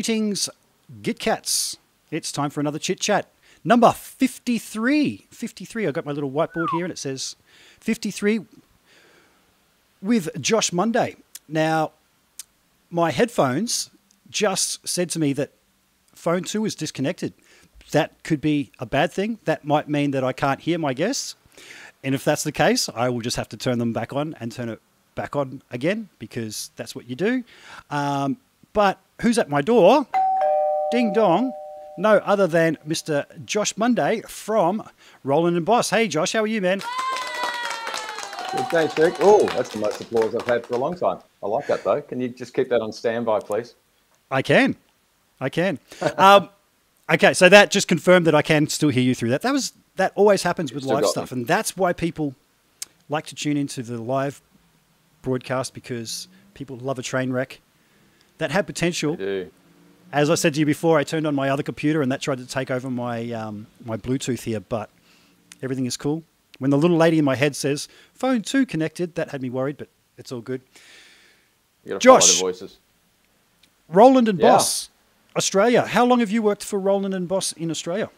Greetings, Gitcats. It's time for another chit chat. Number 53. 53. I've got my little whiteboard here and it says 53 with Josh Monday. Now, my headphones just said to me that phone two is disconnected. That could be a bad thing. That might mean that I can't hear my guests. And if that's the case, I will just have to turn them back on and turn it back on again because that's what you do. Um, but who's at my door? Ding dong. No other than Mr. Josh Monday from Roland and Boss. Hey, Josh, how are you, man? Good, thanks, Rick. Oh, that's the most applause I've had for a long time. I like that, though. Can you just keep that on standby, please? I can. I can. um, okay, so that just confirmed that I can still hear you through that. That was that always happens with live stuff, me. and that's why people like to tune into the live broadcast because people love a train wreck that had potential. As I said to you before, I turned on my other computer and that tried to take over my um, my Bluetooth here, but everything is cool. When the little lady in my head says "phone two connected," that had me worried, but it's all good. You Josh. voices. Roland and Yeah. Boss, Australia. How long have you worked for Roland and Boss in Australia?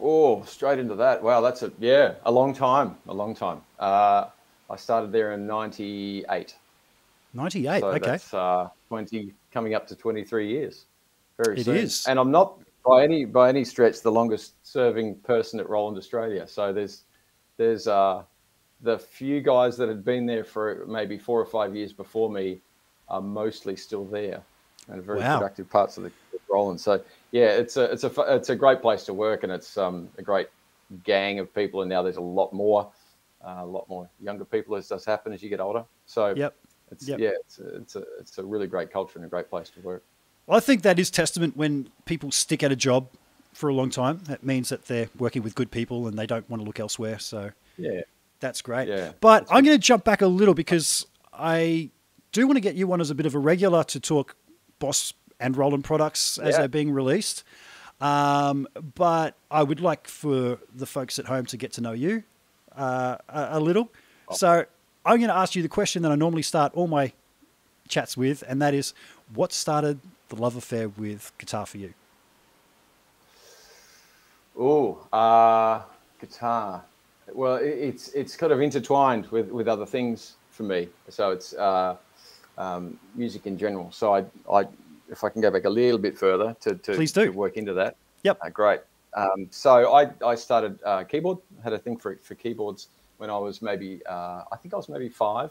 Oh, straight into that. Wow, that's a yeah, a long time, a long time. Uh, I started there in '98, Ninety-eight. so okay. that's uh, 20, coming up to 23 years. Very It soon. is. and I'm not by any by any stretch the longest serving person at Roland Australia. So there's there's uh, the few guys that had been there for maybe four or five years before me are mostly still there and very Wow. productive parts of the Roland. So yeah, it's a it's a it's a great place to work and it's um, a great gang of people. And now there's a lot more uh, a lot more younger people as does happen as you get older. So Yep. It's Yep. yeah, it's a, it's a it's a really great culture and a great place to work. Well, I think that is testament when people stick at a job for a long time. That means that they're working with good people and they don't want to look elsewhere. So Yeah. that's great. Yeah, But I'm going to jump back a little because I do want to get you on as a bit of a regular to talk Boss and Roland products as Yeah. they're being released. Um, but I would like for the folks at home to get to know you uh, a, a little. So I'm going to ask you the question that I normally start all my chats with, and that is, what started the love affair with guitar for you? Oh, uh, guitar. Well, it, it's it's kind of intertwined with, with other things for me. So it's uh, um, music in general. So I, I, if I can go back a little bit further to, to, Please do. to work into that. Yep. Uh, great. Um, so I, I started uh, keyboard, had a thing for, for keyboards when I was maybe, uh, I think I was maybe five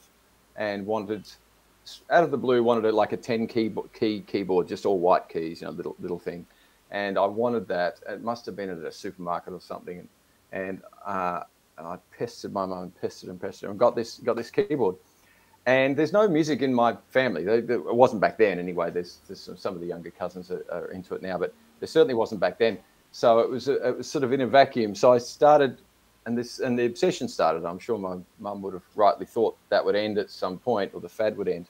and wanted, out of the blue, wanted like a 10 keyboard, key keyboard, just all white keys, you know, little, little thing. And I wanted that. It must have been at a supermarket or something. And, uh, I pestered my mum, pestered and pestered, and got this, got this keyboard. And there's no music in my family. It wasn't back then, anyway. There's, there's some, some of the younger cousins are, are into it now, but there certainly wasn't back then. So it was, a, it was sort of in a vacuum. So I started, and this, and the obsession started. I'm sure my mum would have rightly thought that would end at some point, or the fad would end,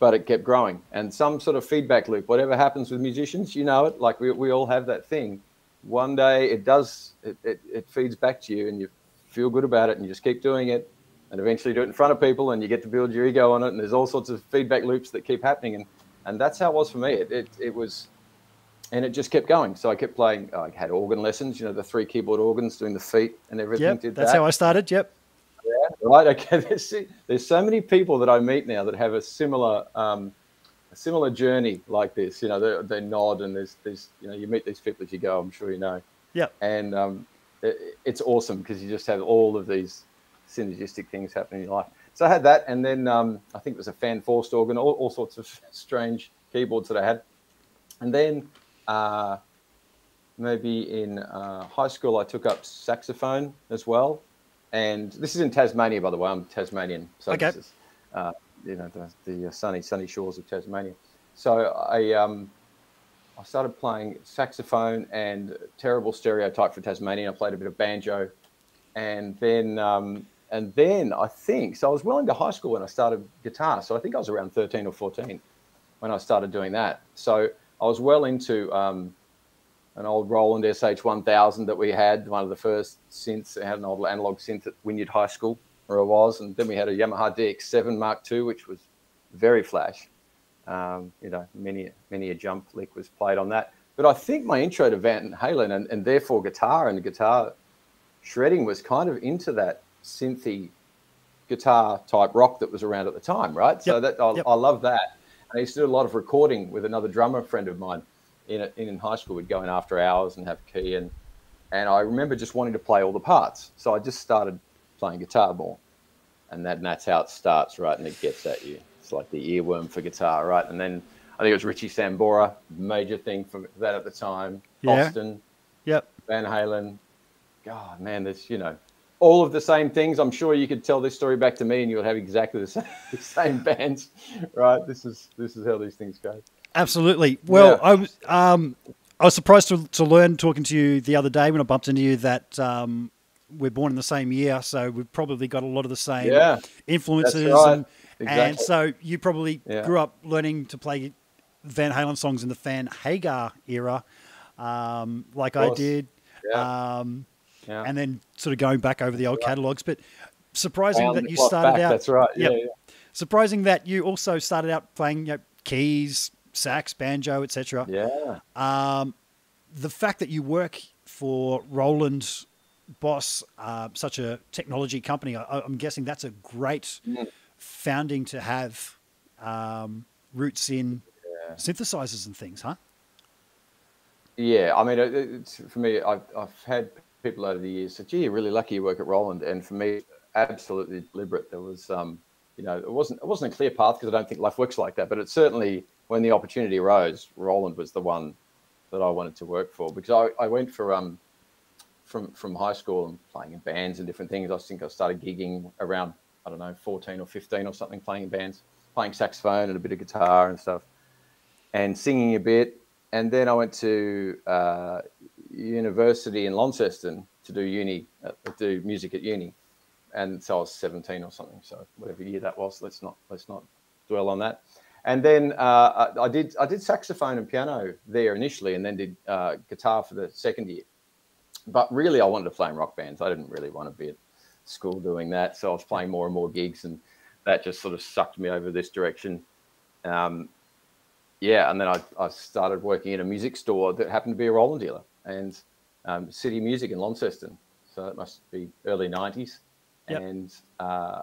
but it kept growing. And some sort of feedback loop. Whatever happens with musicians, you know it. Like we, we all have that thing. One day it does, it, it, it feeds back to you, and you feel good about it, and you just keep doing it and eventually do it in front of people and you get to build your ego on it and there's all sorts of feedback loops that keep happening and and that's how it was for me it it, it was and it just kept going so i kept playing i had organ lessons you know the three keyboard organs doing the feet and everything Yep, did that's that how I started. Yep. yeah, right okay there's, there's so many people that i meet now that have a similar um, a similar journey like this you know they, they nod and there's there's you know you meet these people as you go i'm sure you know Yeah. and um, it, it's awesome because you just have all of these synergistic things happening in your life. So I had that, and then um, I think it was a fan forced organ, all, all sorts of strange keyboards that I had, and then uh, maybe in uh, high school I took up saxophone as well, and this is in Tasmania, by the way. I'm Tasmanian, so Okay. this is uh, you know the, the sunny sunny shores of Tasmania. So I um, I started playing saxophone and terrible stereotype for Tasmania. I played a bit of banjo, and then um, and then I think so. I was well into high school when I started guitar. So I think I was around thirteen or fourteen when I started doing that. So I was well into um, an old Roland SH1000 that we had, one of the first synths. It had an old analog synth at Wynyard High School, where I was, and then we had a Yamaha DX7 Mark II, which was very flash Um, you know, many many a jump lick was played on that. But I think my intro to Van Halen and, and therefore guitar and guitar shredding was kind of into that synthy guitar type rock that was around at the time, right? So that I, yep. I love that. And I used to do a lot of recording with another drummer friend of mine in in high school. We'd go in after hours and have key and and I remember just wanting to play all the parts. So I just started playing guitar more, and that and that's how it starts, right? And it gets at you. It's like the earworm for guitar, right? And then I think it was Richie Sambora, major thing for that at the time. Yeah. Austin, Yep. Van Halen. God, man, there's you know all of the same things. I'm sure you could tell this story back to me, and you would have exactly the same, the same bands, right? This is this is how these things go. Absolutely. Well, Yeah. I was um, I was surprised to, to learn talking to you the other day when I bumped into you that um, we're born in the same year, so we've probably got a lot of the same Yeah, influences. right. And, and so you probably Yeah. grew up learning to play Van Halen songs in the Van Hagar era, um, like I did, Yeah. um, yeah. and then sort of going back over the old catalogs. But surprising Round that you started back, out. That's right. Yep. Yeah, yeah. Surprising that you also started out playing you know, keys, sax, banjo, etc. Yeah. Um, the fact that you work for Roland Boss, uh, such a technology company, I, I'm guessing that's a great Mm. founding to have um, roots in Yeah. synthesizers and things, huh? Yeah, I mean, it, it's, for me, I've, I've had people over the years say, "Gee, you're really lucky you work at Roland," and for me, absolutely deliberate. There was, um, you know, it wasn't it wasn't a clear path because I don't think life works like that. But it certainly, when the opportunity arose, Roland was the one that I wanted to work for because I, I went for um from from high school and playing in bands and different things. I think I started gigging around I don't know 14 or 15 or something, playing in bands, playing saxophone and a bit of guitar and stuff, and singing a bit. And then I went to uh, university in Launceston to do uni, uh, do music at uni, and so I was 17 or something. So whatever year that was, let's not let's not dwell on that. And then uh, I, I did I did saxophone and piano there initially, and then did uh, guitar for the second year. But really, I wanted to play in rock bands. I didn't really want to be at school doing that, so I was playing more and more gigs, and that just sort of sucked me over this direction. Um, yeah, and then I, I started working in a music store that happened to be a Roland dealer and um, City Music in Launceston. So it must be early '90s, Yep. and uh,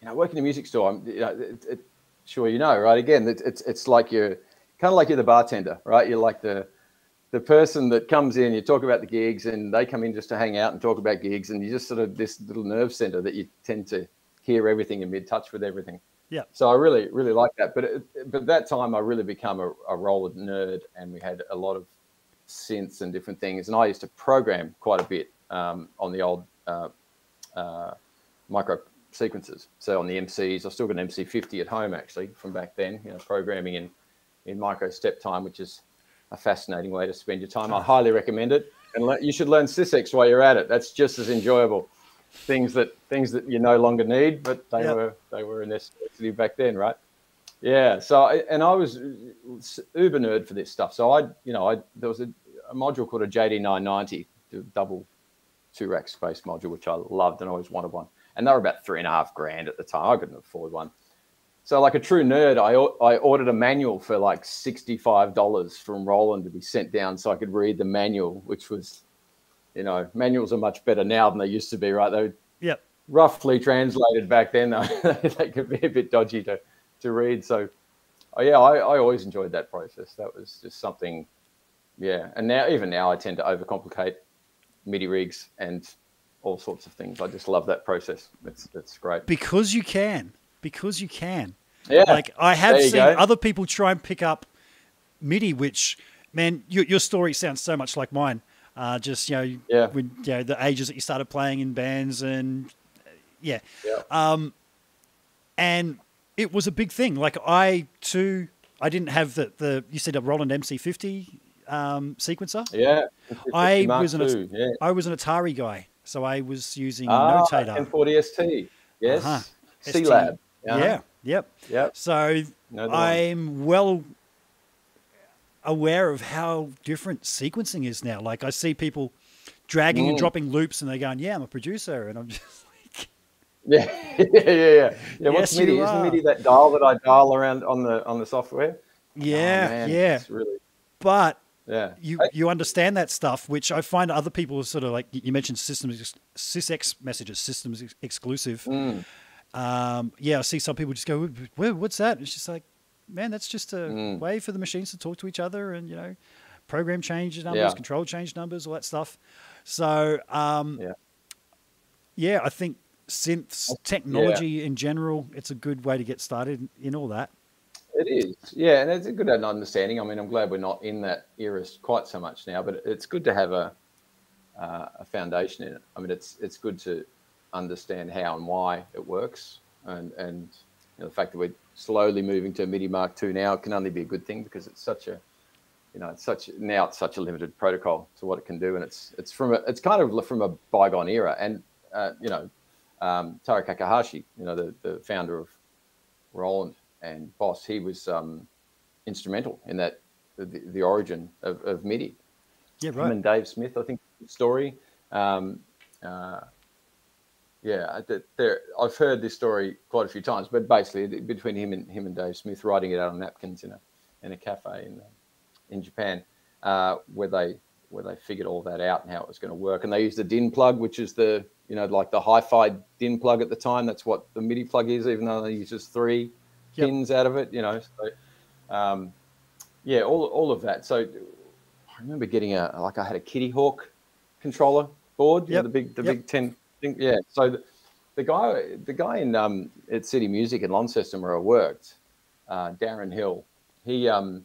you know, working in a music store, I'm, you know, it, it, sure you know, right? Again, it, it's it's like you're kind of like you're the bartender, right? You're like the the person that comes in, you talk about the gigs, and they come in just to hang out and talk about gigs, and you just sort of this little nerve center that you tend to hear everything and be in touch with everything. Yeah. So I really, really like that. But it, but that time I really become a, a Roland nerd, and we had a lot of synths and different things. And I used to program quite a bit um, on the old uh, uh, micro sequences. So on the MCs, I've still got an MC50 at home actually from back then. You know, programming in in micro step time, which is a fascinating way to spend your time. I highly recommend it, and le- you should learn Sysex while you're at it. That's just as enjoyable. Things that things that you no longer need, but they Yep. were they were a necessity back then, right? Yeah. So I, and I was uber nerd for this stuff. So I, you know, I there was a, a module called a JD990, the double two rack space module, which I loved and always wanted one. And they were about three and a half grand at the time. I couldn't afford one. So, like a true nerd, I, I ordered a manual for like $65 from Roland to be sent down so I could read the manual, which was, you know, manuals are much better now than they used to be, right? They were Yep. roughly translated back then. though. they could be a bit dodgy to, to read. So, oh, yeah, I, I always enjoyed that process. That was just something, yeah. And now, even now, I tend to overcomplicate MIDI rigs and all sorts of things. I just love that process. It's, it's great. Because you can. Because you can. Yeah. Like I have seen go. other people try and pick up MIDI, which man, your, your story sounds so much like mine. Uh, just you know, Yeah. when you know the ages that you started playing in bands and uh, yeah, Yeah. um, and it was a big thing. Like I too, I didn't have the the you said a Roland MC50 um, sequencer. Yeah. I Mark was an II, yeah. I was an Atari guy, so I was using Ah, Notator. M40 ST. Yes. Uh-huh. C. Lab. Yeah, yep. Yep. So one. I'm well aware of how different sequencing is now. Like I see people dragging and Mm. dropping loops, and they're going, "Yeah, I'm a producer," and I'm just Yeah, yeah, yeah, yeah. yeah what's Yes, MIDI? Isn't. MIDI that dial that I dial around on the on the software? Yeah, Oh, man, yeah. It's really, But yeah. you you understand that stuff, which I find other people sort of like you mentioned systems SysEx messages, systems ex- exclusive. mm, Um, yeah, I see some people just go, "What's that?" It's just like, man, that's just a Mm. way for the machines to talk to each other, and you know, program change numbers, Yeah. control change numbers, all that stuff. So, um, Yeah. yeah, I think synths technology in general, it's a good way to get started in all that. It is, yeah, and it's a good understanding. I mean, I'm glad we're not in that era quite so much now, but it's good to have a uh, a foundation in it. I mean, it's it's good to understand how and why it works, and and you know, the fact that we're slowly moving to MIDI Mark II now can only be a good thing because it's such a you know it's such now it's such a limited protocol to what it can do, and it's it's from a it's kind of from a bygone era, and uh, you know um, Taro Kakehashi, you know the the founder of Roland and Boss, he was um, instrumental in that the, the origin of, of MIDI. Yeah, right. Him and Dave Smith, I think, story. Um, uh, yeah, there. I've heard this story quite a few times, but basically between him and him and Dave Smith writing it out on napkins in a in a cafe in in Japan, uh, where they where they figured all that out and how it was going to work, and they used the DIN plug, which is the you know like the hi-fi DIN plug at the time. That's what the MIDI plug is, even though they use just three Yep. pins out of it. You know, so um, yeah, all all of that. So I remember getting a like I had a Kitty Hawk controller board, you know, the big the yep. big ten thing. Yeah. So the, the guy the guy in um, at City Music in Launceston where I worked, uh, Darren Hill, he um,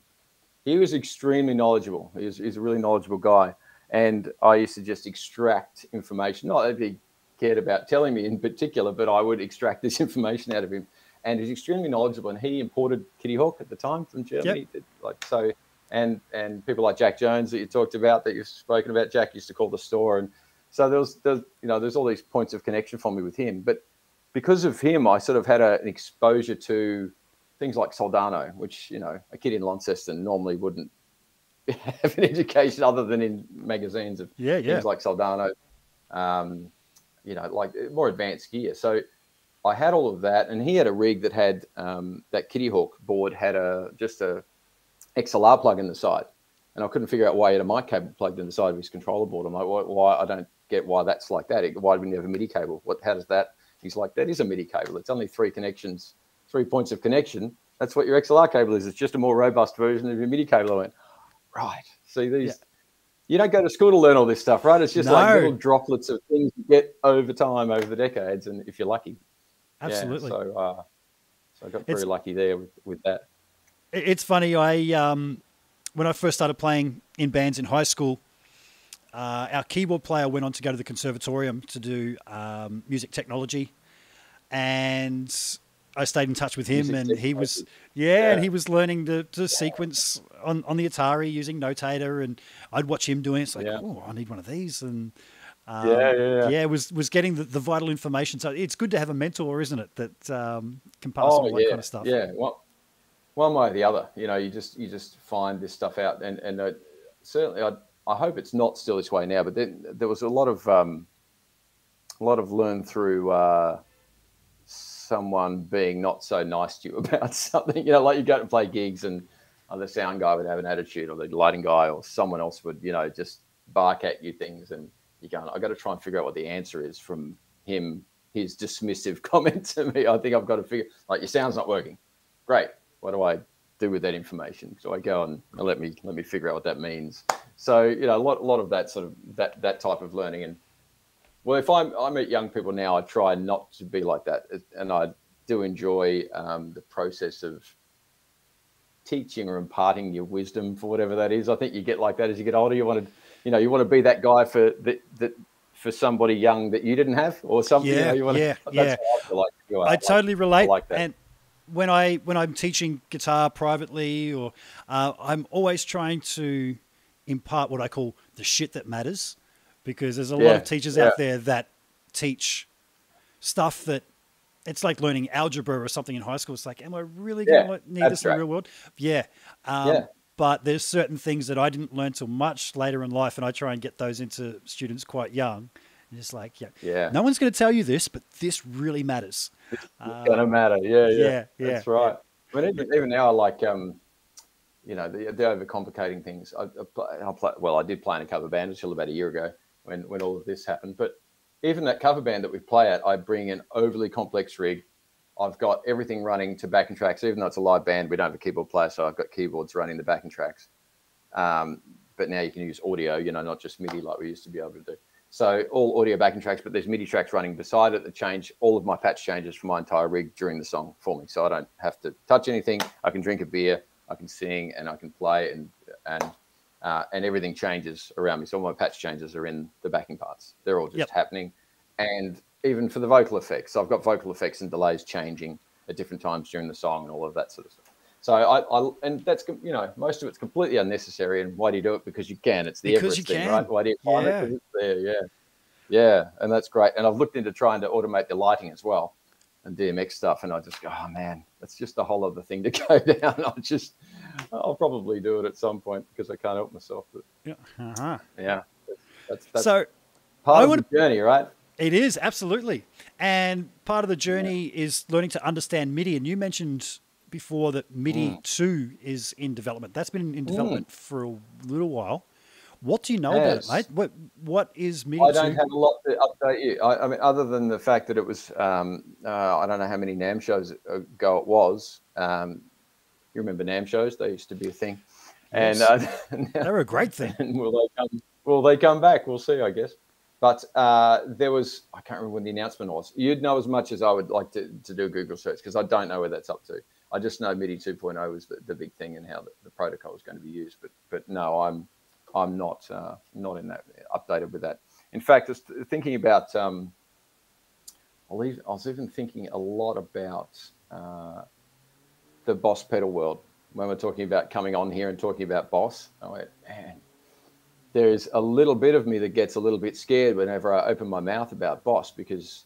he was extremely knowledgeable. He's he's a really knowledgeable guy, and I used to just extract information. Not that he cared about telling me in particular, but I would extract this information out of him. And he's extremely knowledgeable, and he imported Kitty Hawk at the time from Germany. Like so, and and people like Jack Jones that you talked about, that you've spoken about. Jack used to call the store, and so there was, there's you know, there's all these points of connection for me with him. But because of him, I sort of had a, an exposure to things like Soldano, which you know a kid in Launceston normally wouldn't have an education other than in magazines of Yeah, yeah. things like Soldano, um, you know, like more advanced gear. So I had all of that, and he had a rig that had um, that Kitty Hawk board had a just a XLR plug in the side, and I couldn't figure out why he had a mic cable plugged in the side of his controller board. I'm like, why? why I don't get why that's like that. Why do we have a MIDI cable? What? How does that? He's like, that is a MIDI cable. It's only three connections, three points of connection. That's what your XLR cable is. It's just a more robust version of your MIDI cable. I went, right. See these. Yeah. You don't go to school to learn all this stuff, right? It's just like little droplets of things you get over time, over the decades, and if you're lucky. Yeah, Absolutely. so, uh, so I got very It's- lucky there with, with that. It's funny. I um, when I first started playing in bands in high school, uh, our keyboard player went on to go to the conservatorium to do um, music technology, and I stayed in touch with him, and he was technology. yeah, and he was learning to, to sequence on, on the Atari using Notator, and I'd watch him doing it. It's like, Yeah. oh, I need one of these, and um, Yeah, yeah, yeah. was was getting the, the vital information. So it's good to have a mentor, isn't it, that um, can pass on all that kind of stuff. Yeah, well, one way or the other. You know, you just you just find this stuff out, and and uh, certainly, I I hope it's not still this way now. But then there was a lot of um, a lot of learn through uh, someone being not so nice to you about something. You know, like you go to play gigs, and uh, the sound guy would have an attitude, or the lighting guy, or someone else would, you know, just bark at you things, and you're going, I got to try and figure out what the answer is from him. His dismissive comment to me. I think I've got to figure like your sound's not working. Great. What do I do with that information? So I go and let me let me figure out what that means. So you know, a lot a lot of that sort of that that type of learning. And well, if I'm I meet young people now, I try not to be like that, and I do enjoy um, the process of teaching or imparting your wisdom for whatever that is. I think you get like that as you get older. You want to, you know, you want to be that guy for that that for somebody young that you didn't have or something. you Yeah, know, you yeah, to, yeah. I like you. I Like- totally relate. like that. And when I when I'm teaching guitar privately, or uh, I'm always trying to impart what I call the shit that matters, because there's a lot of teachers yeah. out there that teach stuff that it's like learning algebra or something in high school. It's like, am I really going Yeah, to need this in the real world? Yeah. Um, Yeah. But there's certain things that I didn't learn till much later in life, and I try and get those into students quite young. And it's like, yeah, Yeah. no one's going to tell you this, but this really matters. It's gonna matter. Yeah, yeah, yeah, yeah, That's right. I mean, even, even now, I like, um, you know, the, the overcomplicating things. I, I, play, I play, well, I did play in a cover band until about a year ago when when all of this happened. But even that cover band that we play at, I bring an overly complex rig. I've got everything running to backing tracks, even though it's a live band. We don't have a keyboard player, so I've got keyboards running the backing tracks. Um, but now you can use audio, you know, not just MIDI like we used to be able to do. So all audio backing tracks, but there's MIDI tracks running beside it that change all of my patch changes for my entire rig during the song for me. So I don't have to touch anything. I can drink a beer, I can sing, and I can play, and and uh, and everything changes around me. So all my patch changes are in the backing parts. They're all just Yep. happening, and even for the vocal effects, I've got vocal effects and delays changing at different times during the song and all of that sort of stuff. So I, I and that's you know most of it's completely unnecessary. And why do you do it? Because you can. It's the Because Everest you thing, can. right? Why do you find Yeah. it? it's there, yeah, yeah, and that's great. And I've looked into trying to automate the lighting as well and DMX stuff, and I just go, oh man, that's just a whole other thing to go down. I'll just, I'll probably do it at some point because I can't help myself. But Yeah. Uh-huh. yeah, that's that's So part I of would- the journey, right? it is absolutely, and part of the journey is learning to understand MIDI. And you mentioned before that MIDI Mm. two is in development. That's been in development for a little while. What do you know about it, mate? What what is MIDI I don't have a lot to update you. I, I mean, other than the fact that it was, um, uh, I don't know how many NAMM shows ago it was. Um, you remember NAMM shows? They used to be a thing. And uh, They're a great thing. will they come? Will they come back? We'll see, I guess. But uh, there was, I can't remember when the announcement was. You'd know as much as I would like to, to do a Google search because I don't know where that's up to. I just know MIDI 2.0 was the, the big thing and how the, the protocol was going to be used. But but no, I'm I'm not uh, not in that updated with that. In fact, just thinking about, um, I was even thinking a lot about uh, the Boss pedal world when we're talking about coming on here and talking about Boss. I went, man, there's a little bit of me that gets a little bit scared whenever I open my mouth about Boss because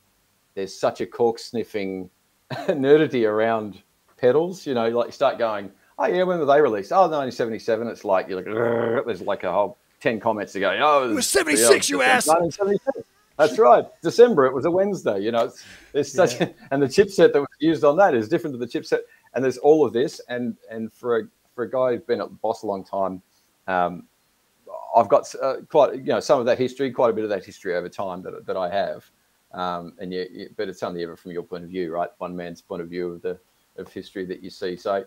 there's such a cork sniffing nerdity around pedals. You know, like you start going, oh yeah, when were they released? Oh, 1977. It's like you're like, there's like a whole ten comments to go. Oh, It was 76, you ass. 1977. That's right. December. It was a Wednesday. You know, it's, it's such, Yeah. and the chipset that was used on that is different to the chipset. And there's all of this, and and for a for a guy who's been at Boss a long time, um, I've got uh, quite you know some of that history, quite a bit of that history over time that that I have. Um, and you, you, but it's only ever from your point of view, right? One man's point of view of the of history that you see. So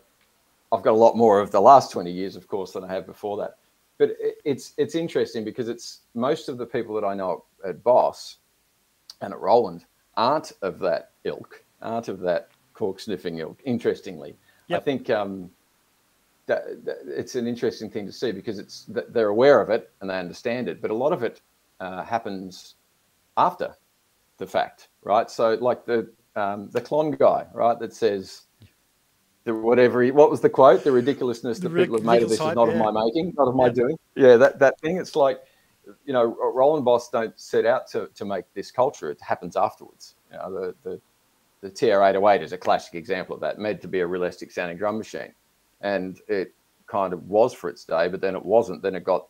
I've got a lot more of the last 20 years, of course, than I have before that. But it, it's it's interesting because it's most of the people that I know at Boss and at Roland aren't of that ilk, aren't of that cork sniffing ilk. Interestingly, I think um, that, that it's an interesting thing to see because it's they're aware of it and they understand it, but a lot of it uh, happens after the fact, right? So like the um, the Klon guy, right, that says the whatever he, what was the quote? The ridiculousness The that people have made of this is not hype, of my making, not of my Yeah. doing. Yeah, that that thing. It's like you know, Roland Boss don't set out to to make this culture. It happens afterwards. You know, the the the TR-808 is a classic example of that, meant to be a realistic sounding drum machine. And it kind of was for its day, but then it wasn't. Then it got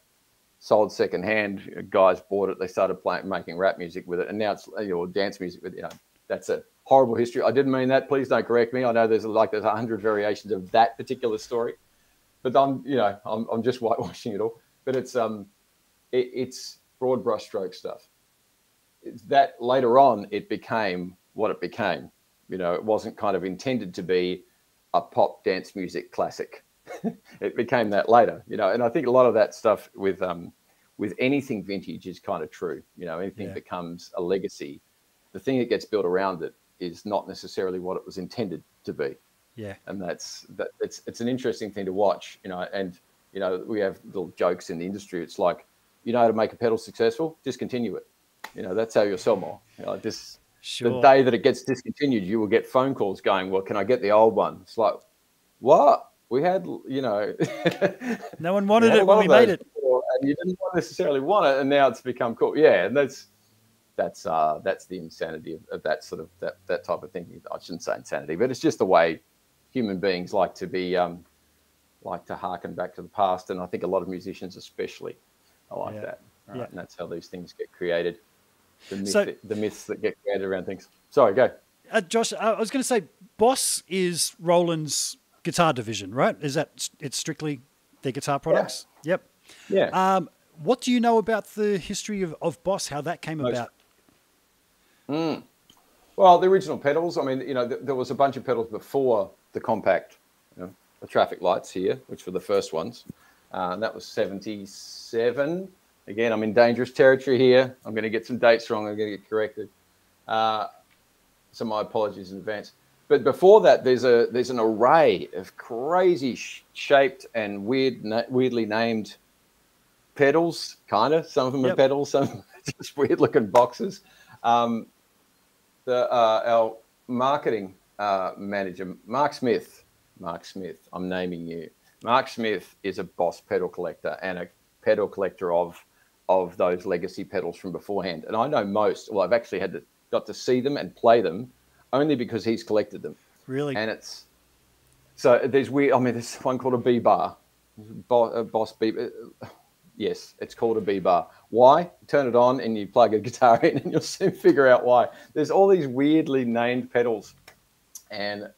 sold secondhand. Guys bought it. They started playing, making rap music with it, and now it's you know dance music with you know. That's a horrible history. I didn't mean that. Please don't correct me. I know there's like there's a hundred variations of that particular story, but I'm you know I'm, I'm just whitewashing it all. But it's um it, it's broad brushstroke stuff. It's that later on it became what it became. You know, it wasn't kind of intended to be a pop dance music classic. it became that later, you know, and I think a lot of that stuff with um, with anything vintage is kind of true. You know, anything Yeah. becomes a legacy. The thing that gets built around it is not necessarily what it was intended to be, Yeah. and that's that. It's it's an interesting thing to watch, you know, and you know we have little jokes in the industry. It's like, you know how to make a pedal successful, discontinue it. You know, that's how you'll sell more. You know, this Sure. the day that it gets discontinued, you will get phone calls going, "Well, can I get the old one?" It's like, what? We had, you know, no one wanted it when we made it. before, and you didn't necessarily want it, and now it's become cool. Yeah, and that's that's uh, that's the insanity of, of that sort of that that type of thinking. I shouldn't say insanity, but it's just the way human beings like to be um, like to harken back to the past, and I think a lot of musicians, especially, are like Yeah. that. Right? Yeah. And that's how these things get created. the, myth, So- the myths that get created around things. Sorry, go. Uh, Josh, uh, I was going to say, Boss is Roland's guitar division, right? Is that it's strictly their guitar products? Yep. Yeah. Um, what do you know about the history of, of Boss? How that came Most- about? Well, the original pedals. I mean, you know, th- there was a bunch of pedals before the compact, you know, the traffic lights here, which were the first ones. Uh, and that was '77. Again, I'm in dangerous territory here. I'm going to get some dates wrong. I'm going to get corrected. Uh, so my apologies in advance. But before that, there's a there's an array of crazy sh- shaped and weird, na- weirdly named pedals. Kind of. Some of them Yep. are pedals. Some are just weird looking boxes. Um, the uh, our marketing uh, manager, Mark Smith. Mark Smith, I'm naming you. Mark Smith is a boss pedal collector and a pedal collector of of those legacy pedals from beforehand. And I know most. Well, I've actually had to, got to see them and play them only because he's collected them. Really? And it's so there's weird. I mean, there's one called a B bar, Bo- a Boss B. Yes, it's called a B bar. Why? Turn it on and you plug a guitar in, and you'll soon figure out why. There's all these weirdly named pedals, and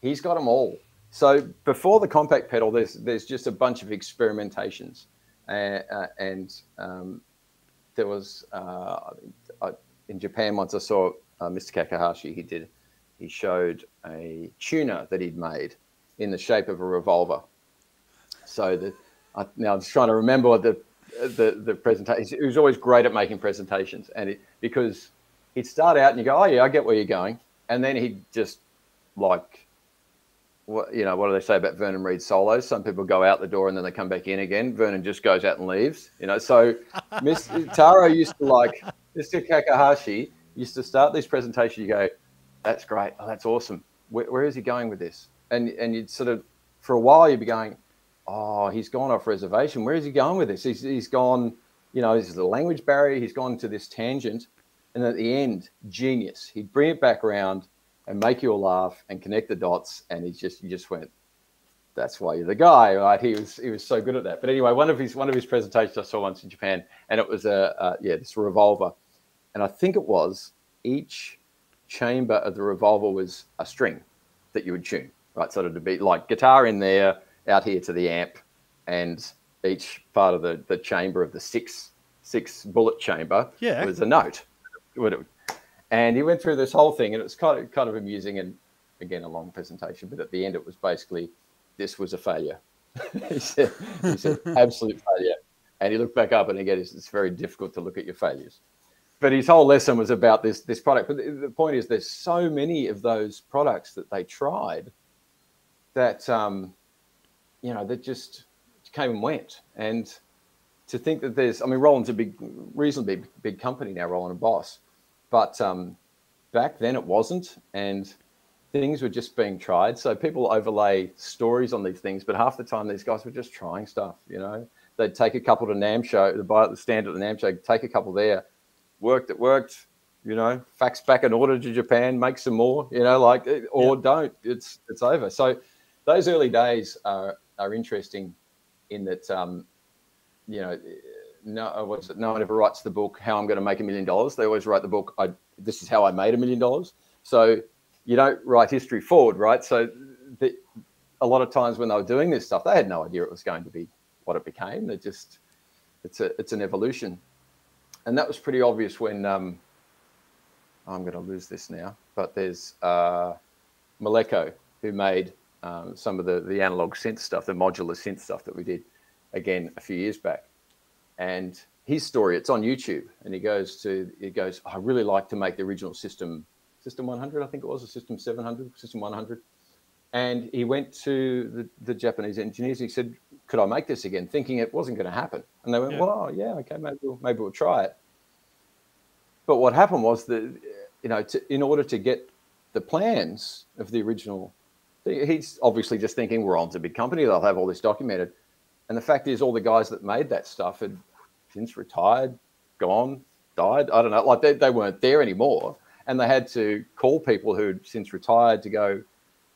he's got them all. So before the compact pedal, there's there's just a bunch of experimentations, uh, uh, and um, there was uh, I, in Japan once I saw uh, Mr. Kakehashi. He did he showed a tuner that he'd made in the shape of a revolver. So the I, now I'm just trying to remember what the the the presentation. He was always great at making presentations, and it, because he'd start out and you go, oh yeah, I get where you're going, and then he'd just like what you know what do they say about Vernon Reid solos? Some people go out the door and then they come back in again. Vernon just goes out and leaves. You know, so Mr. Taro used to like Mr. Kakehashi used to start this presentation. You go, that's great. Oh, that's awesome. Where, where is he going with this? And and you'd sort of for a while you'd be going, oh, he's gone off reservation. Where is he going with this? He's he's gone. You know, this is the language barrier. He's gone to this tangent, and at the end, genius. He'd bring it back around and make you all laugh and connect the dots. And he just you just went, that's why you're the guy, right? He was he was so good at that. But anyway, one of his one of his presentations I saw once in Japan, and it was a, a yeah this revolver, and I think it was each chamber of the revolver was a string that you would tune, right? So it'd be like guitar in there, out here to the amp, and each part of the the chamber of the six six bullet chamber Yeah. was a note. And he went through this whole thing, and it was kind of kind of amusing and again a long presentation. But at the end, it was basically this was a failure. he said, he said absolute failure. And he looked back up, and again, it's, it's very difficult to look at your failures. But his whole lesson was about this this product. But the, the point is, there's so many of those products that they tried that um, you know that just came and went. And to think that there's, I mean, Roland's a big, reasonably big, big company now, Roland and Boss, but um, back then it wasn't, and things were just being tried. So people overlay stories on these things, but half the time these guys were just trying stuff. You know, they'd take a couple to NAMM show, to buy at the stand at the NAMM show, take a couple there, worked, it worked. You know, fax back an order to Japan, make some more. You know, like or Yep. don't. It's it's over. So those early days are are interesting in that um, you know no uh, no one ever writes the book how i'm going to make a million dollars. They always write the book I, this is how i made a million dollars. So you don't write history forward right? So the, a lot of times when they were doing this stuff they had no idea it was going to be what it became. They just it's a it's an evolution. And that was pretty obvious when um, i'm going to lose this now but there's uh, Malekko, who made um, some of the, the analog synth stuff, the modular synth stuff that we did again a few years back. And his story, it's on YouTube, and he goes to, he goes, I really like to make the original system, System 100, I think it was, a System 700, System 100. And he went to the, the Japanese engineers. He said, "Could I make this again?" Thinking it wasn't going to happen. And they went, Yeah. "Well, yeah, okay, maybe we'll, maybe we'll try it." But what happened was that, you know, to, in order to get the plans of the original, he's obviously just thinking we're on to a big company. They'll have all this documented. And the fact is, all the guys that made that stuff had since retired, gone, died. I don't know. Like they, they weren't there anymore. And they had to call people who'd since retired to go,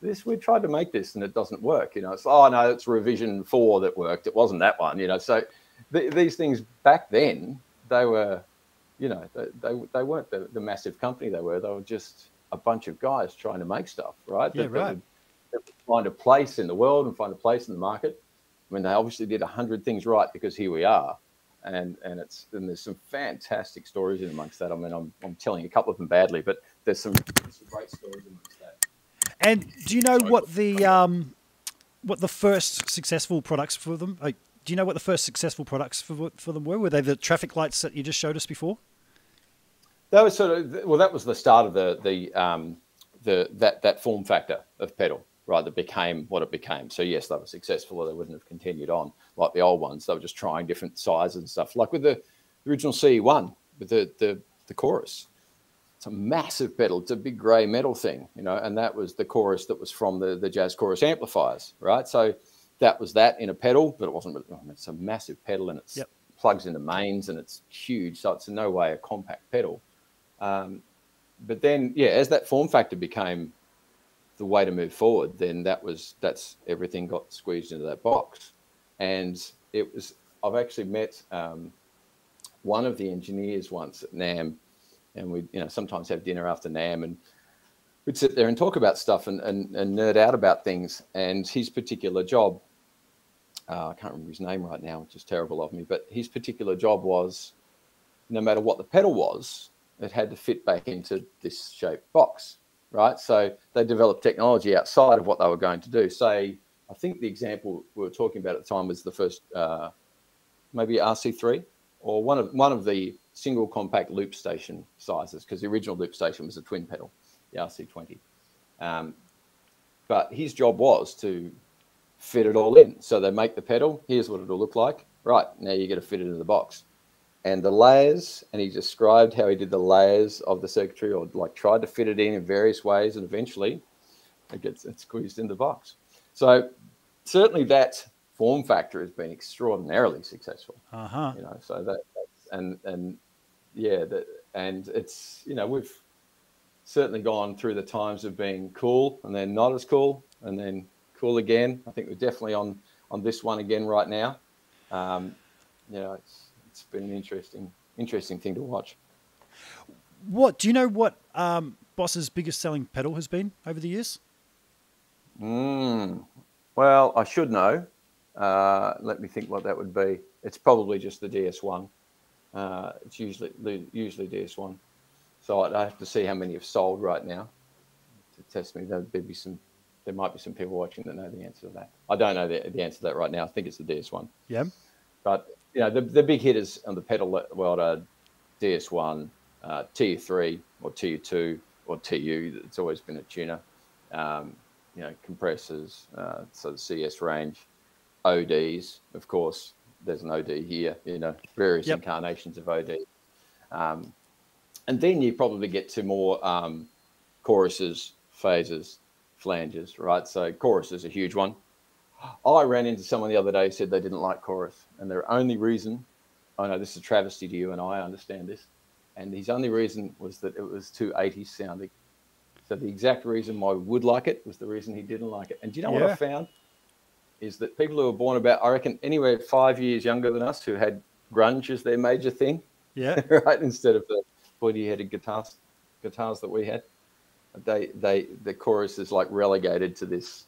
this, we tried to make this and it doesn't work. You know, it's, oh, no, it's revision four that worked. It wasn't that one, you know. So th- these things back then, they were, you know, they, they, they weren't the, the massive company they were. They were just a bunch of guys trying to make stuff, right? Yeah, that, right. That find a place in the world and find a place in the market. I mean, they obviously did a hundred things right because here we are, and and it's and there's some fantastic stories in amongst that. I mean, I'm, I'm telling a couple of them badly, but there's some, some great stories amongst that. And do you know what the um, what the first successful products for them? Like, do you know what the first successful products for for them were? Were they the traffic lights that you just showed us before? That was sort of well, that was the start of the the um, the that that form factor of pedal, right? That became what it became. So yes, they were successful, or they wouldn't have continued on like the old ones. They were just trying different sizes and stuff, like with the original CE1 with the the the chorus. It's a massive pedal. It's a big grey metal thing, you know, and that was the chorus that was from the the jazz chorus amplifiers, right? So that was that in a pedal, but it wasn't. Really, I mean, it's a massive pedal, and it's Yep. plugs into mains, and it's huge. So it's in no way a compact pedal. Um, but then, yeah, as that form factor became the way to move forward, then that was that's everything got squeezed into that box, and it was. I've actually met um, one of the engineers once at NAMM, and we, you know, sometimes have dinner after NAMM, and we'd sit there and talk about stuff and, and, and nerd out about things. And his particular job, uh, I can't remember his name right now, which is terrible of me, but his particular job was no matter what the pedal was, it had to fit back into this shaped box, right? So they developed technology outside of what they were going to do. Say, I think the example we were talking about at the time was the first, uh, maybe RC3 or one of one of the single compact loop station sizes, because the original loop station was a twin pedal, the RC20. Um, but his job was to fit it all in. So they make the pedal. Here's what it'll look like. Right now, you got to fit it into the box and the layers and he described how he did the layers of the circuitry or like tried to fit it in in various ways and eventually it gets it squeezed in the box. So certainly that form factor has been extraordinarily successful Uh huh. you know so that that's, and and yeah that and it's you know we've certainly gone through the times of being cool and then not as cool and then cool again. I think we're definitely on on this one again right now. Um you know it's it's been an interesting interesting thing to watch What do you know? What um, Boss's biggest selling pedal has been over the years? mm. well i should know uh let me think what that would be it's probably just the ds1 uh it's usually usually ds1 so i have to see how many have sold right now to test me there'd be some there might be some people watching that know the answer to that i don't know the, the answer to that right now i think it's the ds1 Yeah. But you know, the, the big hitters on the pedal world are DS1, uh, TU3, or TU2, or TU. It's always been a tuner. Um, you know, compressors, uh, so the CS range, ODs, of course. There's an OD here. You know, various Yep. incarnations of OD. Um, and then you probably get to more um, choruses, phases, flanges, right? So chorus is a huge one. I ran into someone the other day who said they didn't like chorus, and their only reason, I know this is a travesty to you, and I understand this, and his only reason was that it was too 80s sounding. So the exact reason why we would like it was the reason he didn't like it. And do you know what I found? Is that people who were born about, I reckon, anywhere five years younger than us, who had grunge as their major thing, Yeah. right, instead of the pointy-headed guitars, guitars that we had, they they the chorus is like relegated to this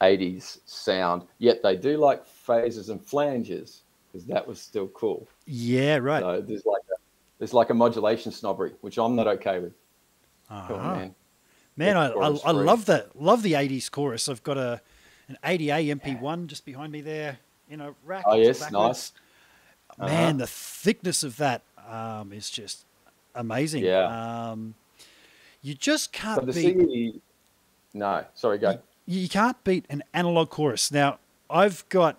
80s sound. Yet they do like phases and flanges because that was still cool. Yeah. Right. So there's like a, there's like a modulation snobbery, which I'm not okay with. Uh-huh. man. Man, I, I, I love that. Love the '80s chorus. I've got a an ADA MP1 just behind me there in a rack. Oh yes, backwards. nice. Man, Uh-huh. the thickness of that um, is just amazing. Yeah. Um, you just can't beat. CE, no, sorry, go. You can't beat an analog chorus. Now, I've got.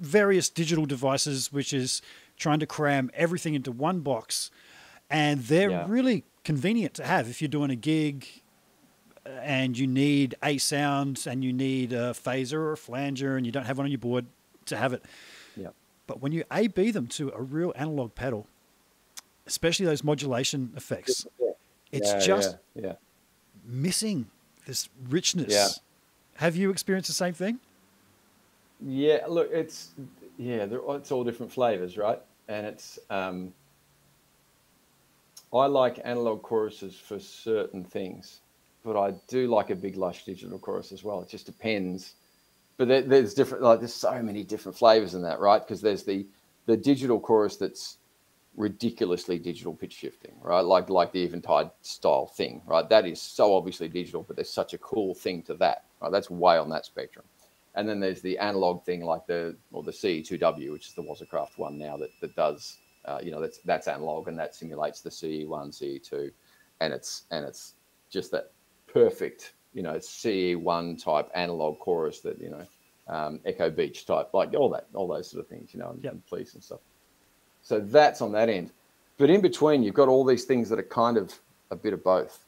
Various digital devices which is trying to cram everything into one box and they're Yeah. really convenient to have if you're doing a gig uh, and you need a sound and you need a phaser or a flanger and you don't have one on your board to have it Yeah. but when you a b them to a real analog pedal especially those modulation effects it's Yeah, just yeah, yeah. missing this richness Yeah. have you experienced the same thing Yeah, look, it's yeah, it's all different flavors, right? And it's um, I like analog choruses for certain things, but I do like a big lush digital chorus as well. It just depends. But there, there's different, like there's so many different flavors in that, right? Because there's the the digital chorus that's ridiculously digital pitch shifting, right? Like like the Eventide style thing, right? That is so obviously digital, but there's such a cool thing to that, right? That's way on that spectrum. And then there's the analog thing, like the or the CE2W, which is the Waza Craft one now that that does, uh, you know, that's that's analog and that simulates the CE1, CE2, and it's and it's just that perfect, you know, CE1 type analog chorus that you know, um, Echo Beach type, like all that, all those sort of things, you know, and, Yep. and police and stuff. So that's on that end. But in between, you've got all these things that are kind of a bit of both,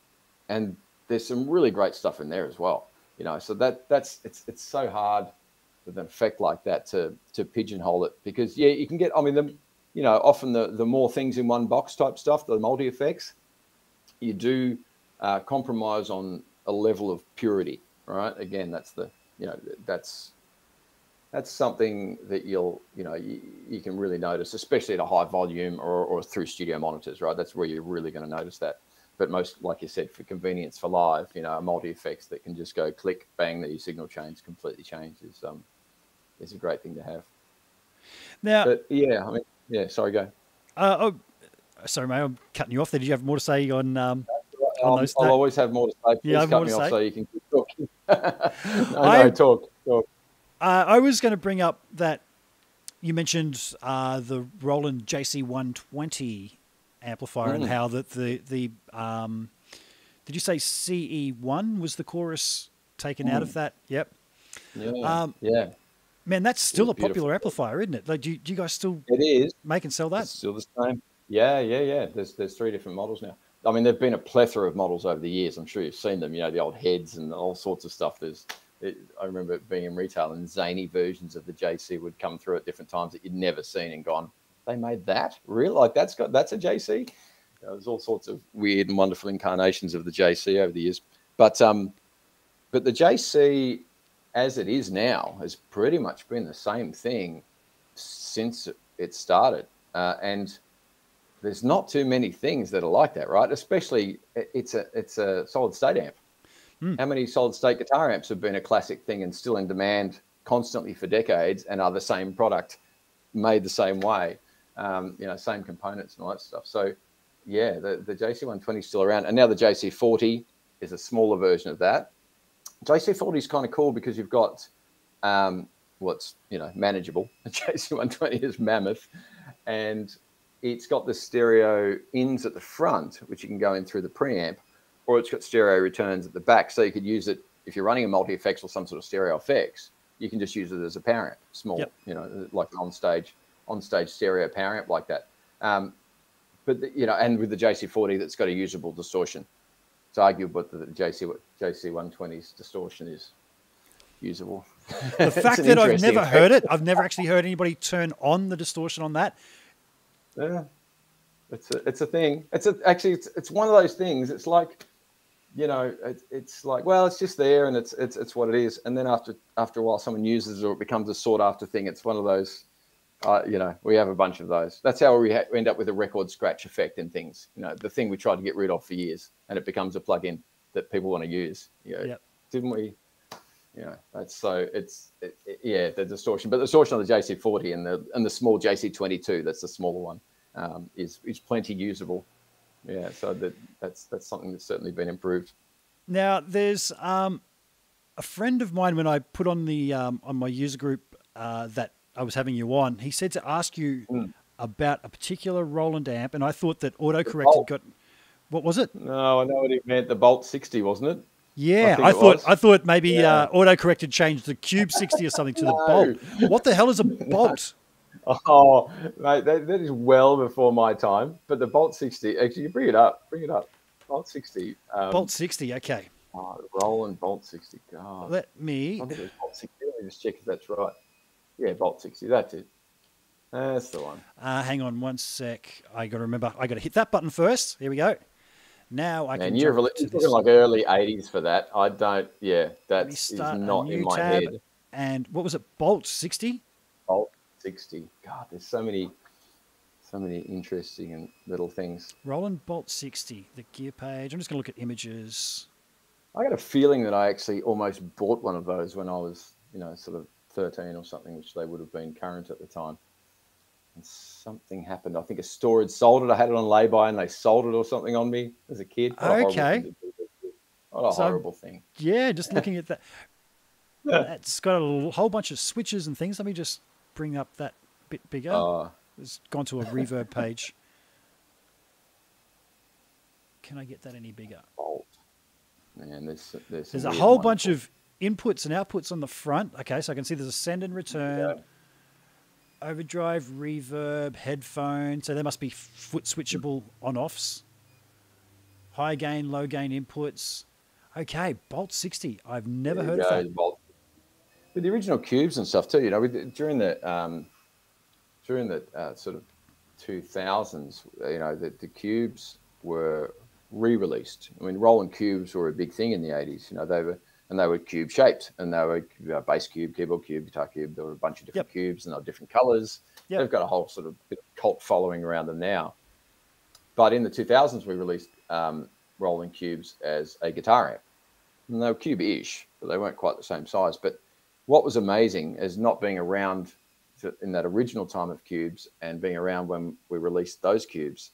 and there's some really great stuff in there as well. You know, so that that's it's it's so hard with an effect like that to to pigeonhole it because yeah, you can get. I mean, the you know often the the more things in one box type stuff, the multi effects, you do uh, compromise on a level of purity, right? Again, that's the you know that's that's something that you'll you know you, you can really notice especially at a high volume or, or through studio monitors right that's where you're really going to notice that but most like you said for convenience for live you know a multi effects that can just go click bang the signal change completely change is um is a great thing to have Now, but yeah i mean yeah sorry go uh, oh, sorry, mate, I'm cutting you off there. Did you have more to say on? Um, On those- I'll that- always have more to say. Please Yeah, cut me off so you can keep talking. no, I- no, talk, talk. uh, I was going to bring up that you mentioned uh, the Roland JC120 amplifier and Mm. how that the the um, did you say CE1 was the chorus taken out of that? Yep. Yeah, Um, yeah, Man, that's still a popular amplifier, isn't it? Like, do you, do you guys still it is. make and sell that? It's still the same. Yeah, yeah, yeah. There's there's three different models now. I mean, there've been a plethora of models over the years. I'm sure you've seen them. You know, the old heads and all sorts of stuff. There's, it, I remember it being in retail and zany versions of the JC would come through at different times that you'd never seen and gone. They made that really like that's got that's a JC. You know, there's all sorts of weird and wonderful incarnations of the JC over the years. But um, but the JC as it is now has pretty much been the same thing since it started. Uh, and there's not too many things that are like that, right? Especially it's a it's a solid state amp. Hmm. How many solid state guitar amps have been a classic thing and still in demand constantly for decades and are the same product made the same way? Um, you know, same components and all that stuff. So yeah, the, the JC120 is still around, and now the JC40 is a smaller version of that. JC40 is kind of cool because you've got um, what's you know manageable. The JC120 is mammoth, and it's got the stereo ins at the front, which you can go in through the preamp, or it's got stereo returns at the back. So you could use it if you're running a multi effects or some sort of stereo effects. You can just use it as a parent, small, Yep. you know, like an on stage on stage stereo power amp like that. Um, but the, you know, and with the JC40 that's got a usable distortion. It's arguable that the JC JC120's distortion is usable. The fact that I've never heard it, I've never actually heard anybody turn on the distortion on that. Yeah, it's a it's a thing. It's a, actually it's it's one of those things. It's like, you know, it, it's like well, it's just there and it's it's it's what it is. And then after after a while, someone uses it or it becomes a sought after thing. It's one of those. Uh, you know, we have a bunch of those. That's how we, ha- end up with a record scratch effect and things. You know, the thing we tried to get rid of for years, and it becomes a plug-in that people want to use. You know, Yep. didn't we? You know, that's so it's it, it- yeah the distortion, but the distortion on the JC40 and the and the small JC22, that's the smaller one, um, is is plenty usable. Yeah, so that that's that's something that's certainly been improved. Now, there's um, a friend of mine when I put on the um, on my user group uh, that I was having you on. He said to ask you Mm. about a particular Roland amp, and I thought that autocorrect had got. What was it? No, I know what he meant. The Bolt 60, wasn't it? Yeah, think I, thought was. I thought maybe Yeah. uh, autocorrect had changed the Cube 60 or something to the Bolt. What the hell is a Bolt? Oh, mate, that, that is well before my time. But the Bolt 60, actually, you bring it up, bring it up. Bolt 60. Um, Bolt 60. Okay, Oh, Roland Bolt 60. God. let me. I think it was Bolt 60. Let me just check if that's right. Yeah, Bolt 60. That's it. That's the one. Uh, hang on one sec. I got to remember. I got to hit that button first. Here we go. Now I can. And you're this. like early 80s for that. I don't, yeah, that is not in my tab. head. And what was it? Bolt 60. Bolt 60. God, there's so many, so many interesting and little things. Roland Bolt 60, the gear page. I'm just going to look at images. I got a feeling that I actually almost bought one of those when I was, you know, sort of 13 or something, which they would have been current at the time. And something happened. I think a store had sold it. I had it on lay-by and they sold it or something on me as a kid. What a okay. What a so, horrible thing. Yeah, just looking at that. It's got a whole bunch of switches and things. Let me just bring up that bit bigger. Uh, it's gone to a reverb page. Can I get that any bigger? Bolt. Man, there's there's, there's a whole bunch of inputs and outputs on the front. Okay, so I can see there's a send and return, yeah. overdrive, reverb, headphone. So there must be foot switchable on offs, high gain, low gain inputs. Okay, Bolt 60. I've never heard of that. Bolt. With the original cubes and stuff too, you know, with, during the um, during the uh, sort of 2000s, you know, the, the cubes were re-released. I mean, Roland cubes were a big thing in the 80s. You know, they were and they were cube shaped, and they were uh, bass cube, keyboard cube, guitar cube. There were a bunch of different yep. cubes, and they were different colors. Yep. They've got a whole sort of cult following around them now. But in the 2000s, we released um, Roland cubes as a guitar amp. And they were cube-ish, but they weren't quite the same size. But what was amazing is not being around in that original time of cubes and being around when we released those cubes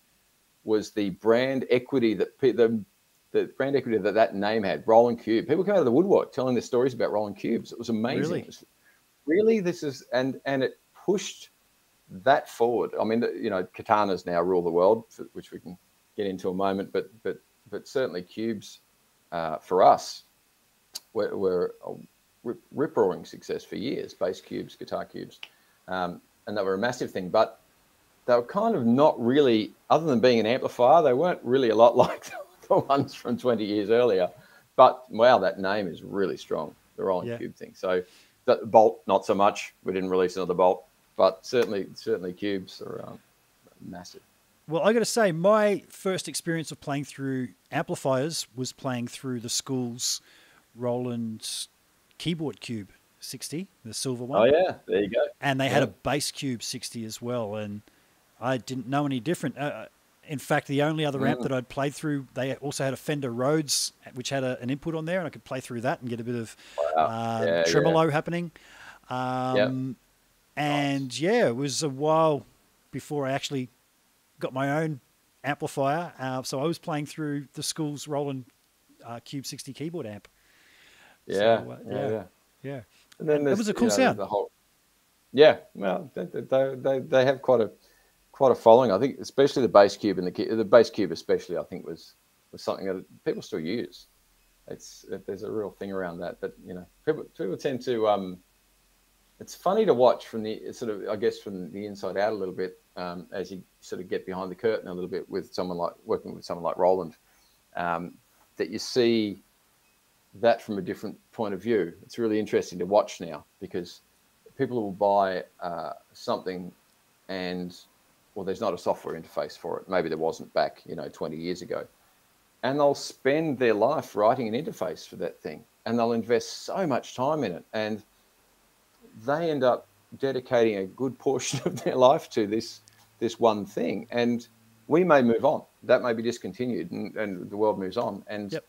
was the brand equity that the the brand equity that that name had, Roland Cube. People came out of the woodwork telling their stories about Roland Cubes. It was amazing. Really, was, really this is and and it pushed that forward. I mean, you know, katanas now rule the world, which we can get into a moment. But but but certainly cubes uh, for us were, were a rip roaring success for years. Bass cubes, guitar cubes, um, and they were a massive thing. But they were kind of not really, other than being an amplifier, they weren't really a lot like the ones from 20 years earlier. But wow, that name is really strong, the Roland yeah. Cube thing. So the Bolt, not so much. We didn't release another Bolt, but certainly, certainly cubes are um, massive. Well, I got to say, my first experience of playing through amplifiers was playing through the school's Roland keyboard cube 60, the silver one. Oh yeah, there you go. And they yeah. had a bass cube 60 as well, and I didn't know any different. Uh, in fact, the only other mm. amp that I'd played through, they also had a Fender Rhodes, which had a, an input on there, and I could play through that and get a bit of wow. uh, yeah, tremolo yeah. happening. Um, yep. And nice. yeah, it was a while before I actually got my own amplifier. Uh, so I was playing through the school's Roland uh, Cube 60 keyboard amp. Yeah, so, uh, yeah, yeah, yeah. And then it was a cool you know, sound. The whole, yeah, well, they, they, they, they have quite a quite a following. I think, especially the bass cube and the the bass cube, especially, I think was was something that people still use. It's there's a real thing around that, but you know, people people tend to. Um, it's funny to watch from the sort of, I guess, from the inside out a little bit um, as you sort of get behind the curtain a little bit with someone like working with someone like Roland, um, that you see that from a different point of view. It's really interesting to watch now because people will buy uh, something and well, there's not a software interface for it. Maybe there wasn't back, you know, 20 years ago. And they'll spend their life writing an interface for that thing and they'll invest so much time in it. And they end up dedicating a good portion of their life to this this one thing. And we may move on. That may be discontinued and, and the world moves on. And yep.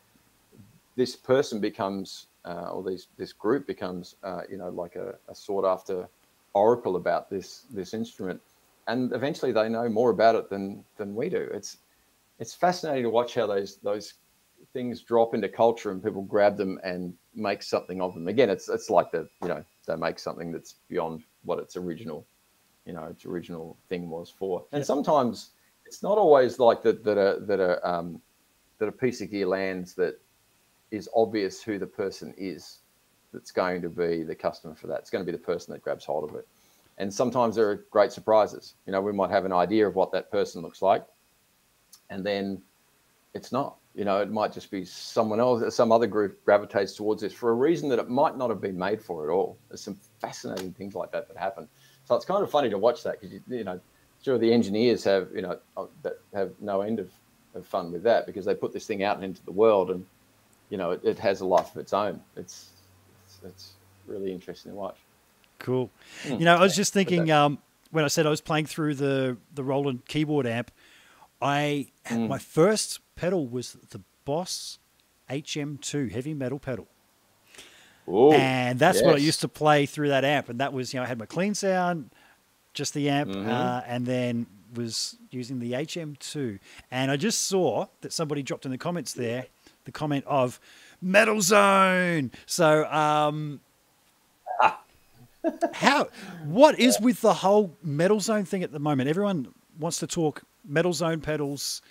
this person becomes uh, or these this group becomes uh, you know like a, a sought after oracle about this this instrument and eventually they know more about it than than we do. It's it's fascinating to watch how those those things drop into culture and people grab them and make something of them. Again, it's it's like the you know they make something that's beyond what its original you know its original thing was for. And yeah. sometimes it's not always like that that a that a um, that a piece of gear lands that is obvious who the person is that's going to be the customer for that. It's going to be the person that grabs hold of it and sometimes there are great surprises. You know, we might have an idea of what that person looks like, and then it's not. You know, it might just be someone else, some other group gravitates towards this for a reason that it might not have been made for at all. There's some fascinating things like that that happen. So it's kind of funny to watch that because you, you know, sure the engineers have you know uh, that have no end of, of fun with that because they put this thing out into the world and you know it, it has a life of its own. It's, it's it's really interesting to watch. Cool. Mm. You know, I was just thinking, um, when I said I was playing through the the Roland keyboard amp, I my first pedal was the Boss HM2 heavy metal pedal. Ooh, and that's what I used to play through that amp. And that was, you know, I had my clean sound, just the amp, Mm-hmm. uh, and then was using the HM2. And I just saw that somebody dropped in the comments there the comment of Metal Zone. So, um, how, what is with the whole Metal Zone thing at the moment? Everyone wants to talk Metal Zone pedals.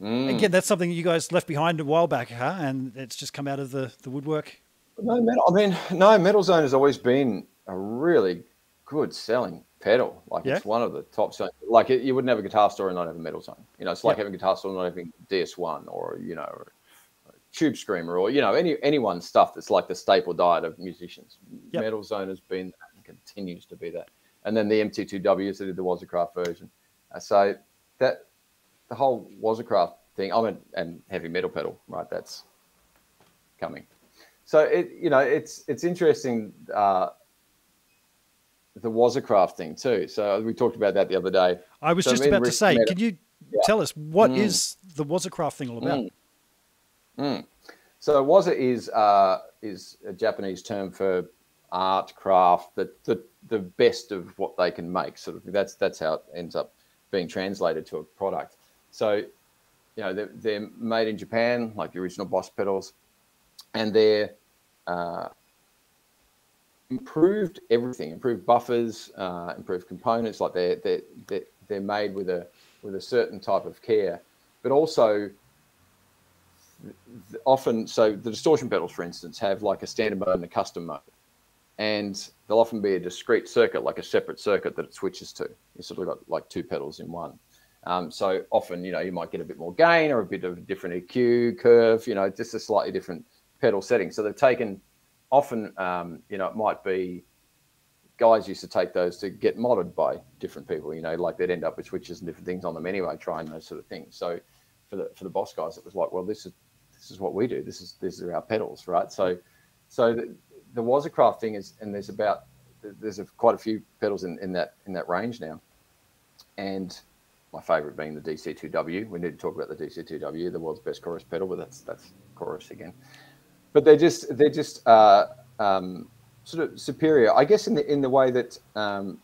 Mm. Again, that's something you guys left behind a while back, huh? And it's just come out of the, the woodwork. No, metal, I mean, no, Metal Zone has always been a really good selling pedal. Like Yeah. it's one of the top selling. Like it, you wouldn't have a guitar store and not have a Metal Zone. You know, it's like Yep. having a guitar store and not having DS1 or you know, Tube Screamer or you know, any anyone's stuff that's like the staple diet of musicians. Yep. Metal Zone has been that and continues to be that. And then the MT2W, so did the Waza Craft version. Uh, so that the whole Waza Craft thing. I mean, and heavy metal pedal, right? That's coming. So it, you know, it's it's interesting uh, the Waza Craft thing too. So we talked about that the other day. I was So just about to say, can you Yeah. tell us what Mm. is the Waza Craft thing all about? Mm. Mm. So waza is uh, is a Japanese term for art, craft, the, the the best of what they can make. Sort of that's that's how it ends up being translated to a product. So, you know, they're, they're made in Japan, like the original Boss pedals, and they're uh, improved everything, improved buffers, uh, improved components. Like they're they're they're, they're made with a with a certain type of care, but also often so the distortion pedals for instance have like a standard mode and a custom mode. And they'll often be a discrete circuit like a separate circuit that it switches to. You sort of got like two pedals in one. Um, so often you know you might get a bit more gain or a bit of a different eq curve you know just a slightly different pedal setting. So they've taken often um, you know it might be guys used to take those to get modded by different people you know like they'd end up with switches and different things on them anyway trying those sort of things. So for the for the boss guys it was like well this is this is what we do. This is these are our pedals, right? So, so the, the Waza Craft thing is, and there's about there's a, quite a few pedals in, in that in that range now, and my favorite being the DC2W. We need to talk about the DC2W, the world's best chorus pedal, but that's that's chorus again. But they're just they're just uh, um, sort of superior, I guess, in the in the way that um,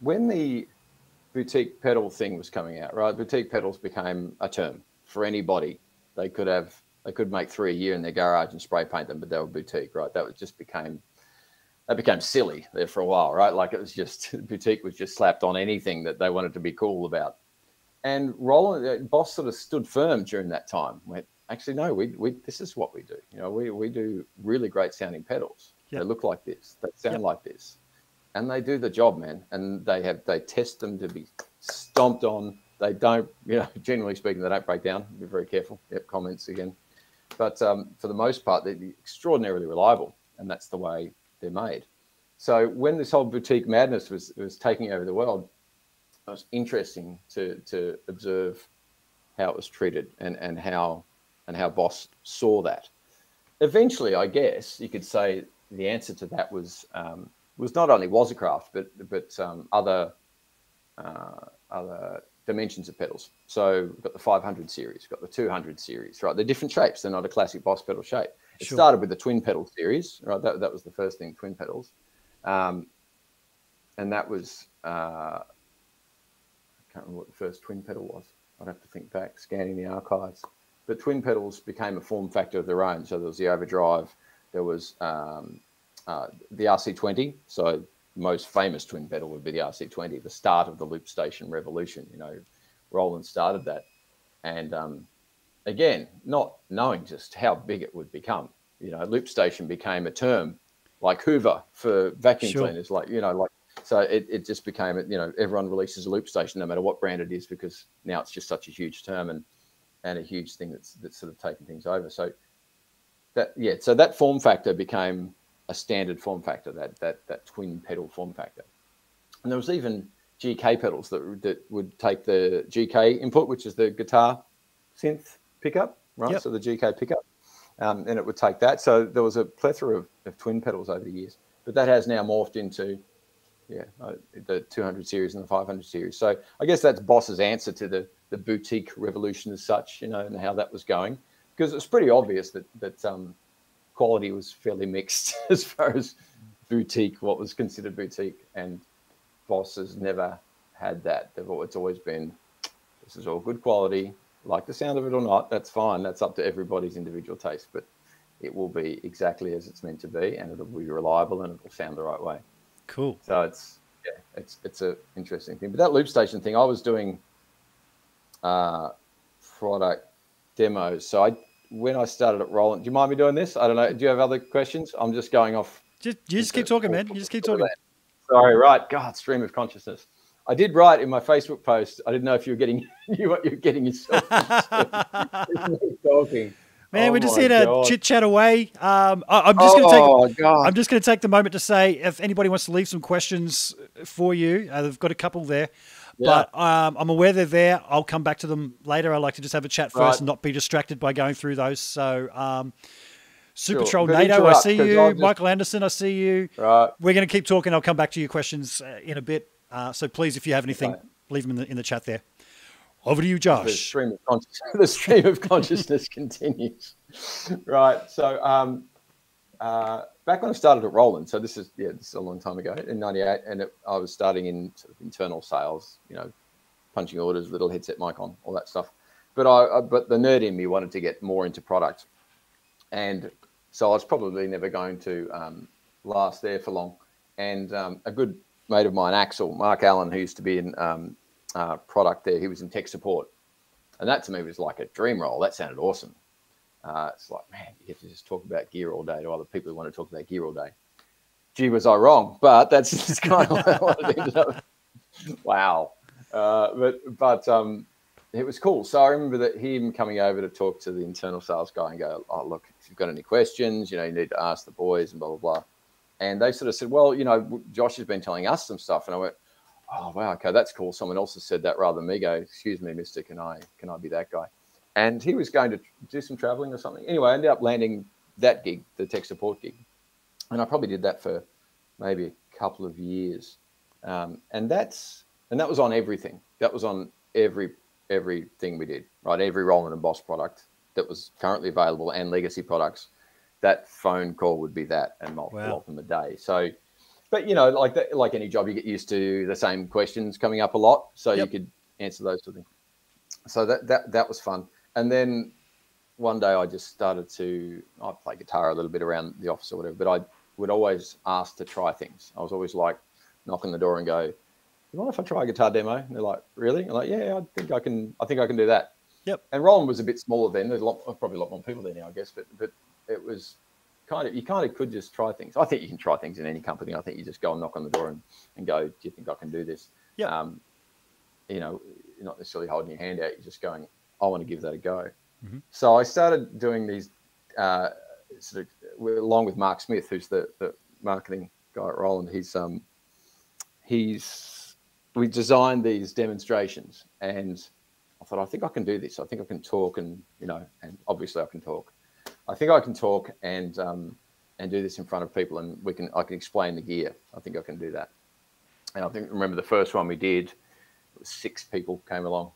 when the boutique pedal thing was coming out, right? Boutique pedals became a term for anybody. They could have they could make three a year in their garage and spray paint them, but they were boutique, right? That was just became that became silly there for a while, right? Like it was just boutique was just slapped on anything that they wanted to be cool about. And Roland uh, Boss sort of stood firm during that time. Went, actually, no, we, we this is what we do. You know, we, we do really great sounding pedals. Yep. They look like this. They sound Yep. like this, and they do the job, man. And they have they test them to be stomped on. They don't, you know, generally speaking, they don't break down. Be very careful. Yep, comments again. But um, for the most part, they're extraordinarily reliable, and that's the way they're made. So when this whole boutique madness was was taking over the world, it was interesting to to observe how it was treated and and how and how Boss saw that. Eventually, I guess you could say the answer to that was um, was not only Waza Craft, but but um, other uh, other dimensions of pedals. So we've got the 500 series, we've got the 200 series, right? They're different shapes. They're not a classic Boss pedal shape. It Sure. started with the twin pedal series, right? That, that was the first thing, twin pedals. Um, and that was, uh, I can't remember what the first twin pedal was. I'd have to think back, scanning the archives. But twin pedals became a form factor of their own. So there was the overdrive, there was um, uh, the RC20. So most famous twin pedal would be the RC20, the start of the loop station revolution. You know, Roland started that. And um, again, not knowing just how big it would become. You know, loop station became a term like Hoover for vacuum Sure. cleaners, like, you know, like, so it, it just became, you know, everyone releases a loop station no matter what brand it is because now it's just such a huge term and, and a huge thing that's, that's sort of taken things over. So that, yeah, so that form factor became a standard form factor, that, that, that twin pedal form factor. And there was even GK pedals that, that would take the GK input, which is the guitar synth pickup, right? Yep. So the GK pickup, um, and it would take that. So there was a plethora of, of twin pedals over the years, but that has now morphed into yeah, uh, the 200 series and the 500 series. So I guess that's Boss's answer to the the boutique revolution as such, you know, and how that was going, because it's pretty obvious that that um, quality was fairly mixed as far as boutique, what was considered boutique, and Boss has never had that. It's always been this is all good quality, like the sound of it or not. That's fine. That's up to everybody's individual taste, but it will be exactly as it's meant to be, and it'll be reliable and it'll sound the right way. Cool. So it's yeah, it's it's a interesting thing. But that loop station thing, I was doing uh, product demos. So I when I started at Roland, do you mind me doing this? I don't know. Do you have other questions? I'm just going off. Just you just keep talking, man. You just keep talking. Sorry, right. God, stream of consciousness. I did write in my Facebook post. I didn't know if you were getting you what you're getting yourself talking. Man, oh we're just here to chit chat away. Um, I, am just oh, going to take. God. I'm just going to take the moment to say, if anybody wants to leave some questions for you, uh, they've got a couple there. Yeah. But um, I'm aware they're there. I'll come back to them later. I like to just have a chat first right. and not be distracted by going through those. So, um, Super sure. Troll NATO, I see you. Just... Michael Anderson, I see you. Right. We're going to keep talking. I'll come back to your questions uh, in a bit. Uh, so please, if you have anything, right. leave them in the, in the chat there. Over to you, Josh. The stream of consciousness, the stream of consciousness continues. Right. So um, uh, back when I started at Roland, so this is yeah, this is a long time ago in '98, and it, I was starting in sort of internal sales, you know, punching orders, little headset mic on, all that stuff. But I, I but the nerd in me wanted to get more into product, and so I was probably never going to um, last there for long. And um, a good mate of mine, Axel Mark Allen, who used to be in um, uh, product there. He was in tech support, and that to me was like a dream role. That sounded awesome. Uh, it's like, man, you get to just talk about gear all day to other people who want to talk about gear all day. Gee, was I wrong? But that's just kind of what it ended up. Wow. Uh, but but um, it was cool. So I remember that him coming over to talk to the internal sales guy and go, "Oh, look, if you've got any questions, you know, you need to ask the boys and blah blah blah." And they sort of said, "Well, you know, Josh has been telling us some stuff," and I went, oh wow, okay, that's cool. Someone else has said that rather than me go, excuse me, Mister, can I can I be that guy? And he was going to do some traveling or something. Anyway, I ended up landing that gig, the tech support gig, and I probably did that for maybe a couple of years. Um, and that's and that was on everything. That was on every everything we did, right? Every Roland and Boss product that was currently available and legacy products. That phone call would be that and multiple wow. of them a day. So but you know, like that, like any job, you get used to the same questions coming up a lot, so yep. you could answer those sort of things. So that that that was fun. And then one day I just started to I play guitar a little bit around the office or whatever, but I would always ask to try things. I was always like knock on the door and go, "You mind if I try a guitar demo?" And they're like, "Really?" I'm like, "Yeah, I think I can. I think I can do that." Yep. And Roland was a bit smaller then. There's a lot, probably a lot more people there now, I guess. But but it was kind of you kind of could just try things. I think you can try things in any company. I think you just go and knock on the door and, and go, "Do you think I can do this?" Yeah. Um, you know, you're not necessarily holding your hand out. You're just going, "I want to give that a go." Mm-hmm. So I started doing these uh, sort of along with Mark Smith, who's the, the marketing guy at Roland. He's um, he's we designed these demonstrations, and I thought I think I can do this. I think I can talk, and you know, and obviously I can talk. I think I can talk and um, and do this in front of people, and we can I can explain the gear. I think I can do that. And I think remember the first one we did, six people came along,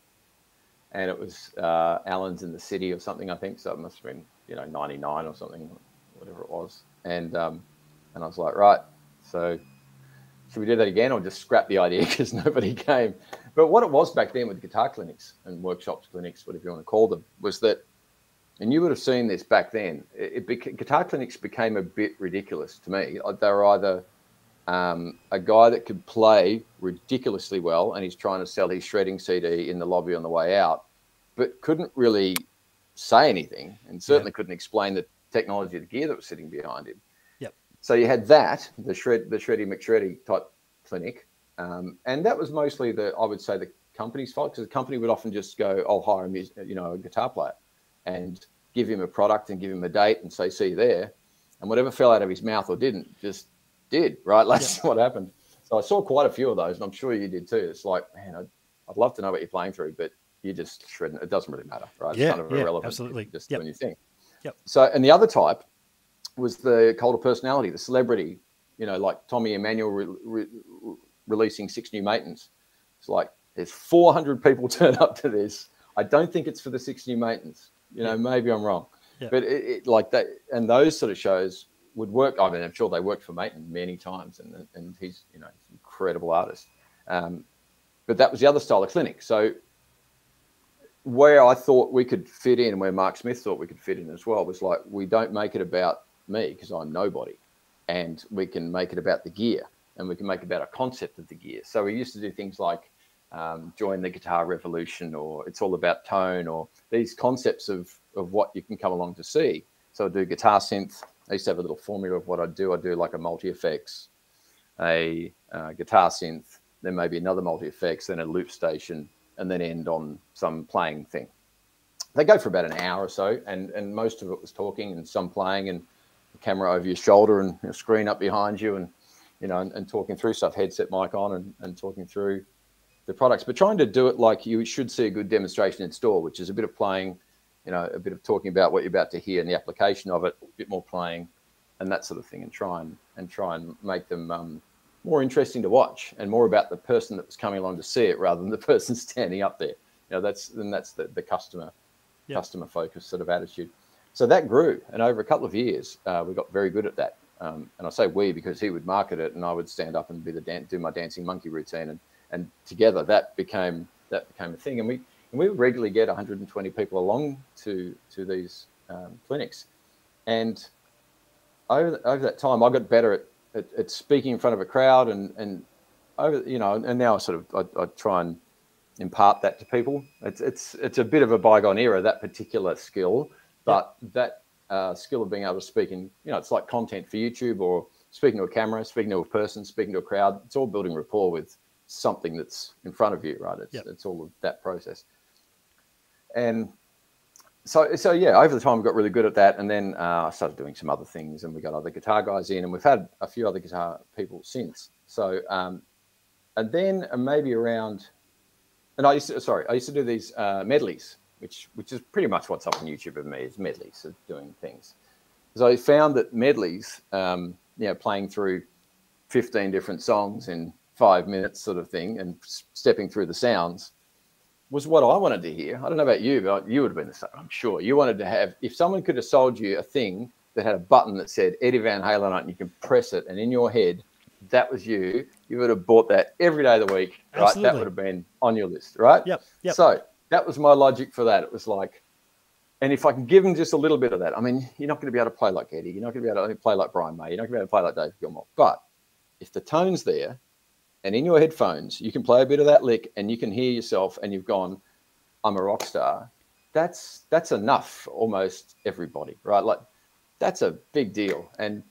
and it was uh, Allans in the city or something. I think so. It must have been you know ninety nine or something, whatever it was. And um, and I was like, right, so should we do that again or just scrap the idea because nobody came? But what it was back then with guitar clinics and workshops, clinics, whatever you want to call them, was that and you would have seen this back then. It, it guitar clinics became a bit ridiculous to me. They were either um, a guy that could play ridiculously well, and he's trying to sell his shredding CD in the lobby on the way out, but couldn't really say anything, and certainly yeah. couldn't explain the technology of the gear that was sitting behind him. Yep. So you had that, the shred, the shreddy McShreddy type clinic, um, and that was mostly the I would say the company's fault because the company would often just go, "I'll hire a you know a guitar player." and give him a product and give him a date and say, see you there. And whatever fell out of his mouth or didn't, just did, right? That's yeah. what happened. So I saw quite a few of those, and I'm sure you did too. It's like, man, I'd, I'd love to know what you're playing through, but you're just shredding. It doesn't really matter, right? It's yeah, kind of yeah, irrelevant. Absolutely. Just yep. doing your thing. Yep. So, and the other type was the cult of personality, the celebrity, you know, like Tommy Emmanuel re- re- releasing six new maintenance. It's like there's 400 people turn up to this. I don't think it's for the six new maintenance. You know, maybe I'm wrong, but it, it, like that, and those sort of shows would work. I mean, I'm sure they worked for Maitland many times, and and he's you know he's an incredible artist. Um, but that was the other style of clinic. So where I thought we could fit in, where Mark Smith thought we could fit in as well, was like we don't make it about me because I'm nobody, and we can make it about the gear, and we can make it about a concept of the gear. So we used to do things like um, join the guitar revolution, or it's all about tone, or these concepts of of what you can come along to see. So I do guitar synth. I used to have a little formula of what I'd do. I'd do like a multi effects, a uh, guitar synth, then maybe another multi effects, then a loop station, and then end on some playing thing. They go for about an hour or so, and and most of it was talking and some playing and camera over your shoulder and screen up behind you, and you know, and, and talking through stuff, headset mic on, and, and talking through the products, but trying to do it like you should see a good demonstration in store, which is a bit of playing, you know, a bit of talking about what you're about to hear and the application of it, a bit more playing, and that sort of thing, and try and and try and make them um, more interesting to watch and more about the person that was coming along to see it rather than the person standing up there. You know, that's and that's the, the customer Yep. customer focused sort of attitude. So that grew, and over a couple of years, uh, we got very good at that. Um, and I say we because he would market it, and I would stand up and be the dan- do my dancing monkey routine, and and together that became that became a thing. And we and we would regularly get 120 people along to to these um, clinics, and over over that time, I got better at, at, at speaking in front of a crowd, and and over you know, and now I sort of I, I try and impart that to people. It's it's it's a bit of a bygone era that particular skill, but that uh, skill of being able to speak in you know it's like content for YouTube or speaking to a camera, speaking to a person, speaking to a crowd. It's all building rapport with something that's in front of you, right? It's it's all of that process. And so so yeah, over the time we got really good at that, and then uh, I started doing some other things, and we got other guitar guys in, and we've had a few other guitar people since. So um, and then maybe around and I used to sorry, I used to do these uh, medleys, which which is pretty much what's up on YouTube of me is medleys of doing things. Because I found that medleys, um, you know, playing through fifteen different songs in five minutes, sort of thing, and stepping through the sounds, was what I wanted to hear. I don't know about you, but you would have been the same. I'm sure you wanted to have. If someone could have sold you a thing that had a button that said Eddie Van Halen on it, and you can press it, and in your head that was you, you would have bought that every day of the week, right? That would have been on your list, right? Yep. Yep. So that was my logic for that. It was like, and if I can give them just a little bit of that, I mean, you're not going to be able to play like Eddie, you're not going to be able to play like Brian May, you're not going to be able to play like Dave Gilmour. But if the tone's there, and in your headphones, you can play a bit of that lick, and you can hear yourself, and you've gone, "I'm a rock star." That's that's enough almost everybody, right? Like that's a big deal, and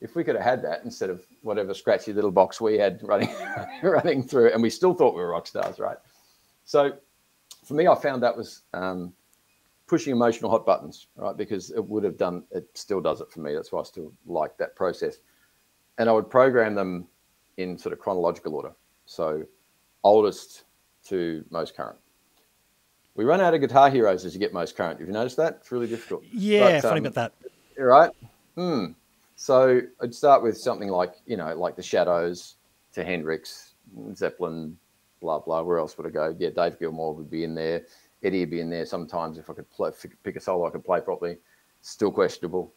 if we could have had that instead of whatever scratchy little box we had running running through, and we still thought we were rock stars, right? So for me, I found that was um, pushing emotional hot buttons, right? Because it would have done, it still does it for me. That's why I still like that process. And I would program them in sort of chronological order. So oldest to most current. We run out of guitar heroes as you get most current. Have you noticed that? It's really difficult. Yeah, But, funny um, about that. right? Hmm. So I'd start with something like, you know, like the Shadows to Hendrix, Zeppelin, blah, blah. Where else would I go? Yeah, Dave Gilmour would be in there. Eddie would be in there sometimes if I could play, pick a solo I could play properly. Still questionable.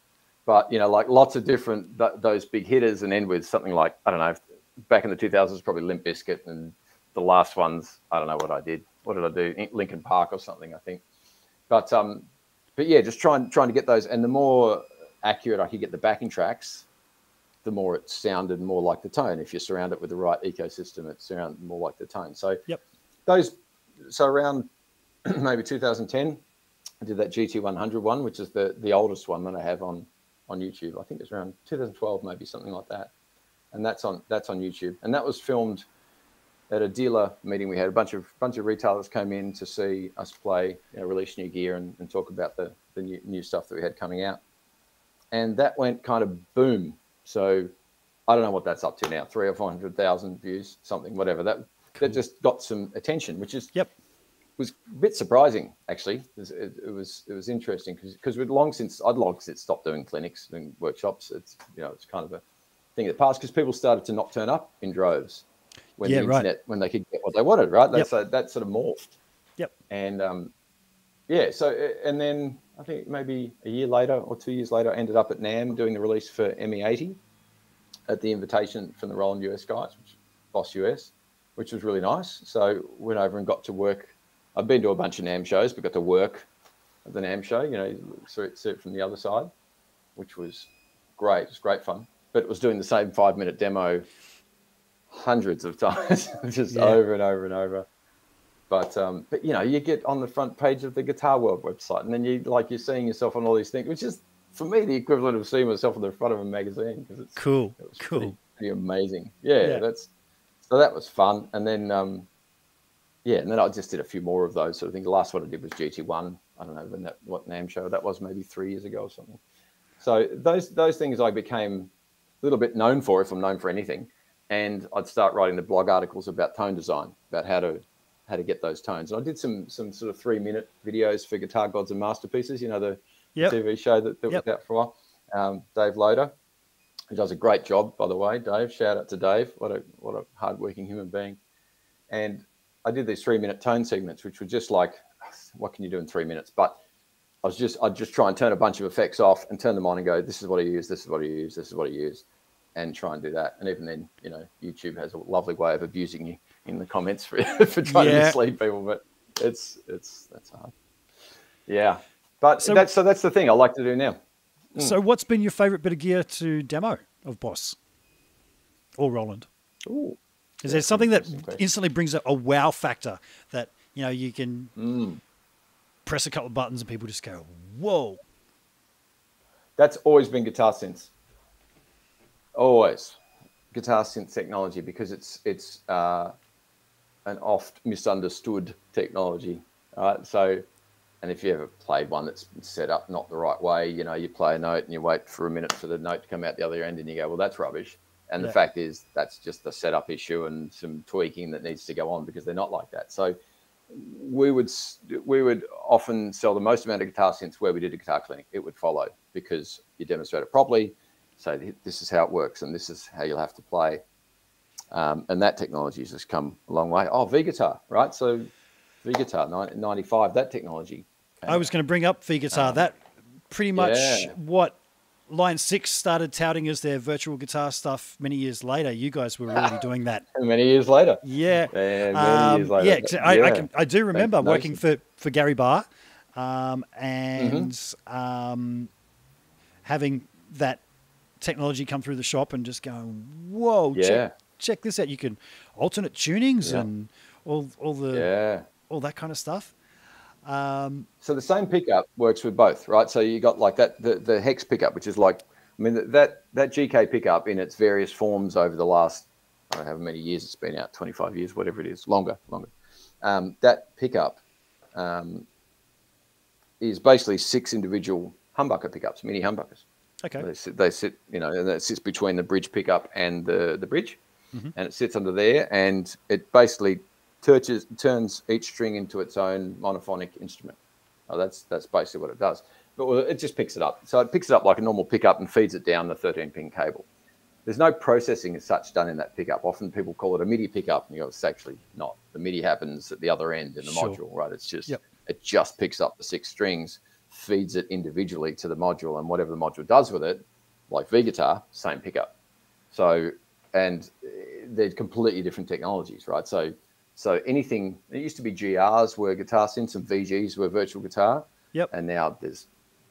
But, you know, like lots of different, th- those big hitters and end with something like, I don't know, back in the 2000s, probably Limp Bizkit. And the last ones, I don't know what I did. What did I do? Linkin Park or something, I think. But, um, but yeah, just trying trying to get those, and the more accurate I could get the backing tracks, the more it sounded more like the tone. If you surround it with the right ecosystem, it sounds more like the tone. So Yep. those, so around maybe 2010, I did that GT 100 one, which is the the oldest one that I have on on YouTube. I think it's around 2012, maybe something like that, and that's on that's on YouTube, and that was filmed at a dealer meeting we had. A bunch of bunch of retailers came in to see us play you know, release new gear and, and talk about the, the new, new stuff that we had coming out. And that went kind of boom. So i don't know what that's up to now three or four hundred thousand views something whatever. That that just got some attention which is Yep. was a bit surprising actually. It, was- it, it was it was interesting because we'd long since i'd long since stopped doing clinics and workshops. It's you know it's kind of a thing that passed because people started to not turn up in droves when Yeah, the right. internet when they could get what they wanted, right? Yep. That's so that sort of morphed. Yep. And um, yeah, so uh, and then I think maybe a year later or two years later, I ended up at NAMM doing the release for ME80 at the invitation from the Roland US guys, which Boss US, which was really nice. So went over and got to work. I've been to a bunch of NAMM shows, but got to work at the NAMM show. You know, see it, see it from the other side, which was great. It was great fun. But it was doing the same five minute demo hundreds of times, just Yeah. over and over and over. But um, but you know, you get on the front page of the Guitar World website, and then you like you're seeing yourself on all these things, which is for me the equivalent of seeing myself on the front of a magazine because it's Cool. it was Cool. pretty, pretty amazing. Yeah, Yeah. that's so that was fun. And then um, yeah, and then I just did a few more of those sort of things. The last one I did was GT One. I don't know when that what name show that was, maybe three years ago or something. So those those things I became little bit known for, if I'm known for anything. And I'd start writing the blog articles about tone design, about how to how to get those tones. And I did some some sort of three minute videos for Guitar Gods and Masterpieces. You know the Yep. TV show that, that Yep. was out for a while. Um, Dave Loader, who does a great job, by the way. Dave, shout out to Dave. What a what a hardworking human being. And I did these three minute tone segments, which were just like, what can you do in three minutes? But I was just I'd just try and turn a bunch of effects off and turn them on and go, this is what I use, this is what I use, this is what I use, and try and do that. And even then, you know, YouTube has a lovely way of abusing you in the comments for, for trying to Yeah. mislead people, but it's it's that's hard. Yeah. But So- that's so that's the thing I like to do now. So, what's been your favorite bit of gear to demo of Boss or Roland? Ooh. Is there something that instantly brings a, a wow factor that you know you can Mm. Press a couple of buttons and people just go, "Whoa!" That's always been guitar synths. Always guitar synth technology because it's it's uh, an oft misunderstood technology. Right? So, and if you ever played one that's set up not the right way, you know, you play a note and you wait for a minute for the note to come out the other end, and you go, "Well, that's rubbish." And Yeah. the fact is, that's just a setup issue and some tweaking that needs to go on because they're not like that. So, we would we would often sell the most amount of guitar synths where we did a guitar clinic. It would follow because you demonstrate it properly, say this is how it works and this is how you'll have to play. Um, and that technology has just come a long way. Oh, V guitar, right? So V guitar, 95, that technology. I was going to bring up V Guitar. that pretty much Um, yeah. what Line Six started touting as their virtual guitar stuff. Many years later, you guys were already doing that. Many years later. Yeah, Yeah, many Um, years later. yeah. 'cause I, I can. I do remember Thanks, working for for Gary Barr, um, and Mm-hmm. um, having that technology come through the shop and just going, "Whoa, Yeah. check, check this out! You can alternate tunings Yeah. and all all the Yeah. all that kind of stuff." Um, So the same pickup works with both, right? So you got like that the, the hex pickup, which is like I mean that that GK pickup in its various forms over the last I don't know how many years it's been out, 25 years, whatever it is, longer, longer. Um, that pickup um, is basically six individual humbucker pickups, mini humbuckers. okay, They sit, they sit, you know, and it sits between the bridge pickup and the, the bridge, Mhm. and it sits under there, and it basically turns turns each string into its own monophonic instrument. Oh, that's that's basically what it does. But it just picks it up. So it picks it up like a normal pickup and feeds it down the 13 pin cable. There's no processing as such done in that pickup. Often people call it a MIDI pickup, and you go, it's actually not. The MIDI happens at the other end in the Sure. module, right? It's just Yep. it just picks up the six strings, feeds it individually to the module, and whatever the module does with it, like V guitar, same pickup. So, and uh, they're completely different technologies, right? So, so anything it used to be GRs were guitar synths and VGs were virtual guitar, yep, and now there's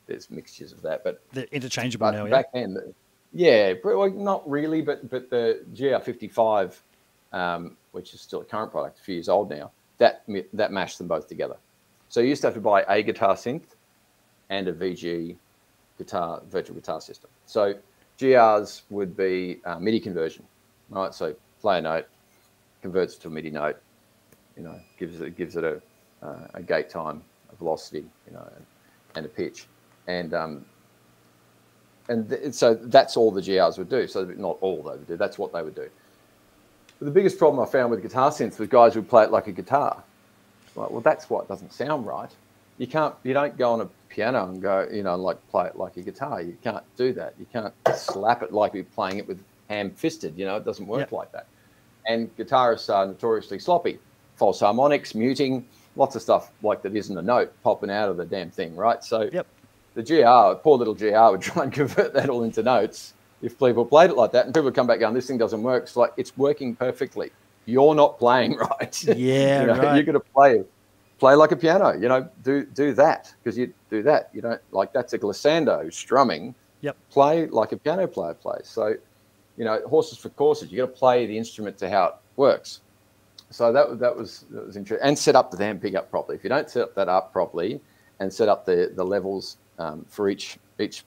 there's mixtures of that. But they're interchangeable but now. Yeah, back then, the- yeah, but, well, not really, but but the GR55, um, which is still a current product, a few years old now, that that mashed them both together. So you used to have to buy a guitar synth and a VG guitar virtual guitar system. So GRs would be uh, MIDI conversion, right? So play a note, converts to a MIDI note, you know, gives it gives it a uh, a gate time, a velocity, you know, and, and a pitch, and um, and th- so that's all the GRs would do. So not all they would do. That's what they would do. But the biggest problem I found with guitar synths was guys would play it like a guitar. Like, well, that's what doesn't sound right. You can't. You don't go on a piano and go, you know, like play it like a guitar. You can't do that. You can't slap it like you're playing it with ham fisted. You know, it doesn't work Yeah. like that. and guitarists are notoriously sloppy. False harmonics, muting, lots of stuff like that isn't a note popping out of the damn thing, right? So Yep. the GR, poor little GR, would try and convert that all into notes if people played it like that, and people would come back going, "This thing doesn't work." It's like it's working perfectly. You're not playing right. Yeah, you know, right. You're going to play play like a piano. You know, do do that because you do that. You don't like that's a glissando strumming. Yep. Play like a piano player plays. So, you know, horses for courses. You got to play the instrument to how it works. So that that was that was interesting, and set up the damn pickup properly. If you don't set up that up properly, and set up the the levels um, for each each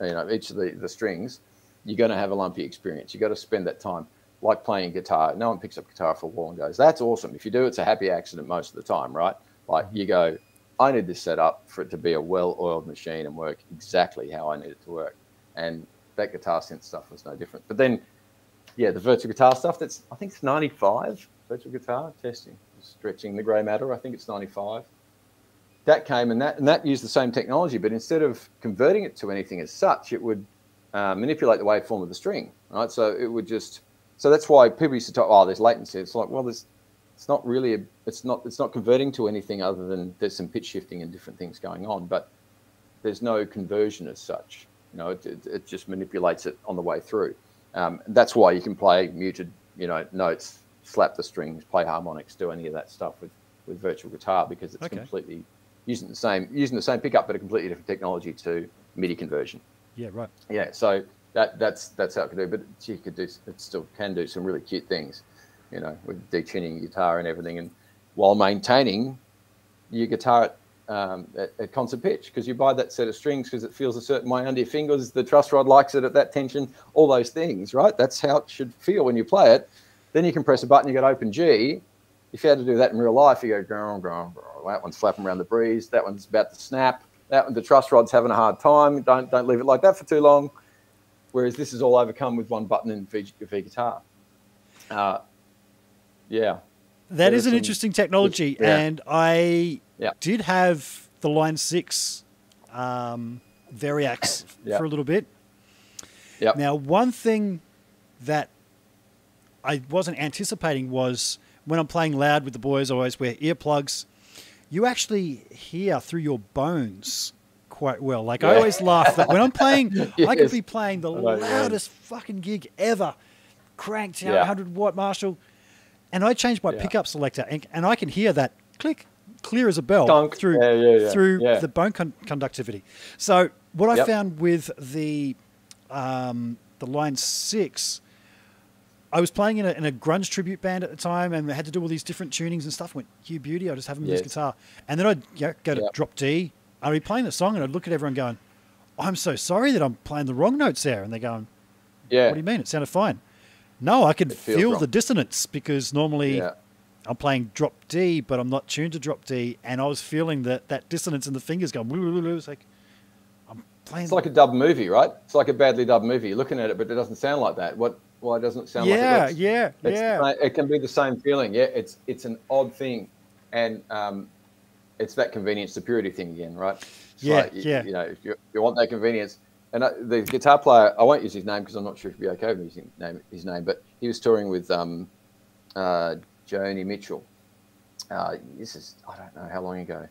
you know each of the the strings, you're going to have a lumpy experience. You got to spend that time like playing guitar. No one picks up guitar for a while and goes, "That's awesome." If you do, it's a happy accident most of the time, right? Like you go, "I need this set up for it to be a well-oiled machine and work exactly how I need it to work." And that guitar synth stuff was no different. But then, yeah, the virtual guitar stuff. That's I think it's 95 virtual guitar testing, stretching the grey matter. I think it's 95 that came and that and that used the same technology, but instead of converting it to anything as such, it would uh, manipulate the waveform of the string, right? So it would just so that's why people used to talk, oh, there's latency. It's like, well, there's it's not really a, it's not it's not converting to anything other than there's some pitch shifting and different things going on, but there's no conversion as such. You know, it, it, it just manipulates it on the way through. Um, that's why you can play muted, you know, notes, slap the strings, play harmonics, do any of that stuff with with virtual guitar because it's Okay. completely using the same using the same pickup but a completely different technology to MIDI conversion. Yeah, right. Yeah, so that that's that's how it can do. But you could do it still can do some really cute things, you know, with detuning guitar and everything, and while maintaining your guitar at, um, at, at concert pitch because you buy that set of strings because it feels a certain way under your fingers. The truss rod likes it at that tension. All those things, right? That's how it should feel when you play it. Then you can press a button. You got open G. If you had to do that in real life, you go grrr, grrr, grrr. That one's flapping around the breeze. That one's about to snap. That one, the truss rod's having a hard time. Don't don't leave it like that for too long. Whereas this is all overcome with one button in V, v guitar. Uh, yeah, That There is an some- interesting technology, yeah. and I Yeah. did have the Line Six um, Variax Yeah. for a little bit. Yep. Now, one thing that I wasn't anticipating was when I'm playing loud with the boys, I always wear earplugs. You actually hear through your bones quite well. Like I always laugh that when I'm playing, I could be playing the I yeah. loudest fucking gig ever, cranked out Yeah. 100 watt Marshall, and I change my Yeah. pickup selector, and, and I can hear that click, clear as a bell Dunk. through Yeah, yeah, yeah. through Yeah. the bone con- conductivity. So what I Yep. found with the um, the Line Six, I was playing in a, in a grunge tribute band at the time, and I had to do all these different tunings and stuff. I went, "You beauty!" I just have him Yes. his guitar, and then I'd you know, go to Yep. drop D. I'd be playing the song, and I'd look at everyone going, "I'm so sorry that I'm playing the wrong notes there," and they're going, yeah, "What do you mean? It sounded fine." No, I could feel wrong. the dissonance because normally yeah. I'm playing drop D, but I'm not tuned to drop D, and I was feeling that that dissonance in the fingers going. "Woo, woo, woo." It's like I'm playing. It's like a dub movie, right? It's like a badly dubbed movie. You're looking at it, but it doesn't sound like that. What? Why doesn't it sound like it yeah, yeah, yeah. it can be the same feeling. Yeah, it's it's an odd thing, and um, it's that convenience to purity thing again, right? It's Yeah, like, you, yeah. You know, if you, you want that convenience, and uh, the guitar player, I won't use his name because I'm not sure if he'd be okay with using name, his name, but he was touring with um, uh, Joni Mitchell. Uh, this is I don't know how long ago.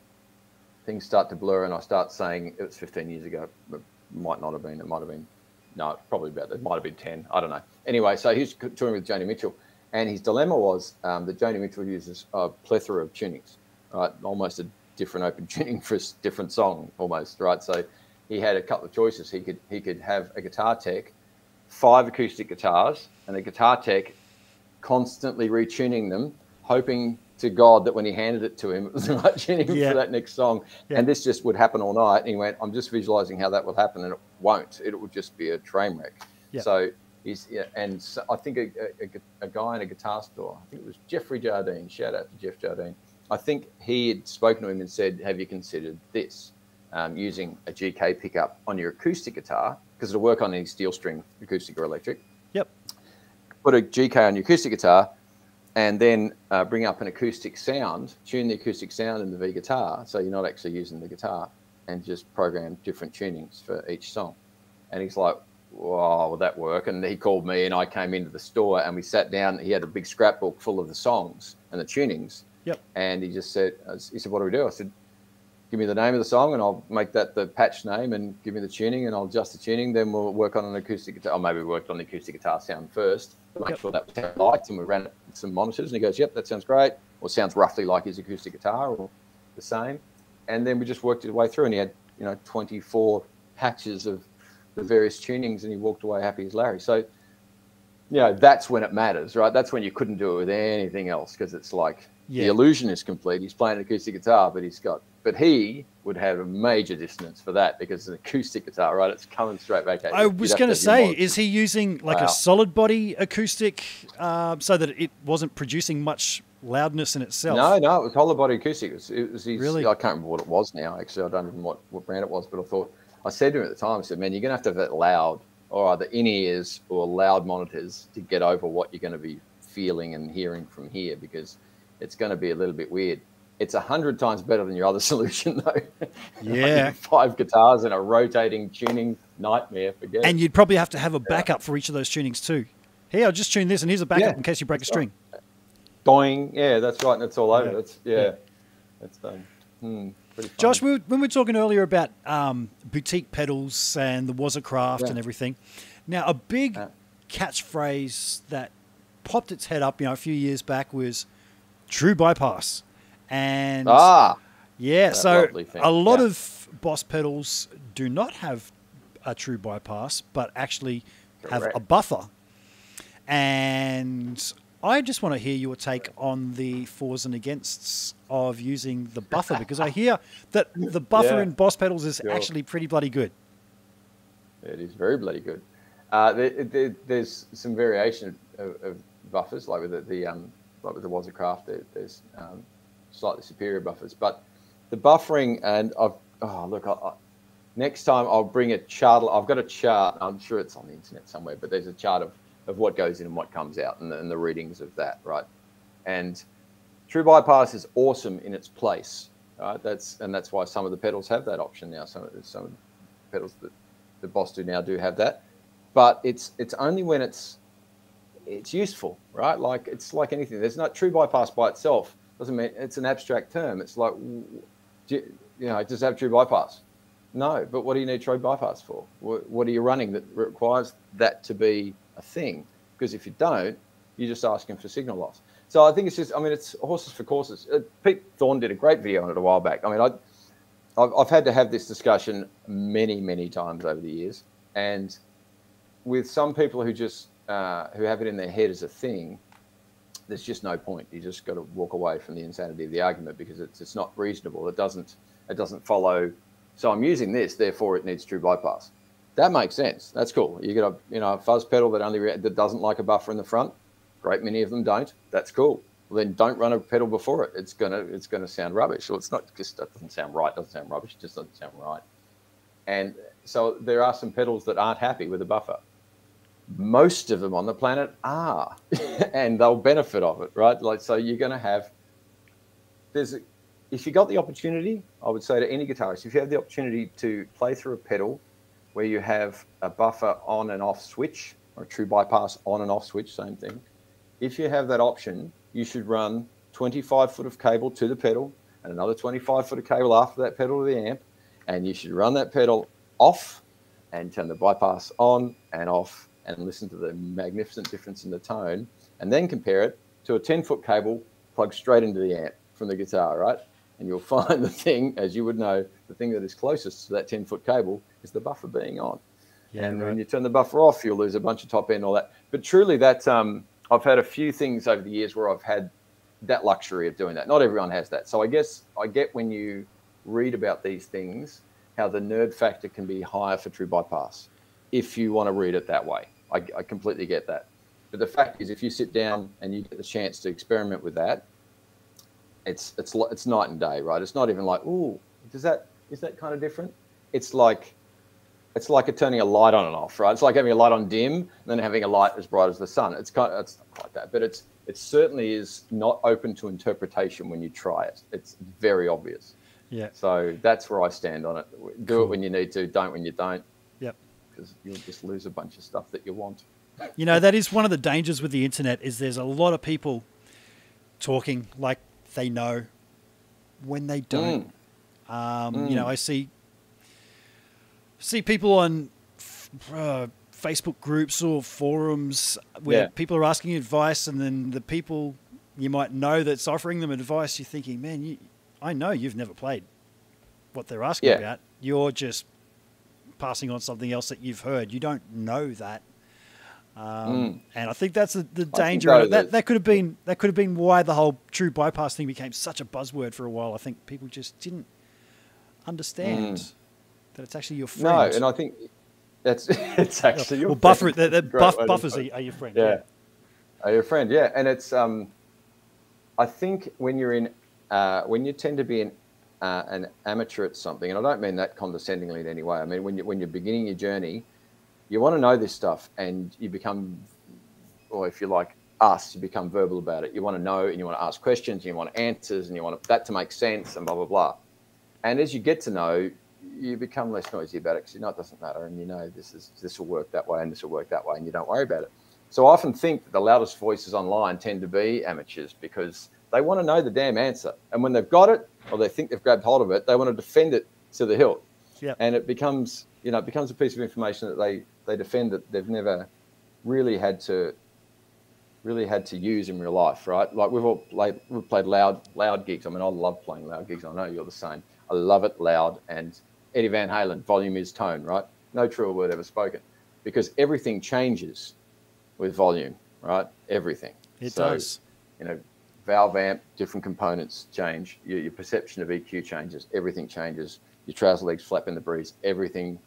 Things start to blur, and I start saying it was 15 years ago. But might not have been. It might have been. No, probably about. It might have been 10. I don't know. Anyway, so he was touring with Joni Mitchell, and his dilemma was um, that Joni Mitchell uses a plethora of tunings, right? Almost a different open tuning for a different song, almost, right? So he had a couple of choices. He could he could have a guitar tech, five acoustic guitars, and a guitar tech constantly retuning them, hoping to God that when he handed it to him, it was the right tuning Yeah. for that next song. Yeah. And this just would happen all night. And he went, I'm just visualizing how that will happen, and it won't. It will just be a train wreck. Yeah. So yeah, and so I think a, a, a- a guy in a guitar store, I think it was Jeffrey Jardine, shout out to Jeff Jardine. I think he had spoken to him and said, Have you considered this? Um, using a GK pickup on your acoustic guitar, because it'll work on any steel string, acoustic or electric Yep. put a GK on your acoustic guitar, and then uh, bring up an acoustic sound, tune the acoustic sound in the V guitar, so you're not actually using the guitar, and just program different tunings for each song. And he's like, Oh, "Wow, will that work?" And he called me, and I came into the store, and we sat down. He had a big scrapbook full of the songs and the tunings. Yep. And he just said, uh, "He said, what do we do?" I said, "Give me the name of the song, and I'll make that the patch name, and give me the tuning, and I'll adjust the tuning. Then we'll work on an acoustic guitar. Or maybe we worked on the acoustic guitar sound first, make Yep. sure that was how liked, and we ran some monitors. And he goes, "Yep, that sounds great," or sounds roughly like his acoustic guitar, or the same. And then we just worked his way through, and he had you know 24 patches of the various tunings, and he walked away happy as Larry. So, you know, that's when it matters, right? That's when you couldn't do it with anything else because it's like Yeah. the illusion is complete. He's playing an acoustic guitar, but he's got, but he would have a major dissonance for that because it's an acoustic guitar, right? It's coming straight back at you. I was going to say, is he using like Wow. a solid body acoustic uh, so that it wasn't producing much loudness in itself? No, no, it was hollow body acoustic. It was, it was his, Really? I can't remember what it was now. Actually, I don't remember what, what brand it was, but I thought I said to him at the time, I said, "Man, you're gonna have to have that loud, or either in ears or loud monitors to get over what you're going to be feeling and hearing from here, because it's going to be a little bit weird." It's a hundred times better than your other solution, though. Yeah. five guitars and a rotating tuning nightmare. Forget. it. And you'd probably have to have a backup for each of those tunings too. Here, I'll just tune this, and here's a backup Yeah, in case you break a string. Doing, yeah, that's right, and it's all over. Yeah. That's yeah, Yeah. that's um, hmm. Josh, we were, when we were talking earlier about um, boutique pedals and the Waza Craft Yeah. and everything, now a big Yeah. catchphrase that popped its head up, you know, a few years back was "true bypass," and ah, yeah, that so a lot yeah. of Boss pedals do not have a true bypass, but actually have a buffer. And I just want to hear your take on the fors and againsts of using the buffer because I hear that the buffer Yeah. in Boss pedals is Sure. actually pretty bloody good. It is very bloody good. Uh, there, there, there's some variation of, of buffers, like with the, the um, like with the Waza Craft, there, there's um, slightly superior buffers. But the buffering, and I've oh look, I, I, next time I'll bring a chart. I've got a chart. I'm sure it's on the internet somewhere, but there's a chart of, of what goes in and what comes out, and the, and the readings of that, right? And True bypass is awesome in its place, right? That's and that's why some of the pedals have that option now. Some some of the pedals that the Boss do now do have that, but it's it's only when it's it's useful, right? Like it's like anything. There's not true bypass by itself doesn't mean it's an abstract term. It's like do you, you know, it have true bypass? No, but what do you need true bypass for? What, what are you running that requires that to be a thing? Because if you don't, you're just asking for signal loss. So I think it's just, I mean, it's horses for courses. Uh, Pete Thorne did a great video on it a while back. I mean, I, I've, I've had to have this discussion many, many times over the years, and with some people who just uh, who have it in their head as a thing, there's just no point. You just got to walk away from the insanity of the argument because it's it's not reasonable. It doesn't it doesn't follow. So I'm using this, therefore it needs true bypass. That makes sense. That's cool. You get a you know a fuzz pedal that only that doesn't like a buffer in the front. Great many of them don't. That's cool. Well, then don't run a pedal before it. It's gonna it's gonna sound rubbish. Well, it's not just that doesn't sound right. Doesn't sound rubbish. It just doesn't sound right. And so there are some pedals that aren't happy with a buffer. Most of them on the planet are, and they'll benefit of it, right? Like so, you're going to have. There's, a, if you got the opportunity, I would say to any guitarist, if you have the opportunity to play through a pedal where you have a buffer on and off switch or a true bypass on and off switch, same thing. If you have that option, you should run 25 foot of cable to the pedal and another 25 foot of cable after that pedal to the amp, and you should run that pedal off and turn the bypass on and off and listen to the magnificent difference in the tone and then compare it to a 10 foot cable plugged straight into the amp from the guitar, right? And you'll find the thing, as you would know, the thing that is closest to that 10 foot cable is the buffer being on. and when you turn the buffer off, you'll lose a bunch of top end, all that. But truly, that um, I've had a few things over the years where I've had that luxury of doing that. Not everyone has that. So I guess I get when you read about these things how the nerd factor can be higher for true bypass if you want to read it that way. I, I completely get that. But the fact is, if you sit down and you get the chance to experiment with that, it's it's it's night and day, right? It's not even like, ooh, does that is that kind of different? It's like it's like turning a light on and off, right? It's like having a light on dim and then having a light as bright as the sun. It's kind of, it's not quite that, but it's it certainly is not open to interpretation when you try it. It's very obvious. Yeah. So that's where I stand on it. Do Cool. it when you need to, don't when you don't. Yep. because you'll just lose a bunch of stuff that you want. You know, that is one of the dangers with the internet is there's a lot of people talking like they know when they don't. Um, You know, I see see people on uh, Facebook groups or forums where Yeah. people are asking advice, and then the people you might know that's offering them advice, you're thinking, man, you, I know you've never played what they're asking Yeah. about. You're just passing on something else that you've heard. You don't know that. Um, And I think that's the, the danger. though of it. That that- that could have been that could have been why the whole true bypass thing became such a buzzword for a while. I think people just didn't understand that it's actually your friend. No, and I think that's it's actually your well, buffer friend. the, the buff, buffers are, are your friend. Yeah. Are your friend, yeah. And it's um I think when you're in uh, when you tend to be an uh, an amateur at something, and I don't mean that condescendingly in any way. I mean when you when you're beginning your journey, you want to know this stuff and you become or if you like us, you become verbal about it. You want to know and you want to ask questions and you want answers and you want that to make sense and blah blah blah. And as you get to know, you become less noisy about it because you know it doesn't matter and you know this is this will work that way and this will work that way and you don't worry about it. So I often think that the loudest voices online tend to be amateurs because they want to know the damn answer. And when they've got it or they think they've grabbed hold of it, they want to defend it to the hilt. Yep. And it becomes, you know, it becomes a piece of information that they, they defend that they've never really had to really had to use in real life, right? Like we've all played we've played loud loud gigs. I mean, I love playing loud gigs. I know you're the same. I love it loud and Eddie Van Halen, volume is tone, right? No truer word ever spoken. Because everything changes with volume, right? Everything. It So, does. You know, valve amp, different components change. Your, your perception of EQ changes. Everything changes. Your trouser legs flap in the breeze. Everything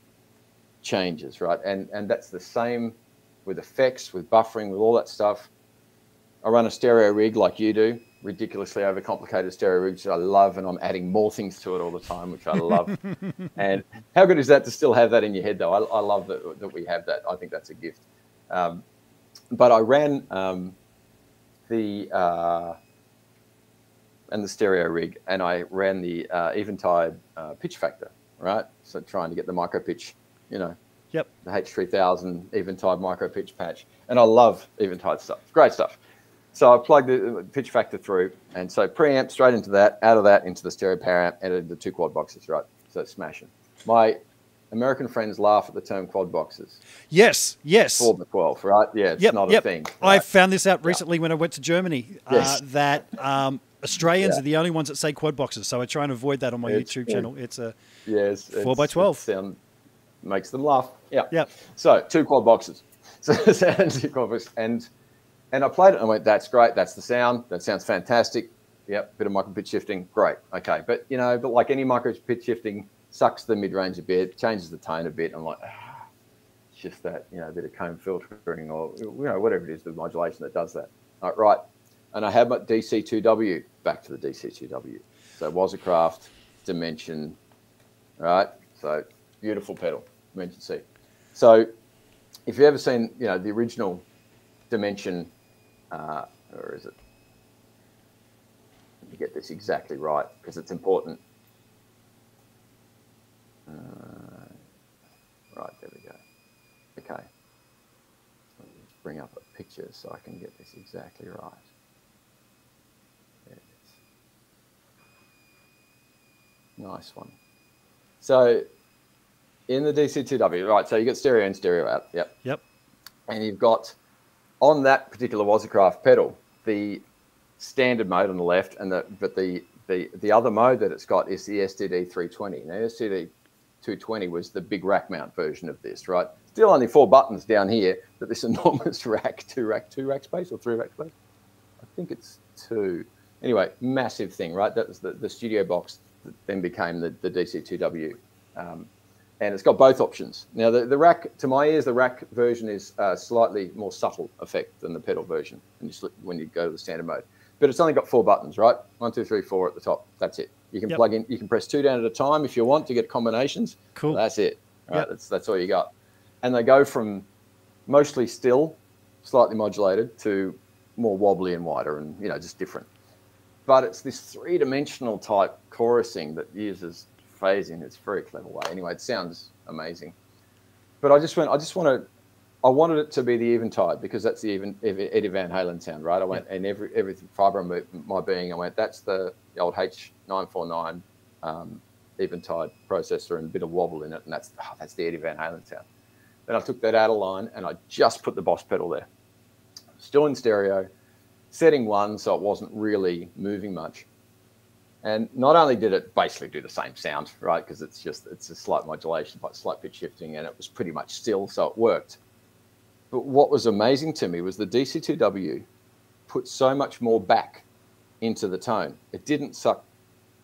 changes, right? And and that's the same with effects, with buffering, with all that stuff. I run a stereo rig like you do, ridiculously overcomplicated stereo rig, which I love, and I'm adding more things to it all the time, which I love. and how good is that to still have that in your head, though? I, I love that, that we have that. I think that's a gift. Um, but I ran um, the uh, and the stereo rig, and I ran the uh, Eventide uh, pitch factor, right? So trying to get the micro pitch, you know, Yep. the H3000 Eventide micro pitch patch, and I love Eventide stuff. Great stuff. So I plugged the pitch factor through, and so preamp straight into that, out of that into the stereo power amp, and the two quad boxes, right? So it's smashing. My American friends laugh at the term quad boxes. Yes. Yes. Four by twelve, right? Yeah, it's yep. not yep. a thing. I found this out recently when I went to Germany. Yes. Uh, that um, Australians Yeah. are the only ones that say quad boxes, so I try and avoid that on my It's YouTube channel. It's a Yes, four by twelve. Sound makes them laugh. Yeah. Yep. So two quad boxes. So two quad boxes, and and I played it and I went, "That's great. That's the sound. That sounds fantastic. Yep. Bit of micro pitch shifting. Great. Okay. But you know, but like any micro pitch shifting, sucks the mid range a bit, changes the tone a bit. I'm like, ah, it's just that you know, a bit of comb filtering or you know, whatever it is, the modulation that does that. All right. right. And I have my DC2W back to the DC2W. So Waza Craft Dimension right? So beautiful pedal, Dimension C. So if you've ever seen, you know, the original Dimension, uh, or is it? Let me get this exactly right because it's important. Uh, right, there we go. Okay. Let just bring up a picture so I can get this exactly right. There it is. Nice one. So in the DC2W, right, so you've got stereo in, stereo out. Yep. yep. And you've got on that particular Waza Craft pedal, the standard mode on the left, and the but the the the other mode that it's got is the SDD-320. Now STD 220 was the big rack mount version of this, right? Still only four buttons down here, but this enormous rack, two rack, two rack space or three rack space. I think it's two. Anyway, massive thing, right? That was the, the studio box that then became the, the DC2W. Um, and it's got both options. Now, the, the rack, to my ears, the rack version is a slightly more subtle effect than the pedal version when you, slip, when you go to the standard mode. But it's only got four buttons, right? One, two, three, four at the top. That's it. You can Yep. plug in, you can press two down at a time if you want to get combinations. Cool. That's it. Right? Yep. That's, that's all you got. And they go from mostly still, slightly modulated, to more wobbly and wider and, you know, just different but it's this three-dimensional type chorusing that uses phasing in its a very clever way. Anyway, it sounds amazing. but I just went. I just want to. I wanted it to be the Eventide because that's the even Eddie Van Halen sound, right? I went and every every fiber of my being, I went. That's the, the old H949 um, Eventide processor and a bit of wobble in it, and that's oh, that's the Eddie Van Halen sound. Then I took that out of line and I just put the Boss pedal there, still in stereo, setting one, so it wasn't really moving much. And not only did it basically do the same sound, right? Because it's just it's a slight modulation, but slight pitch shifting, and it was pretty much still, so it worked. But what was amazing to me was the DC2W put so much more back into the tone. It didn't suck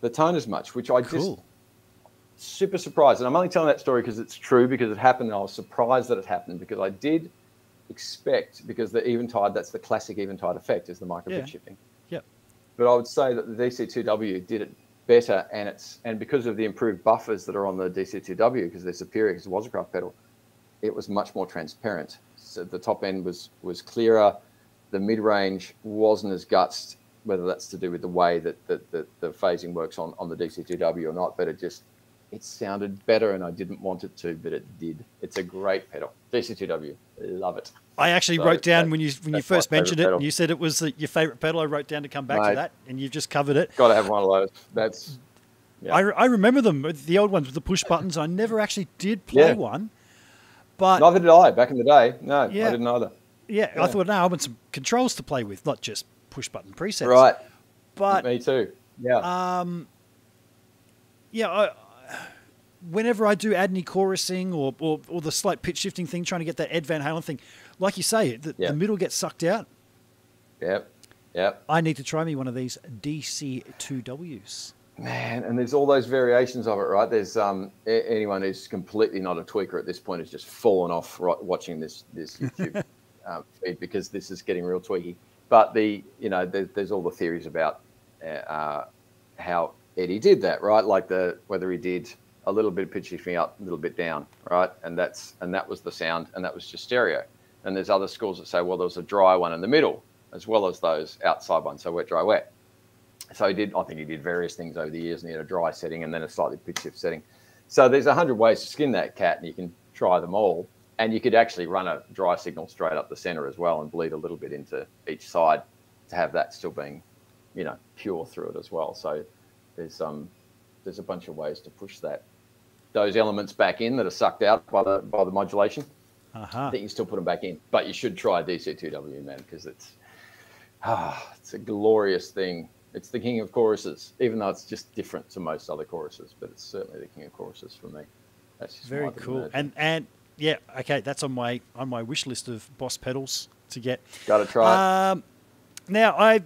the tone as much, which I cool. just super surprised. And I'm only telling that story because it's true, because it happened, and I was surprised that it happened because I did expect because the Eventide, that's the classic Eventide effect, is the micro pitch yeah. shifting. But I would say that the DC2W did it better, and it's and because of the improved buffers that are on the DC2W, because they're superior because it was a craft pedal, it was much more transparent. So the top end was was clearer, the mid range wasn't as gutsed. Whether that's to do with the way that, that, that the phasing works on, on the DC2W or not, but it just it sounded better and I didn't want it to, but it did. It's a great pedal. DC2W, love it. I actually so wrote down when you when you first mentioned it, you said it was the, your favorite pedal. I wrote down to come back Mate, to that, and you've just covered it. Got to have one of those. That's. Yeah. I, I remember them, the old ones with the push buttons. I never actually did play yeah. one, but neither did I back in the day. No, yeah. I didn't either. Yeah, I thought now I want some controls to play with, not just push button presets. Right. But me too. Yeah. Um. Yeah, I, whenever I do add any chorusing or, or, or the slight pitch shifting thing, trying to get that Ed Van Halen thing, like you say, the, yep. the middle gets sucked out. Yep. Yep. I need to try me one of these DC2Ws. Man, and there's all those variations of it, right? There's um, anyone who's completely not a tweaker at this point has just fallen off right, watching this this YouTube um, feed because this is getting real tweaky. But the you know there, there's all the theories about uh, how Eddie did that, right? Like the whether he did a little bit of pitch shifting up, a little bit down, right? And that's and that was the sound, and that was just stereo. And there's other schools that say, well, there was a dry one in the middle, as well as those outside ones, so wet, dry, wet. So he did. I think he did various things over the years, and he had a dry setting and then a slightly pitch shift setting. So there's a hundred ways to skin that cat, and you can try them all. And you could actually run a dry signal straight up the center as well, and bleed a little bit into each side to have that still being, you know, pure through it as well. So there's um there's a bunch of ways to push that those elements back in that are sucked out by the by the modulation. Uh-huh. I think you still put them back in, but you should try DC2W, man, because it's ah, it's a glorious thing. It's the king of choruses, even though it's just different to most other choruses, but it's certainly the king of choruses for me. That's just very cool. And and yeah, okay, that's on my on my wish list of Boss pedals to get. Got to try. Um, now I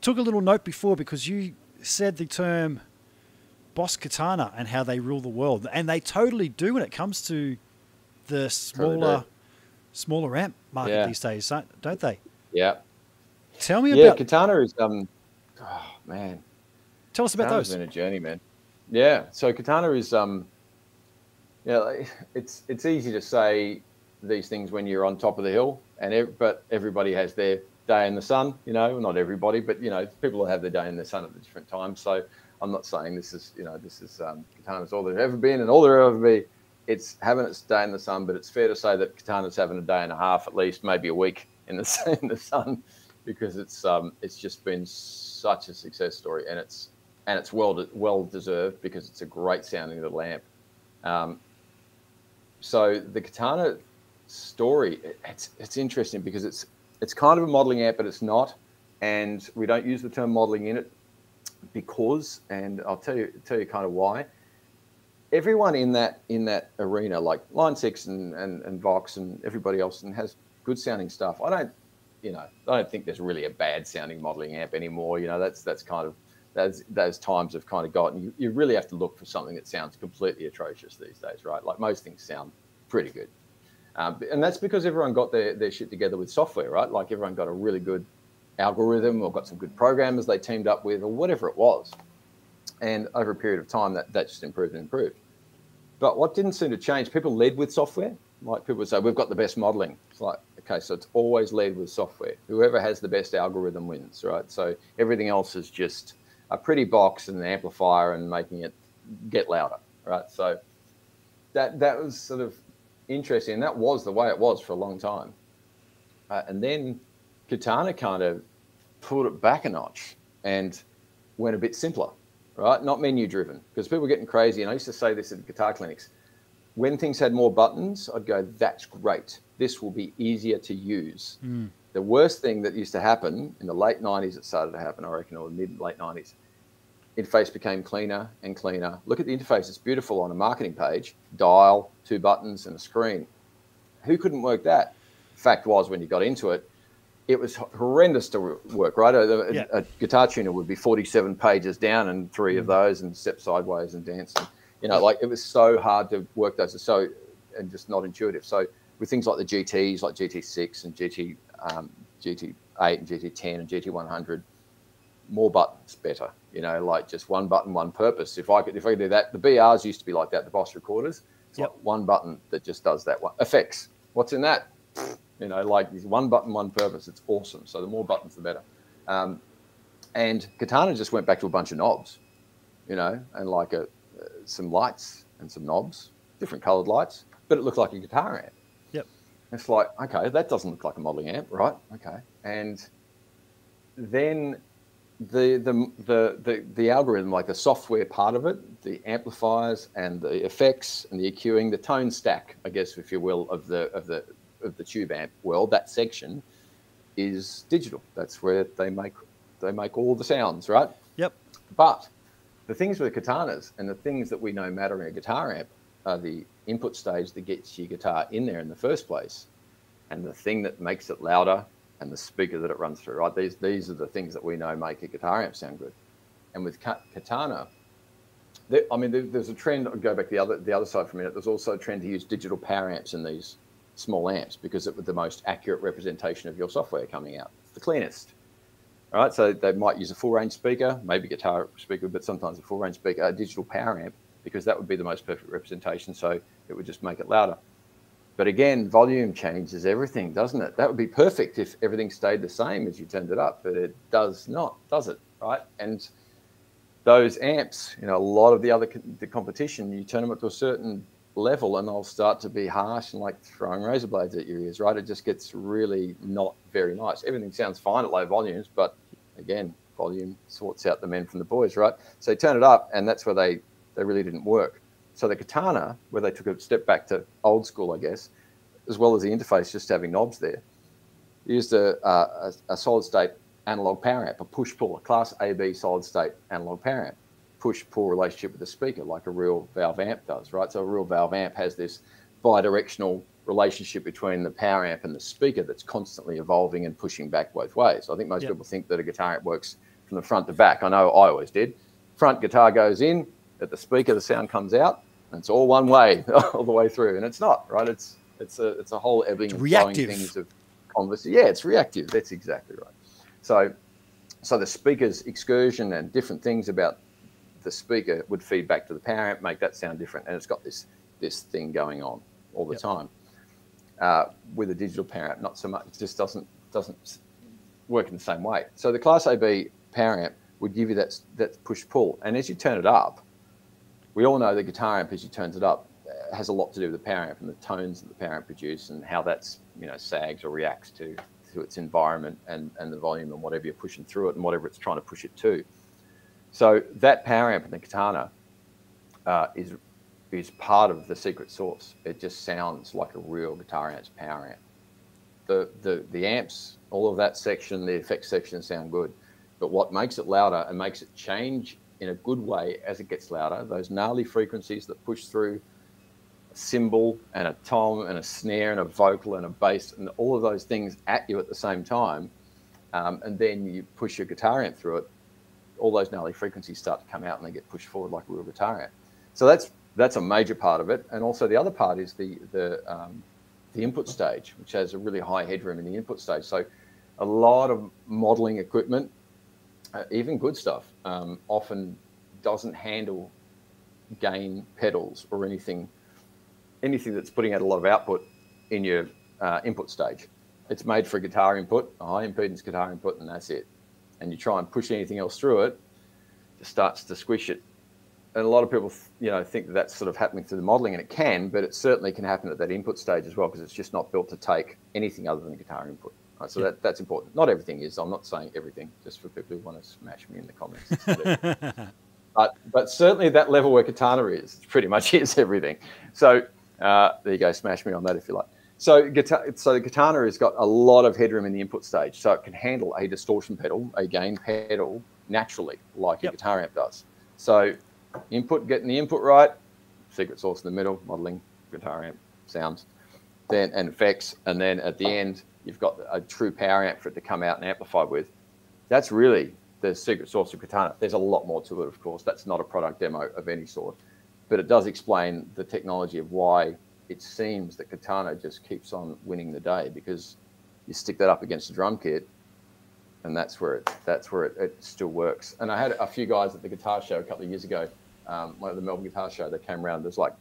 took a little note before because you said the term Boss Katana and how they rule the world, and they totally do when it comes to the smaller, smaller amp market yeah. these days, don't they? Yeah. Tell me yeah, about Katana is um, oh man. Tell us about Katana's those. Been a journey, man. Yeah. So Katana is um, yeah, it's it's easy to say these things when you're on top of the hill, and ev- but everybody has their day in the sun. You know, not everybody, but you know, people will have their day in the sun at the different times. So I'm not saying this is, you know, this is um, Katana's all there ever been and all there ever be. It's having its day in the sun, but it's fair to say that Katana's having a day and a half at least, maybe a week in the in the sun, because it's um, it's just been such a success story, and it's and it's well well deserved because it's a great sounding little amp. Um, so the Katana story, it's it's interesting because it's it's kind of a modeling amp, but it's not, and we don't use the term modeling in it because, and I'll tell you tell you kind of why. Everyone in that in that arena, like Line Six and, and, and Vox and everybody else, and has good sounding stuff. I don't, you know, I don't think there's really a bad sounding modeling amp anymore. You know, that's that's kind of those those times have kind of gotten. You, you really have to look for something that sounds completely atrocious these days, right? Like most things sound pretty good. Um, and that's because everyone got their, their shit together with software, right? Like everyone got a really good algorithm or got some good programmers they teamed up with or whatever it was. And over a period of time, that, that just improved and improved. But what didn't seem to change, people led with software. Like people would say, we've got the best modeling. It's like, okay, so it's always led with software. Whoever has the best algorithm wins, right? So everything else is just a pretty box and an amplifier and making it get louder, right? So that that was sort of interesting. That was the way it was for a long time. Uh, and then Katana kind of pulled it back a notch and went a bit simpler, right? Not menu driven because people were getting crazy. And I used to say this at guitar clinics. When things had more buttons, I'd go, that's great. This will be easier to use. Mm. The worst thing that used to happen in the late 90s, it started to happen, I reckon, or mid late 90s, interface became cleaner and cleaner. Look at the interface, it's beautiful on a marketing page dial, two buttons, and a screen. Who couldn't work that? Fact was, when you got into it, it was horrendous to work, right? A, Yeah. a guitar tuner would be 47 pages down and three of those and step sideways and dance. And, you know, like it was so hard to work those. So, and just not intuitive. So, with things like the GTs, like GT6 and GT, um, GT8 and GT10 and GT100, more buttons, better. You know, like just one button, one purpose. If I could, if I could do that, the BRs used to be like that. The Boss recorders, it's Yep. like one button that just does that one. Effects. What's in that? You know, like one button, one purpose. It's awesome. So the more buttons, the better. Um, and Katana just went back to a bunch of knobs, you know, and like a, uh, some lights and some knobs, different colored lights, but it looked like a guitar amp. Yep. It's like, okay, that doesn't look like a modeling amp, right? Okay. And then the, the, the, the, the algorithm, like the software part of it, the amplifiers and the effects and the EQing, the tone stack, I guess, if you will, of the, of the, of the tube amp world, that section is digital. That's where they make, they make all the sounds, right? Yep. But the things with katanas and the things that we know matter in a guitar amp are the input stage that gets your guitar in there in the first place, and the thing that makes it louder, and the speaker that it runs through. Right? These these are the things that we know make a guitar amp sound good. And with katana, there, I mean, there, there's a trend. I'll go back the other the other side for a minute. There's also a trend to use digital power amps in these small amps because it was the most accurate representation of your software coming out. The cleanest. All right, so they might use a full range speaker, maybe guitar speaker, but sometimes a full range speaker, a digital power amp, because that would be the most perfect representation. So it would just make it louder. But again, volume changes everything, doesn't it? That would be perfect if everything stayed the same as you turned it up, but it does not, does it? Right? And those amps, you know, a lot of the other the competition, you turn them up to a certain level and they'll start to be harsh and like throwing razor blades at your ears, right? It just gets really not very nice. Everything sounds fine at low volumes, but again, volume sorts out the men from the boys, right? So turn it up and that's where they, they really didn't work. So the katana, where they took a step back to old school, I guess, as well as the interface just having knobs there, used a, uh, a, a solid state analog power amp, a push pull, a class AB solid state analog power amp, push pull relationship with the speaker like a real valve amp does, right? So a real valve amp has this bi-directional relationship between the power amp and the speaker that's constantly evolving and pushing back both ways. I think most Yep. people think that a guitar amp works from the front to back. I know I always did. Front guitar goes in, at the speaker the sound comes out, and it's all one way all the way through. And it's not, right? It's it's a it's a whole ebbing It's and reactive. flowing things of conversation. Yeah, it's reactive. That's exactly right. So so the speaker's excursion and different things about the speaker would feed back to the power amp, make that sound different, and it's got this this thing going on all the Yep. time. Uh, with a digital power amp, not so much. It just doesn't doesn't work in the same way. So the Class AB power amp would give you that that push pull, and as you turn it up, we all know the guitar amp as you turns it up uh, has a lot to do with the power amp and the tones that the power amp produce and how that's you know sags or reacts to to its environment and and the volume and whatever you're pushing through it and whatever it's trying to push it to. So that power amp in the katana uh, is is part of the secret sauce. It just sounds like a real guitar amp's power amp. The the the amps, all of that section, the effects section sound good, but what makes it louder and makes it change in a good way as it gets louder, those gnarly frequencies that push through a cymbal and a tom and a snare and a vocal and a bass and all of those things at you at the same time, um, and then you push your guitar amp through it, all those gnarly frequencies start to come out and they get pushed forward like a real guitar. So that's that's a major part of it, and also the other part is the the um, the input stage, which has a really high headroom in the input stage. So a lot of modeling equipment, uh, even good stuff, um, often doesn't handle gain pedals or anything anything that's putting out a lot of output in your uh, input stage. It's made for a guitar input, a high impedance guitar input, and that's it. And you try and push anything else through it, it starts to squish it and a lot of people, you know, think that that's sort of happening through the modelling, and it can, but it certainly can happen at that input stage as well because it's just not built to take anything other than guitar input. Right? So yeah. that, that's important. Not everything is. I'm not saying everything, just for people who want to smash me in the comments. but but certainly that level where Katana is, pretty much is everything. So uh, there you go, smash me on that if you like. So, so the Katana has got a lot of headroom in the input stage, so it can handle a distortion pedal, a gain pedal naturally, like yep. a guitar amp does. So, input, getting the input right, secret sauce in the middle, modeling, guitar amp, sounds, then and effects, and then at the end you've got a true power amp for it to come out and amplify with. That's really the secret sauce of Katana. There's a lot more to it, of course. That's not a product demo of any sort, but it does explain the technology of why it seems that Katana just keeps on winning the day because you stick that up against a drum kit, and that's where it that's where it, it still works. And I had a few guys at the guitar show a couple of years ago, um, one of the Melbourne Guitar Show. They came around. There's like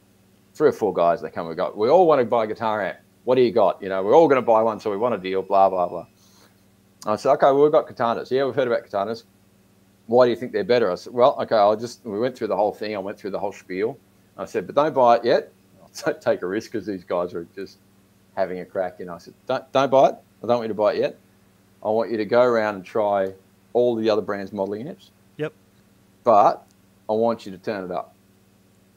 three or four guys. They come and go. We all want to buy a guitar amp. What do you got? You know, we're all going to buy one, so we want a deal. Blah blah blah. I said, okay, well, we've got katanas. Yeah, we've heard about katanas. Why do you think they're better? I said, well, okay, I'll just. We went through the whole thing. I went through the whole spiel. I said, but don't buy it yet take a risk because these guys are just having a crack. And I said, don't, don't buy it. I don't want you to buy it yet. I want you to go around and try all the other brands modeling apps. Yep. But I want you to turn it up.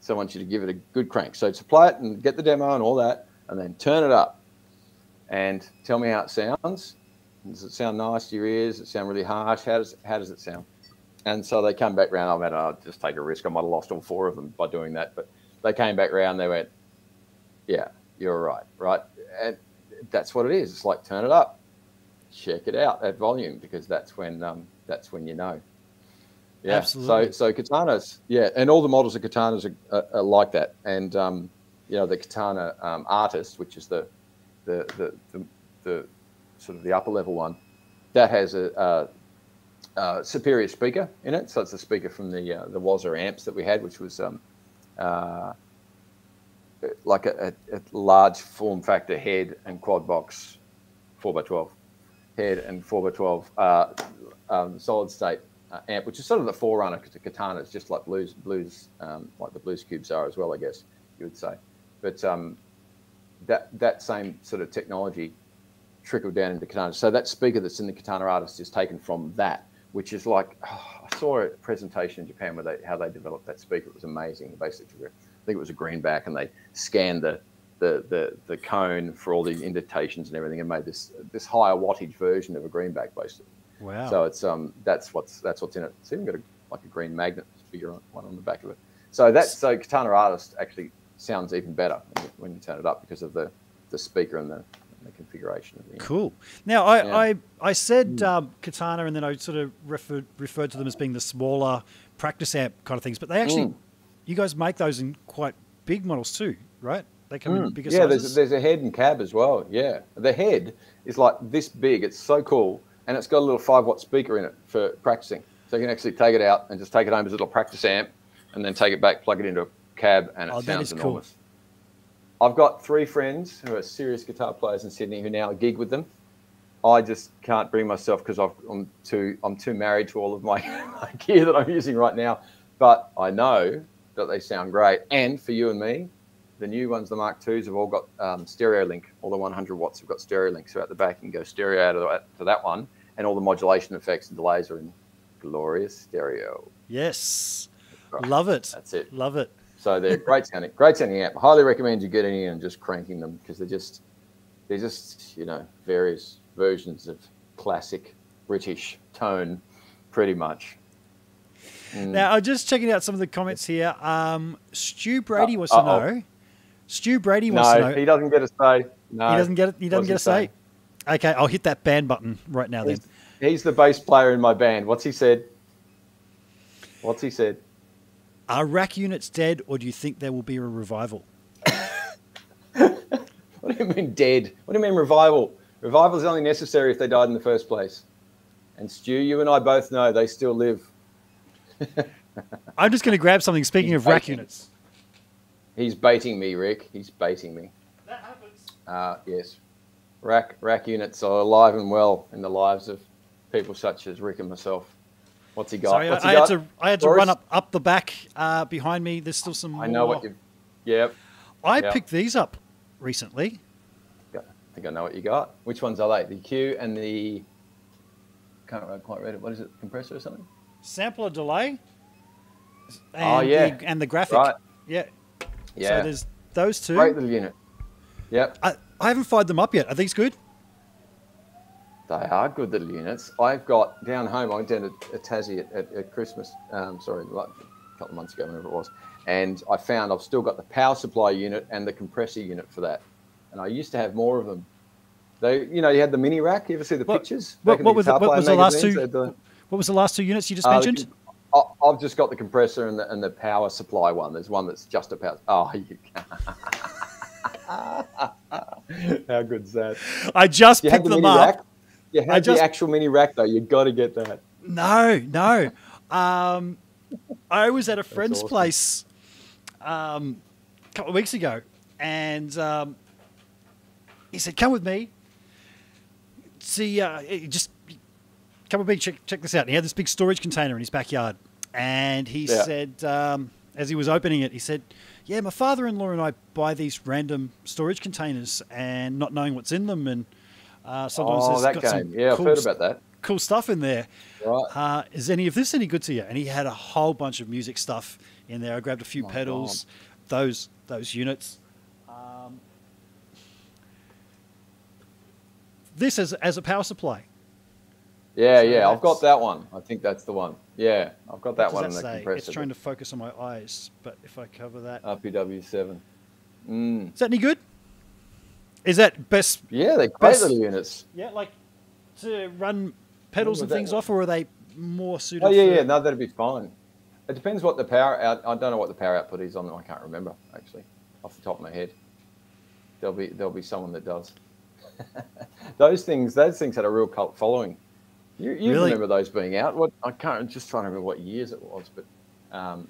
So I want you to give it a good crank. So supply it and get the demo and all that, and then turn it up and tell me how it sounds. Does it sound nice to your ears? Does it sound really harsh? How does how does it sound? And so they come back around. I mean, I'll just take a risk. I might have lost all four of them by doing that, but they came back around. They went, yeah, you're right, right? And that's what it is. It's like turn it up, check it out at volume because that's when um, that's when you know. Yeah. Absolutely. So so katanas, yeah, and all the models of katanas are, are, are like that. And um, you know the katana um, artist, which is the the, the the, the sort of the upper level one, that has a, a, a, superior speaker in it. So it's a speaker from the uh, the Waza amps that we had, which was um, uh, like a, a, a, large form factor head and quad box 4x12 head and 4x12 uh, um, solid state uh, amp, which is sort of the forerunner to Katana. It's just like blues, blues, um, like the blues cubes are as well, I guess you would say. But um, that that same sort of technology trickled down into Katana. So that speaker that's in the Katana artist is taken from that, which is like oh, I saw a presentation in Japan where they how they developed that speaker. It was amazing. Basically, think it was a greenback, and they scanned the the, the, the cone for all the indentations and everything, and made this this higher wattage version of a greenback basically. Wow! So it's um that's what's that's what's in it. It's even got a, like a green magnet figure on one on the back of it. So that so Katana Artist actually sounds even better when you, when you turn it up because of the the speaker and the the configuration of the cool. Now I, yeah. I, I said hmm. um, Katana and then I sort of referred referred to them as being the smaller practice amp kind of things, but they actually mm you guys make those in quite big models too, right? They come mm. in hmm. bigger yeah, sizes. there's, there's a head and cab as well. Yeah, the head is like this big. It's so cool, and it's got a little five watt speaker in it for practicing. So you can actually take it out and just take it home as a little practice amp, and then take it back, plug it into a cab, and it oh, sounds enormous. Cool. I've got three friends who are serious guitar players in Sydney who now gig with them. I just can't bring myself because I'm too I'm too married to all of my, my gear that I'm using right now. But I know that they sound great. And for you and me, the new ones, the Mark IIs, have all got um, stereo link. All the 100 watts have got stereo link. So at the back, you can go stereo out of to that one, and all the modulation effects and delays are in glorious stereo. Yes, right. love it. That's it. Love it. So they're great sounding, great sounding amp. Highly recommend you getting in and just cranking them because they're just, they're just you know various versions of classic British tone, pretty much. Mm. Now, I'm just checking out some of the comments here. Um, Stu Brady uh, wants to know. Stu Brady wants no, to know. he doesn't get a say. No, he doesn't get it. He doesn't get a say. Okay, I'll hit that ban button right now. He's, then he's the bass player in my band. What's he said? What's he said? Are rack units dead, or do you think there will be a revival? what do you mean dead? What do you mean revival? Revival is only necessary if they died in the first place. And Stu, you and I both know they still live. I'm just going to grab something. Speaking He's of rack units, he's baiting me, Rick. He's baiting me. That happens. Uh, yes, rack rack units are alive and well in the lives of people such as Rick and myself. What's he got? Sorry, What's I, he I got? had to I had to run up up the back uh, behind me. There's still some. I know more. what you've. Yep. I yeah. picked these up recently. I think I know what you got. Which ones are they? The Q and the. Can't quite read it. What is it? Compressor or something? Sampler delay. And Oh, yeah. the, and the graphic. Right. Yeah. Yeah. So there's those two. Great little unit. Yep. I, I haven't fired them up yet. Are these good? They are good little units. I've got down home. I went down to, to Tassie at, at, at Christmas. Um, sorry, like a couple of months ago, whenever it was, and I found I've still got the power supply unit and the compressor unit for that. And I used to have more of them. They, you know, you had the mini rack. You ever see the What- pictures? what- what was the- what was the last two- the- What was the last two units you just Uh, mentioned? I've just got the compressor and the, and the power supply one. There's one that's just a power. Oh, you can't. How good's that? I just You picked the them up. rack. You have I just- the actual mini rack though. You got to get that. No, no. Um, I was at a friend's awesome. place um, a couple of weeks ago, and um, he said, "Come with me. See, uh, just come with me. Check, check this out." And he had this big storage container in his backyard, and he Yeah. said, um, as he was opening it, he said, "Yeah, my father-in-law and I buy these random storage containers, and not knowing what's in them, and uh, sometimes oh, there's got some. Yeah, cool I've heard about that. cool stuff in there." Right. uh, is any of this any good to you? And he had a whole bunch of music stuff in there. I grabbed a few Oh pedals, those those units. Um, this as as a power supply. Yeah, So yeah, I've got that one. I think that's the one. Yeah, I've got that one in the say? compressor. It's trying to focus on my eyes, but if I cover that, RPW7. Mm. that any good? Is that best? Yeah, they're great little units. Yeah, like to run pedals and things one? off, or are they more suited? Oh yeah, yeah, no, that'd be fine. It depends what the power out. I don't know what the power output is on them. I can't remember actually, off the top of my head. There'll be there'll be someone that does. those things, those things had a real cult following. You, you Really? remember those being out? What I can't. I'm just trying to remember what years it was, but. Um,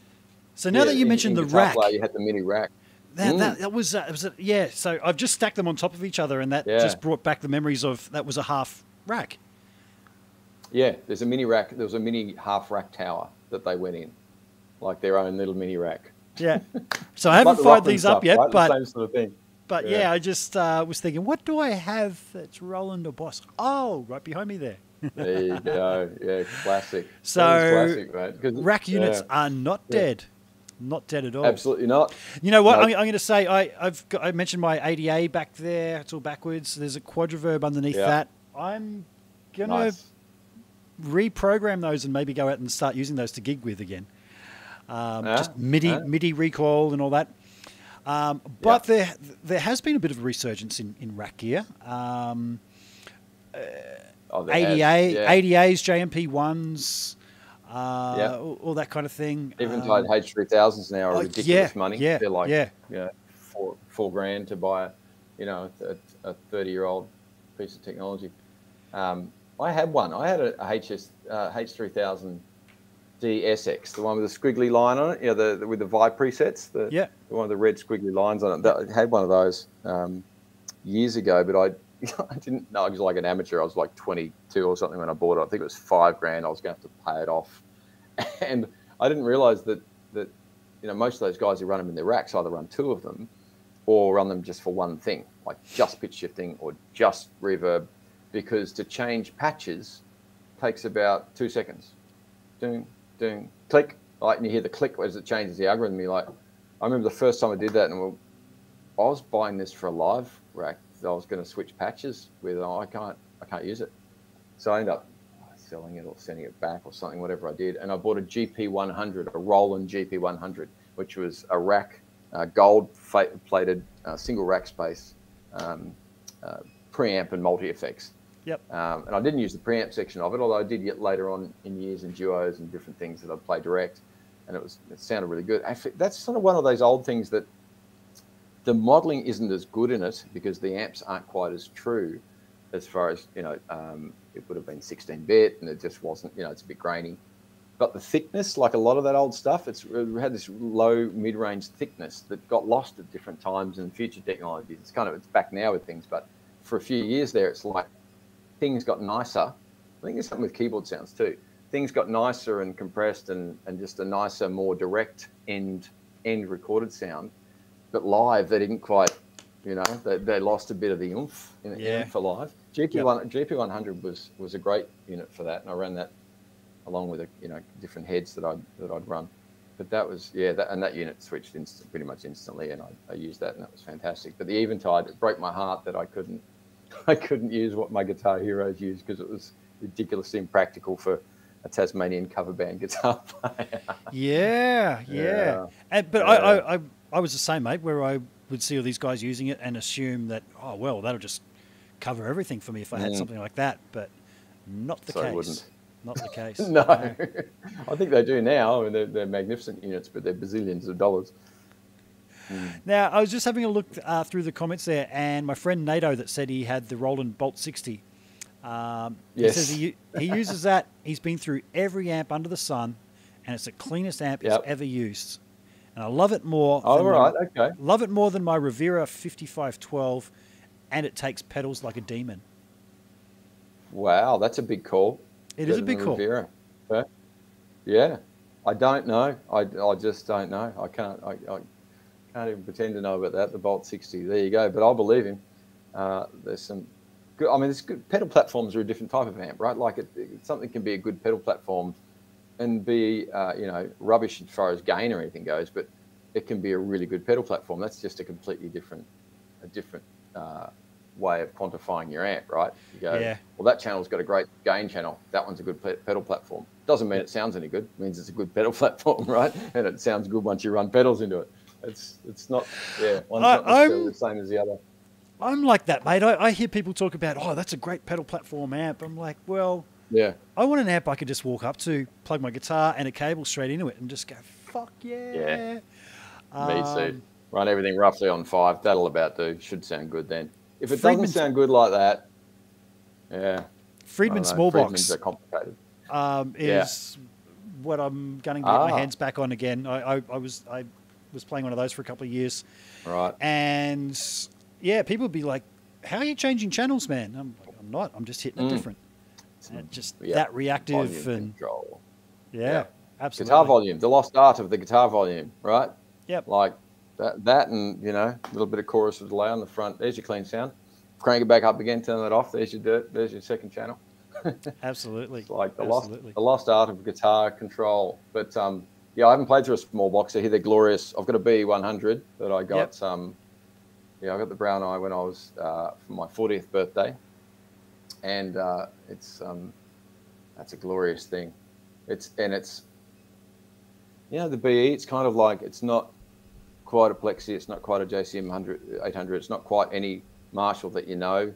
So now yeah, that you in- mentioned in the rack, Player, you had the mini rack. That, Mm. that, that was uh, was it, yeah. So I've just stacked them on top of each other, and that Yeah. just brought back the memories of that was a half rack. Yeah, there's a mini rack. There was a mini half rack tower that they went in, like their own little mini rack. Yeah. So I haven't Like fired these up yet, right? The but same sort of thing. but yeah. yeah. I just uh, was thinking, what do I have that's Roland or Boss? Oh, right behind me there. There you go. Yeah, classic. So, classic, mate. Rack units yeah, are not Yeah. dead, not dead at all. absolutely not. You know what? I'm, I'm going to say I, I've got, I mentioned my ADA back there. It's all backwards. There's a Quadraverb underneath Yeah. that. I'm gonna Nice. reprogram those and maybe go out and start using those to gig with again. Um, Yeah, Just MIDI, yeah. MIDI recoil and all that. Um, but there, there has been a bit of a resurgence in, in rack gear. Um, Oh, ADA, yeah. ADAs, JMP ones, uh, Yeah. all, all that kind of thing. Even Um, Tide H3000s now are oh, ridiculous yeah, money. yeah, They're like, yeah. you know, four, four grand to buy, you know, a 30 year old piece of technology. Um, I had one. I had a, a HS, uh, H3000 DSX, the one with the squiggly line on it, you know, the, the with the vibe presets, the, Yeah. the one with the red squiggly lines on it. That, I had one of those um, years ago, but I, I didn't know. I was like an amateur. I was like 22 or something when I bought it. I think it was five grand. I was going to have to pay it off, and I didn't realize that that you know most of those guys who run them in their racks either run two of them, or run them just for one thing, like just pitch shifting or just reverb, because to change patches takes about two seconds. Doing, doing, click, like, and you hear the click as it changes the algorithm. You're like, I remember the first time I did that, and I was buying this for a live rack. I was going to switch patches with. Oh, I can't, I can't use it. So I ended up selling it or sending it back or something, whatever I did. And I bought a GP100, a Roland GP100, which was a rack, uh, gold plated uh, single rack space um, uh, preamp and multi effects. Yep. Um, and I didn't use the preamp section of it, although I did yet later on in years in duos and different things that I'd play direct, and it was it sounded really good. Actually, that's sort of one of those old things that the modeling isn't as good in it because the amps aren't quite as true as far as you know. Um, it would have been 16 bit, and it just wasn't. You know, it's a bit grainy. But the thickness, like a lot of that old stuff, it's it had this low mid-range thickness that got lost at different times in future technologies. It's kind of it's back now with things, but for a few years there, it's like things got nicer. I think there's something with keyboard sounds too. things got nicer and compressed and, and just a nicer, more direct end end recorded sound. But live, they didn't quite, you know, they, they lost a bit of the oomph in, Yeah. for live. GP one GP one hundred was was a great unit for that, and I ran that along with a, you know different heads that I that I'd run. But that was yeah, that, and that unit switched instant, pretty much instantly, and I, I used that, and that was fantastic. But the Eventide, it broke my heart that I couldn't I couldn't use what my Guitar Heroes used because it was ridiculously impractical for a Tasmanian cover band guitar player. Yeah, yeah. Yeah. And, but I, I, I, I was the same, mate, where I would see all these guys using it and assume that, oh, well, that'll just cover everything for me if I had Mm. something like that. But not the So case. wouldn't. Not the case. no, I think they do now, and they're, they're magnificent units, but they're bazillions of dollars. Now, I was just having a look uh, through the comments there, and my friend Nato that said he had the Roland Bolt 60. Um, Yes. He says he, he uses that. He's been through every amp under the sun, and it's the cleanest amp Yep. he's ever used. And I love it more. Oh, than all my- right, okay. Love it more than my Rivera 5512, and it takes pedals like a demon. Wow, that's a big call. It is a big call. Rivera. Yeah, I don't know. I, I just don't know. I can't. I, I can't even pretend to know about that. The Bolt 60. There you go. But I'll believe him. Uh, there's some good. I mean, there's good pedal platforms are a different type of amp, right? Like it, it- something can be a good pedal platform and be uh, you know rubbish as far as gain or anything goes, but it can be a really good pedal platform. That's just a completely different a different uh, way of quantifying your amp, right? You go, Yeah. well, that channel's got a great gain channel. That one's a good pedal platform. Doesn't mean it sounds any good. It means it's a good pedal platform, right? And it sounds good once you run pedals into it. It's it's not yeah, one's I- not necessarily I'm- the same as the other. I'm like that, mate. I, I hear people talk about, oh, that's a great pedal platform amp. I'm like, well, Yeah, I want an amp I could just walk up to, plug my guitar and a cable straight into it, and just go, fuck yeah. Yeah. me Um, too. Run everything roughly on five. That'll about do. Should sound good then. If it Friedman's- doesn't sound good like that, yeah. Friedman Small Friedman's Box are complicated. um, Yeah. is what I'm going to get my Ah. hands back on again. I, I, I was I was playing one of those for a couple of years, Right. and yeah, people would be like, "How are you changing channels, man?" I'm like, "I'm not. I'm just hitting it Mm. different." And just Yeah, that reactive Volume and control. yeah, Yeah. absolutely. Guitar volume, the lost art of the guitar volume, right? Yep. Like that, that, and you know, a little bit of chorus of delay on the front. There's your clean sound. Crank it back up again, turn that off. There's your dirt. There's your second channel. Absolutely. It's like the Absolutely. lost, the lost art of guitar control. But um, yeah, I haven't played through a small box. I hear they're glorious. I've got a B100 that I got. Um, yeah, I got the brown eye when I was uh, for my 40th birthday, and uh, it's um, that's a glorious thing. It's and it's you know the BE. It's kind of like it's not quite a Plexi. It's not quite a JCM 100, 800. It's not quite any Marshall that you know,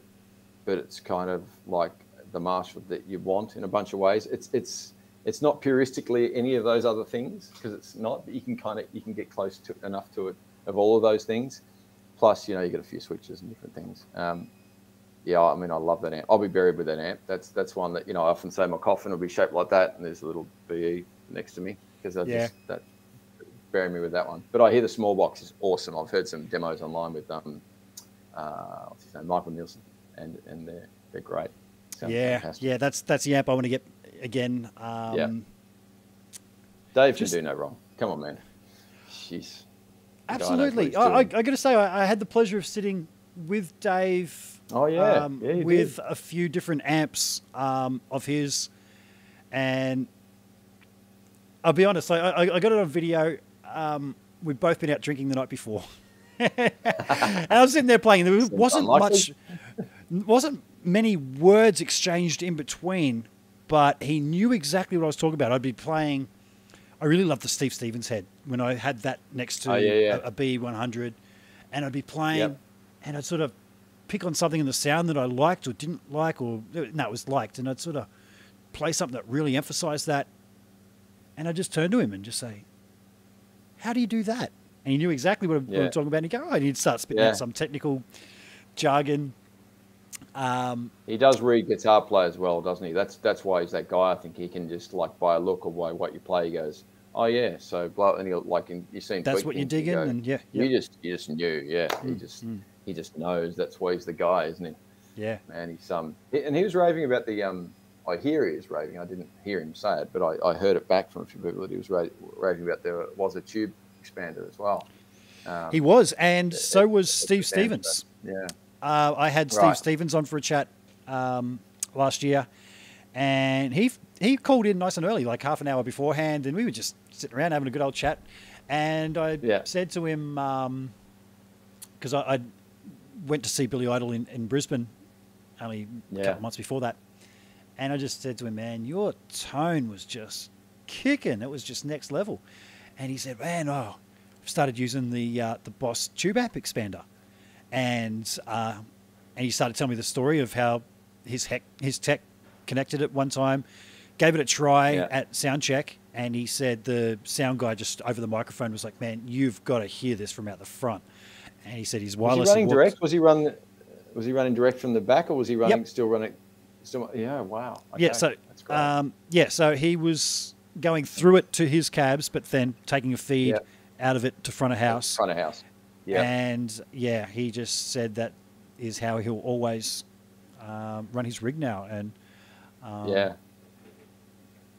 but it's kind of like the Marshall that you want in a bunch of ways. It's it's it's not puristically any of those other things because it's not. But you can kind of you can get close to enough to it of all of those things. Plus, you know, you get a few switches and different things. Um, yeah, I mean, I love that amp. I'll be buried with that amp. That's that's one that you know. I often say my coffin will be shaped like that, and there's a little BE next to me because I Yeah. just that bury me with that one. But I hear the small box is awesome. I've heard some demos online with um, uh, what's his name, Michael Nielsen, and and they're they're great. Sounds yeah, fantastic. yeah. That's that's the amp I want to get again. Um, Yeah. Dave Just- can do no wrong. Come on, man. Jeez. The guy knows what Absolutely. I, I, I got to say, I, I had the pleasure of sitting with Dave. Oh, yeah. um, Yeah, with did. a few different amps um, of his, and I'll be honest. I, I, I got it on video. Um, we'd both been out drinking the night before, and I was sitting there playing. There wasn't much, wasn't many words exchanged in between, but he knew exactly what I was talking about. I'd be playing. I really loved the Steve Stevens head when I had that next to Oh, yeah, yeah. a, a B100, and I'd be playing, Yep. and I'd sort of pick on something in the sound that I liked or didn't like, or no, it was liked, and I'd sort of play something that really emphasized that, and I'd just turn to him and just say, "How do you do that?" And he knew exactly what, Yeah. I'm talking about. And he'd go, "Oh," and he'd start spitting Yeah. out some technical jargon. Um, He does read guitar players well, doesn't he? That's that's why he's that guy. I think he can just like by a look or by what you play, he goes, "Oh yeah." So blah, and he'll like you seen. That's what you're digging, and yeah, You yeah. just you just knew, yeah. He Mm, just mm. He just knows. That's why he's the guy, isn't he? yeah, Man, he's um, and he was raving about the um. I hear he was raving. I didn't hear him say it, but I, I heard it back from a few people that he was raving, raving about there was a tube expander as well. Um, he was, and so was Steve Stevens. Yeah. Uh, I had Steve right. Stevens on for a chat um, last year, and he he called in nice and early, like half an hour beforehand, and we were just sitting around having a good old chat. And I yeah. said to him, because um, I, I, went to see Billy Idol in, in Brisbane only yeah. a couple months before that, and I just said to him, "Man, your tone was just kicking. It was just next level." And he said, "Man, oh, I've started using the uh, the Boss Tube Amp expander," and uh, and he started telling me the story of how his heck, his tech connected it one time, gave it a try yeah. at sound check, and he said the sound guy just over the microphone was like, "Man, you've got to hear this from out the front." And he said his wireless. Was he running direct? Was he run? Was he running direct from the back, or was he running yep. still running? Still, yeah. Wow. Okay. Yeah. So, um, yeah. So he was going through it to his cabs, but then taking a feed yep. out of it to front of house. Front of house. Yeah. And yeah, he just said that is how he'll always um, run his rig now, and um, yeah,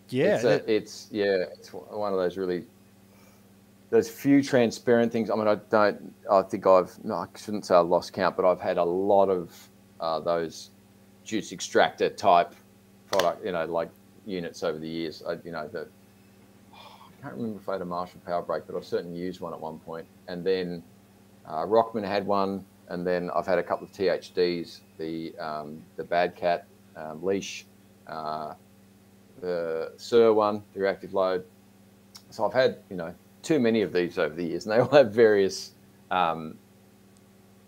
yeah, it's, a, it's, yeah, it's one of those really those few transparent things. I mean, I don't. I think I've. No, I shouldn't say I lost count, but I've had a lot of uh, those juice extractor type product. You know, like units over the years. I, you know, the I can't remember if I had a Marshall Power Brake, but I've certainly used one at one point. And then uh, Rockman had one, and then I've had a couple of THDs, the um, the Bad Cat um, leash, uh, the Suhr one, the reactive load. So I've had you know too many of these over the years, and they all have various. Um,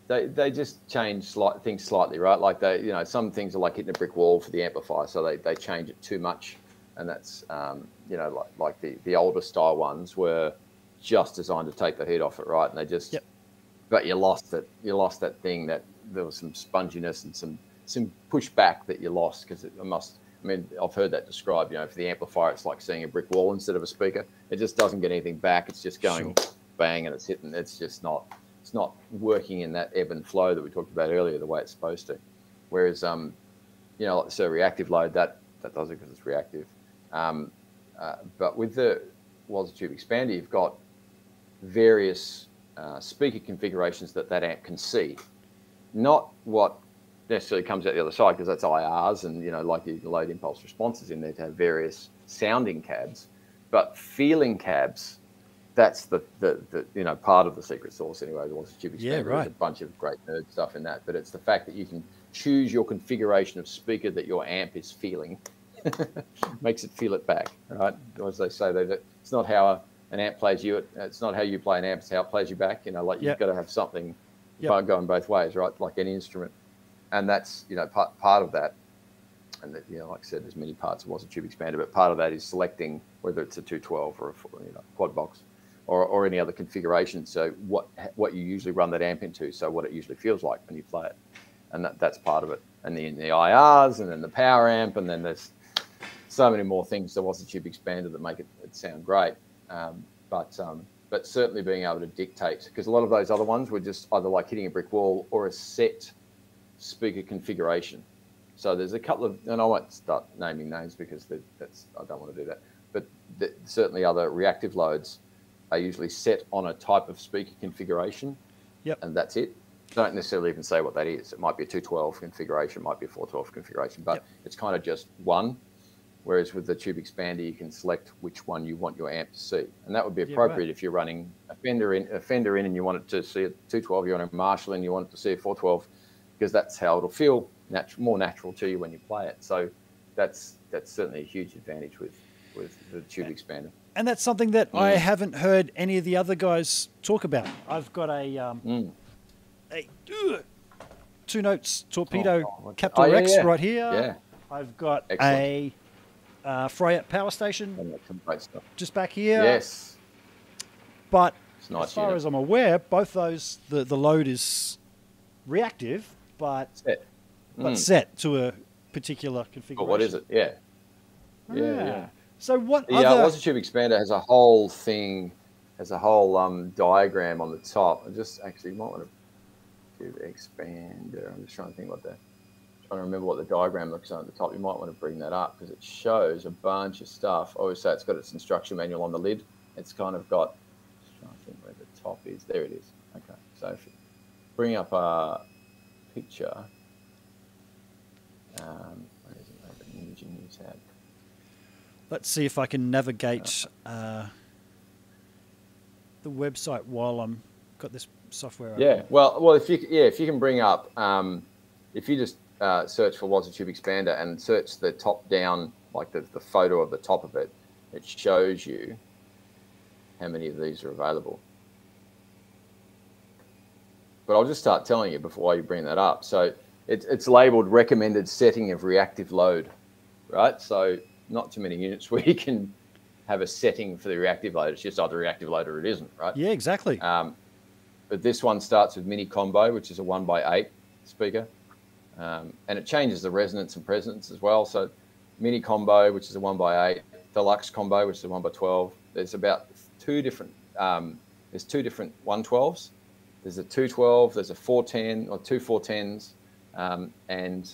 they, they just change slight, things slightly, right? Like they, you know, some things are like hitting a brick wall for the amplifier, so they, they change it too much, and that's um, you know like like the the older style ones were just designed to take the heat off it, right? And they just, yep. but you lost it. You lost that thing that there was some sponginess and some some pushback that you lost because it must I mean, I've heard that described. You know, for the amplifier, it's like seeing a brick wall instead of a speaker. It just doesn't get anything back. It's just going sure. bang and it's hitting. It's just not. It's not working in that ebb and flow that we talked about earlier, the way it's supposed to. Whereas, um, you know, like so reactive load that that does it because it's reactive. Um, uh, but with the Waza Tube Expander, you've got various uh, speaker configurations that that amp can see, not what necessarily comes out the other side because that's IRs and you know like the load impulse responses in there to have various sounding cabs, but feeling cabs. That's the, the, the you know part of the secret sauce anyway. The Waza Tube yeah, right. There's a bunch of great nerd stuff in that, but it's the fact that you can choose your configuration of speaker that your amp is feeling, makes it feel it back, right? As they say, that it's not how an amp plays you. It's not how you play an amp. It's how it plays you back. You know, like you've got to have something yep. going both ways, right? Like any instrument and that's you know part part of that. And that, you know, like I said, there's many parts. of was a tube expander, but part of that is selecting whether it's a 212 or a you know, quad box, or, or any other configuration. So what what you usually run that amp into, so what it usually feels like when you play it, and that, that's part of it. And the, the IRs, and then the power amp, and then there's so many more things. There was a tube expander that make it, it sound great, um, but um, but certainly being able to dictate because a lot of those other ones were just either like hitting a brick wall or a set speaker configuration. So there's a couple of, and I won't start naming names because that's I don't want to do that. But the, certainly other reactive loads are usually set on a type of speaker configuration. Yep. And that's it. Don't necessarily even say what that is. It might be a 212 configuration, might be a 412 configuration, but yep. it's kind of just one. Whereas with the tube expander, you can select which one you want your amp to see, and that would be appropriate yeah, right. if you're running a Fender in, a Fender in, and you want it to see a 212. You want a Marshall, and you want it to see a 412 because that's how it'll feel natural, more natural to you when you play it. So that's that's certainly a huge advantage with with the tube expander. And that's something that mm. I haven't heard any of the other guys talk about. I've got a um, mm. a uh, two notes torpedo oh, oh, oh, yeah, X yeah. right here. Yeah. I've got Excellent. a uh, power station just back here. Yes. But nice as far unit. as I'm aware, both those the, the load is reactive, but set. but mm. set to a particular configuration. Oh, what is it? Yeah. Yeah, ah. yeah. So what? Yeah, other... Waza Tube Expander has a whole thing, has a whole um, diagram on the top. I just actually might want to tube expander. I'm just trying to think what the trying to remember what the diagram looks like at the top. You might want to bring that up because it shows a bunch of stuff. I always say it's got its instruction manual on the lid. It's kind of got, just trying to think where the top is. There it is. Okay. So if you bring up a picture, um, where is it? Open imaging new tab. Let's see if I can navigate uh, the website while I'm got this software. Yeah, open. well, well, if you yeah, if you can bring up, um, if you just uh, search for Waza Tube Expander and search the top down, like the, the photo of the top of it, it shows you how many of these are available. But I'll just start telling you before you bring that up. So it's it's labeled recommended setting of reactive load, right? So not too many units where you can have a setting for the reactive load. It's just either reactive load or it isn't, right? yeah, exactly. Um, but this one starts with mini combo, which is a one by eight speaker, um, and it changes the resonance and presence as well. So mini combo, which is a one by eight, deluxe combo, which is a one by twelve. There's about two different. Um, there's two different one twelves. There's a two twelve. There's a four ten or two four tens, um, and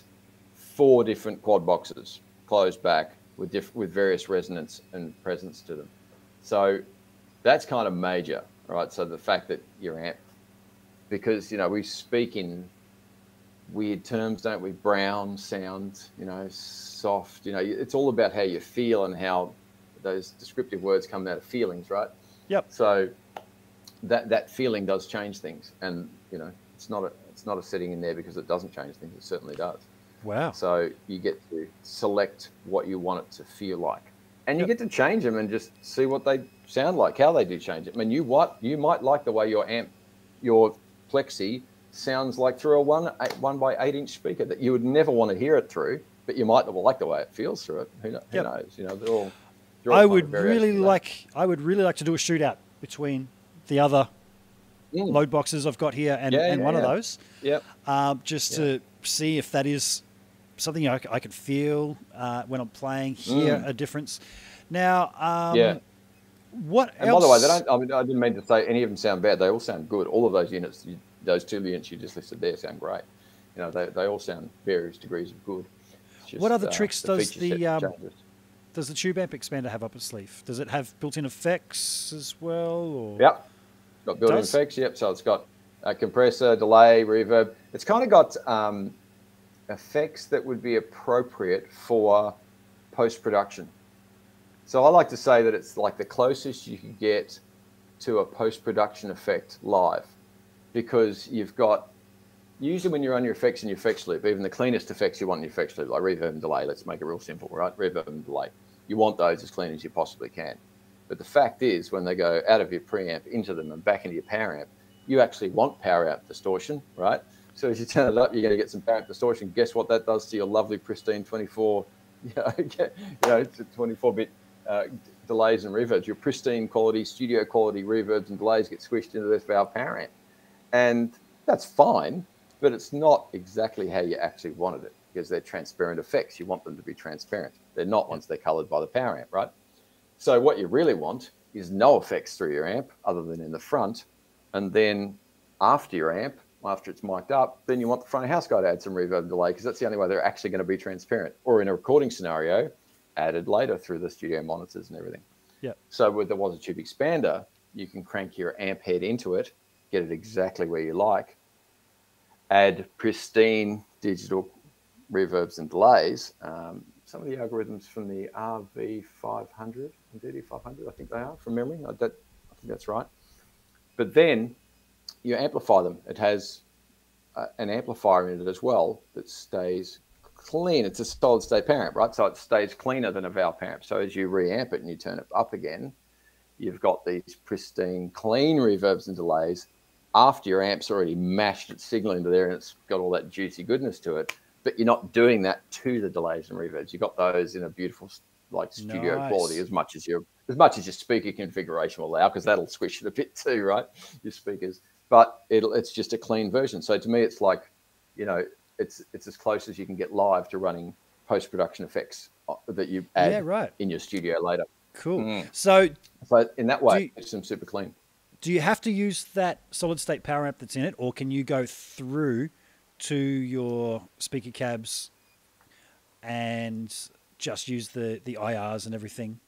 four different quad boxes closed back with diff- with various resonance and presence to them. So that's kind of major, right? So the fact that your amp, because you know we speak in weird terms, don't we? Brown sound, you know, soft. You know, it's all about how you feel and how those descriptive words come out of feelings, right? Yep. So that that feeling does change things, and you know, it's not a it's not a setting in there because it doesn't change things. It certainly does. Wow. So you get to select what you want it to feel like, and you Yep. get to change them and just see what they sound like, how they do change it. I mean, you what you might like the way your amp, your plexi sounds like through a one eight, one by eight inch speaker that you would never want to hear it through, but you might like the way it feels through it. Who, kno- who Yep. knows? You know, they're all. they're all I would really like. I would really like to do a shootout between the other Mm. load boxes I've got here and, Yeah, and yeah, one of those, Yep. um, just to see if that is something I could feel uh, when I'm playing, hear Mm. a difference. Now, um, Yeah. what And else? by the way, they don't. I mean, I didn't mean to say any of them sound bad. They all sound good. All of those units, you, those two units you just listed there, sound great. You know, they, they all sound various degrees of good. Just, What other uh, tricks the does the, um. Does the tube amp expander have up its sleeve? Does it have built-in effects as well? Or? Yep. Got built-in effects. Yep. So it's got a compressor, delay, reverb. It's kind of got um, effects that would be appropriate for post-production. So I like to say that it's like the closest you can get to a post-production effect live, because you've got usually when you're on your effects in your effects loop, even the cleanest effects you want in your effects loop, like reverb and delay. Let's make it real simple, right? Reverb and delay. You want those as clean as you possibly can. But the fact is, when they go out of your preamp into them and back into your power amp, you actually want power amp distortion, right? So as you turn it up, you're going to get some power amp distortion. Guess what that does to your lovely pristine 24, you know, you know 24-bit uh, delays and reverbs. Your pristine quality, studio quality reverbs and delays get squished into this valve power amp, and that's fine. But it's not exactly how you actually wanted it because they're transparent effects. You want them to be transparent. They're not once they're colored by the power amp, right? So what you really want is no effects through your amp other than in the front. And then after your amp, after it's mic'd up, then you want the front of house guy to add some reverb and delay because that's the only way they're actually going to be transparent. Or in a recording scenario, added later through the studio monitors and everything. Yeah. So with the Waza Tube Expander, you can crank your amp head into it, get it exactly where you like, add pristine digital reverbs and delays. Um, some of the algorithms from the RV500 and DD500, I think they are from memory. I, I think that's right. But then you amplify them. It has uh, an amplifier in it as well that stays clean. It's a solid state parent, right? So it stays cleaner than a valve amp. So as you reamp it and you turn it up again, you've got these pristine, clean reverbs and delays after your amp's already mashed its signal into there and it's got all that juicy goodness to it. But you're not doing that to the delays and reverbs. You've got those in a beautiful, like studio Nice. quality as much as your as much as your speaker configuration will allow, because that'll squish it a bit too, right? Your speakers, but it'll it's just a clean version. So to me, it's like, you know, it's it's as close as you can get live to running post production effects uh, that you add Yeah, right. in your studio later. Cool. Mm. So, So in that way, you- it's some super clean. do you have to use that solid state power amp that's in it, or can you go through to your speaker cabs and just use the the IRs and everything.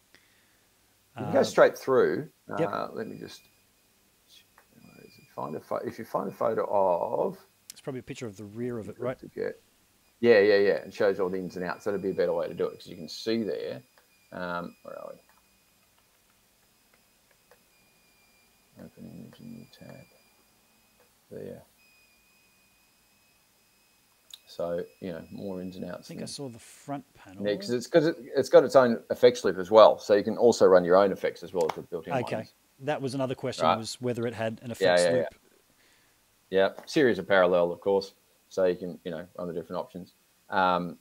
You can go straight through. yep. Uh, let me just where is it? find a pho- if you find a photo of It's probably a picture of the rear of it, right? to get. Yeah, yeah, yeah. It shows all the ins and outs. That'd be a better way to do it because you can see there. Um, where are we? Open image new tab. There. So you know more ins and outs. I think I saw the front panel. Yeah, because it's because it, it's got its own effects loop as well, so you can also run your own effects as well as the built-in okay, ones. that was another question: Right. was whether it had an Yeah, effects yeah, loop. Yeah, series of parallel, of course, so you can you know run the different options. Um,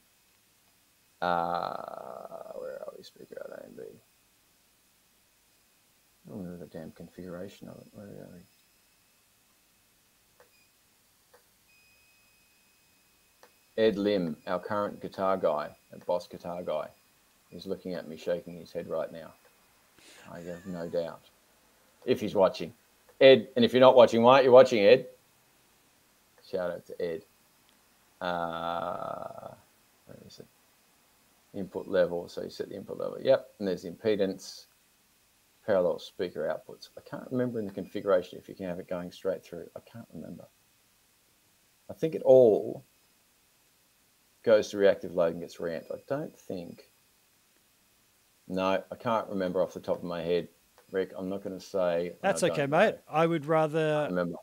uh, where are we? Speaker out A and B. I don't know the damn configuration of it. Where are we? Ed Lim, our current guitar guy, a boss guitar guy, is looking at me, shaking his head right now. I have no doubt. If he's watching, Ed, and if you're not watching, why aren't you watching, Ed? Shout out to Ed. Uh, where is it? Input level. So you set the input level. Yep. And there's impedance, parallel speaker outputs. I can't remember in the configuration if you can have it going straight through. I can't remember. I think it all goes to reactive load and gets ramped. I don't think. No, I can't remember off the top of my head. Rick, I'm not going to say. That's okay, mate. I would rather Remember.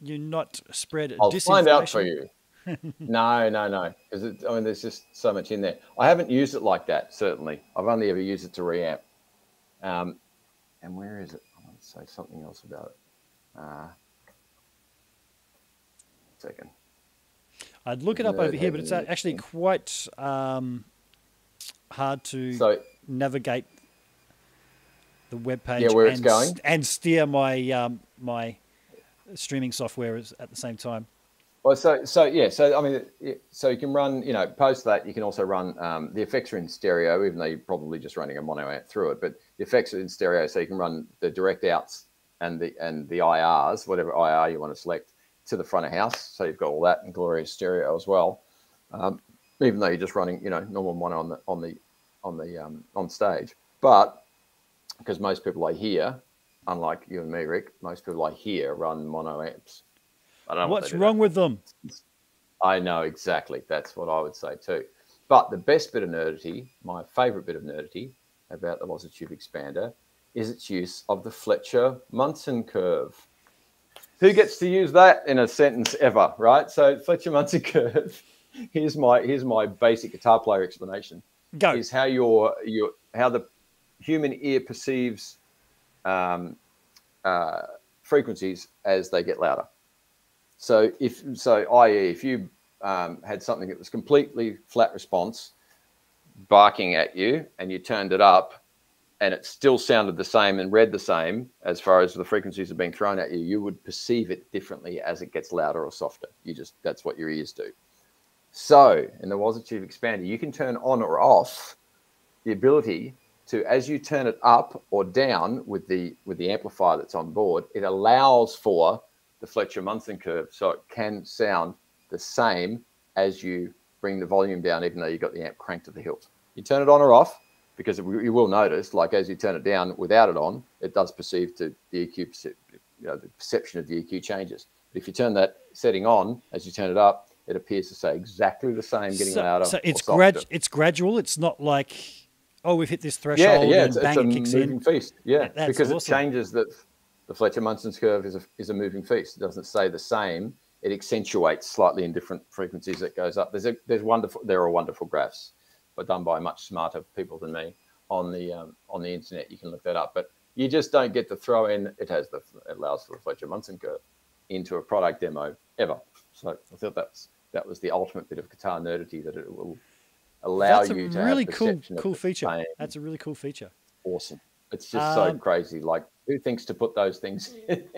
you not spread I'll find out for you. no, no, no. Because I mean, there's just so much in there. I haven't used it like that. Certainly, I've only ever used it to reamp. Um, and where is it? I want to say something else about it. Uh, second. I'd look it up over here, but it's actually quite um, hard to So navigate the web page Yeah, where it's and, going? and steer my um, my streaming software at the same time. Well, so so yeah, so I mean, so you can run, you know, post that you can also run um, the effects are in stereo, even though you're probably just running a mono amp through it. But the effects are in stereo, so you can run the direct outs and the and the IRs, whatever IR you want to select, to the front of house. So you've got all that and glorious stereo as well. Um, even though you're just running, you know, normal mono on the on the on the um, on stage, but because most people I hear, unlike you and me, Rick, most people I hear run mono amps. I don't know what What's do. wrong with them? I know exactly. That's what I would say too. But the best bit of nerdity, my favorite bit of nerdity about the Waza Tube Expander is its use of the Fletcher Munson curve. Who gets to use that in a sentence ever, right? So Fletcher Munson curve. Here's my here's my basic guitar player explanation. Go. Is how your your how the human ear perceives um, uh, frequencies as they get louder. So if so, i.e., if you um, had something that was completely flat response, barking at you, and you turned it up, and it still sounded the same and read the same as far as the frequencies are being thrown at you, you would perceive it differently as it gets louder or softer. You just that's what your ears do. So in the Waza Tube Expander, you can turn on or off the ability to, as you turn it up or down with the with the amplifier that's on board, it allows for the Fletcher Munson curve, so it can sound the same as you bring the volume down, even though you've got the amp cranked to the hilt. You turn it on or off, because you will notice, like as you turn it down without it on, it does perceive to the EQ, you know, the perception of the EQ changes. But if you turn that setting on as you turn it up, it appears to say exactly the same, getting so, louder. so it's grad it's gradual. It's not like oh we've hit this threshold yeah, and it's, it's a it kicks moving in. feast. Yeah, That- that's because awesome. it changes that the Fletcher Munson's curve is a, is a moving feast. It doesn't stay the same. It accentuates slightly in different frequencies. It goes up. There's a there's wonderful. There are wonderful graphs, but done by much smarter people than me on the um, on the internet. You can look that up, but you just don't get to throw in. It has the it allows for the Fletcher Munson curve into a product demo ever. So I thought that's that was the ultimate bit of guitar nerdity that it will allow That's you to really have cool cool feature. That's a really cool feature. awesome. It's just so Um, crazy. Like, who thinks to put those things in?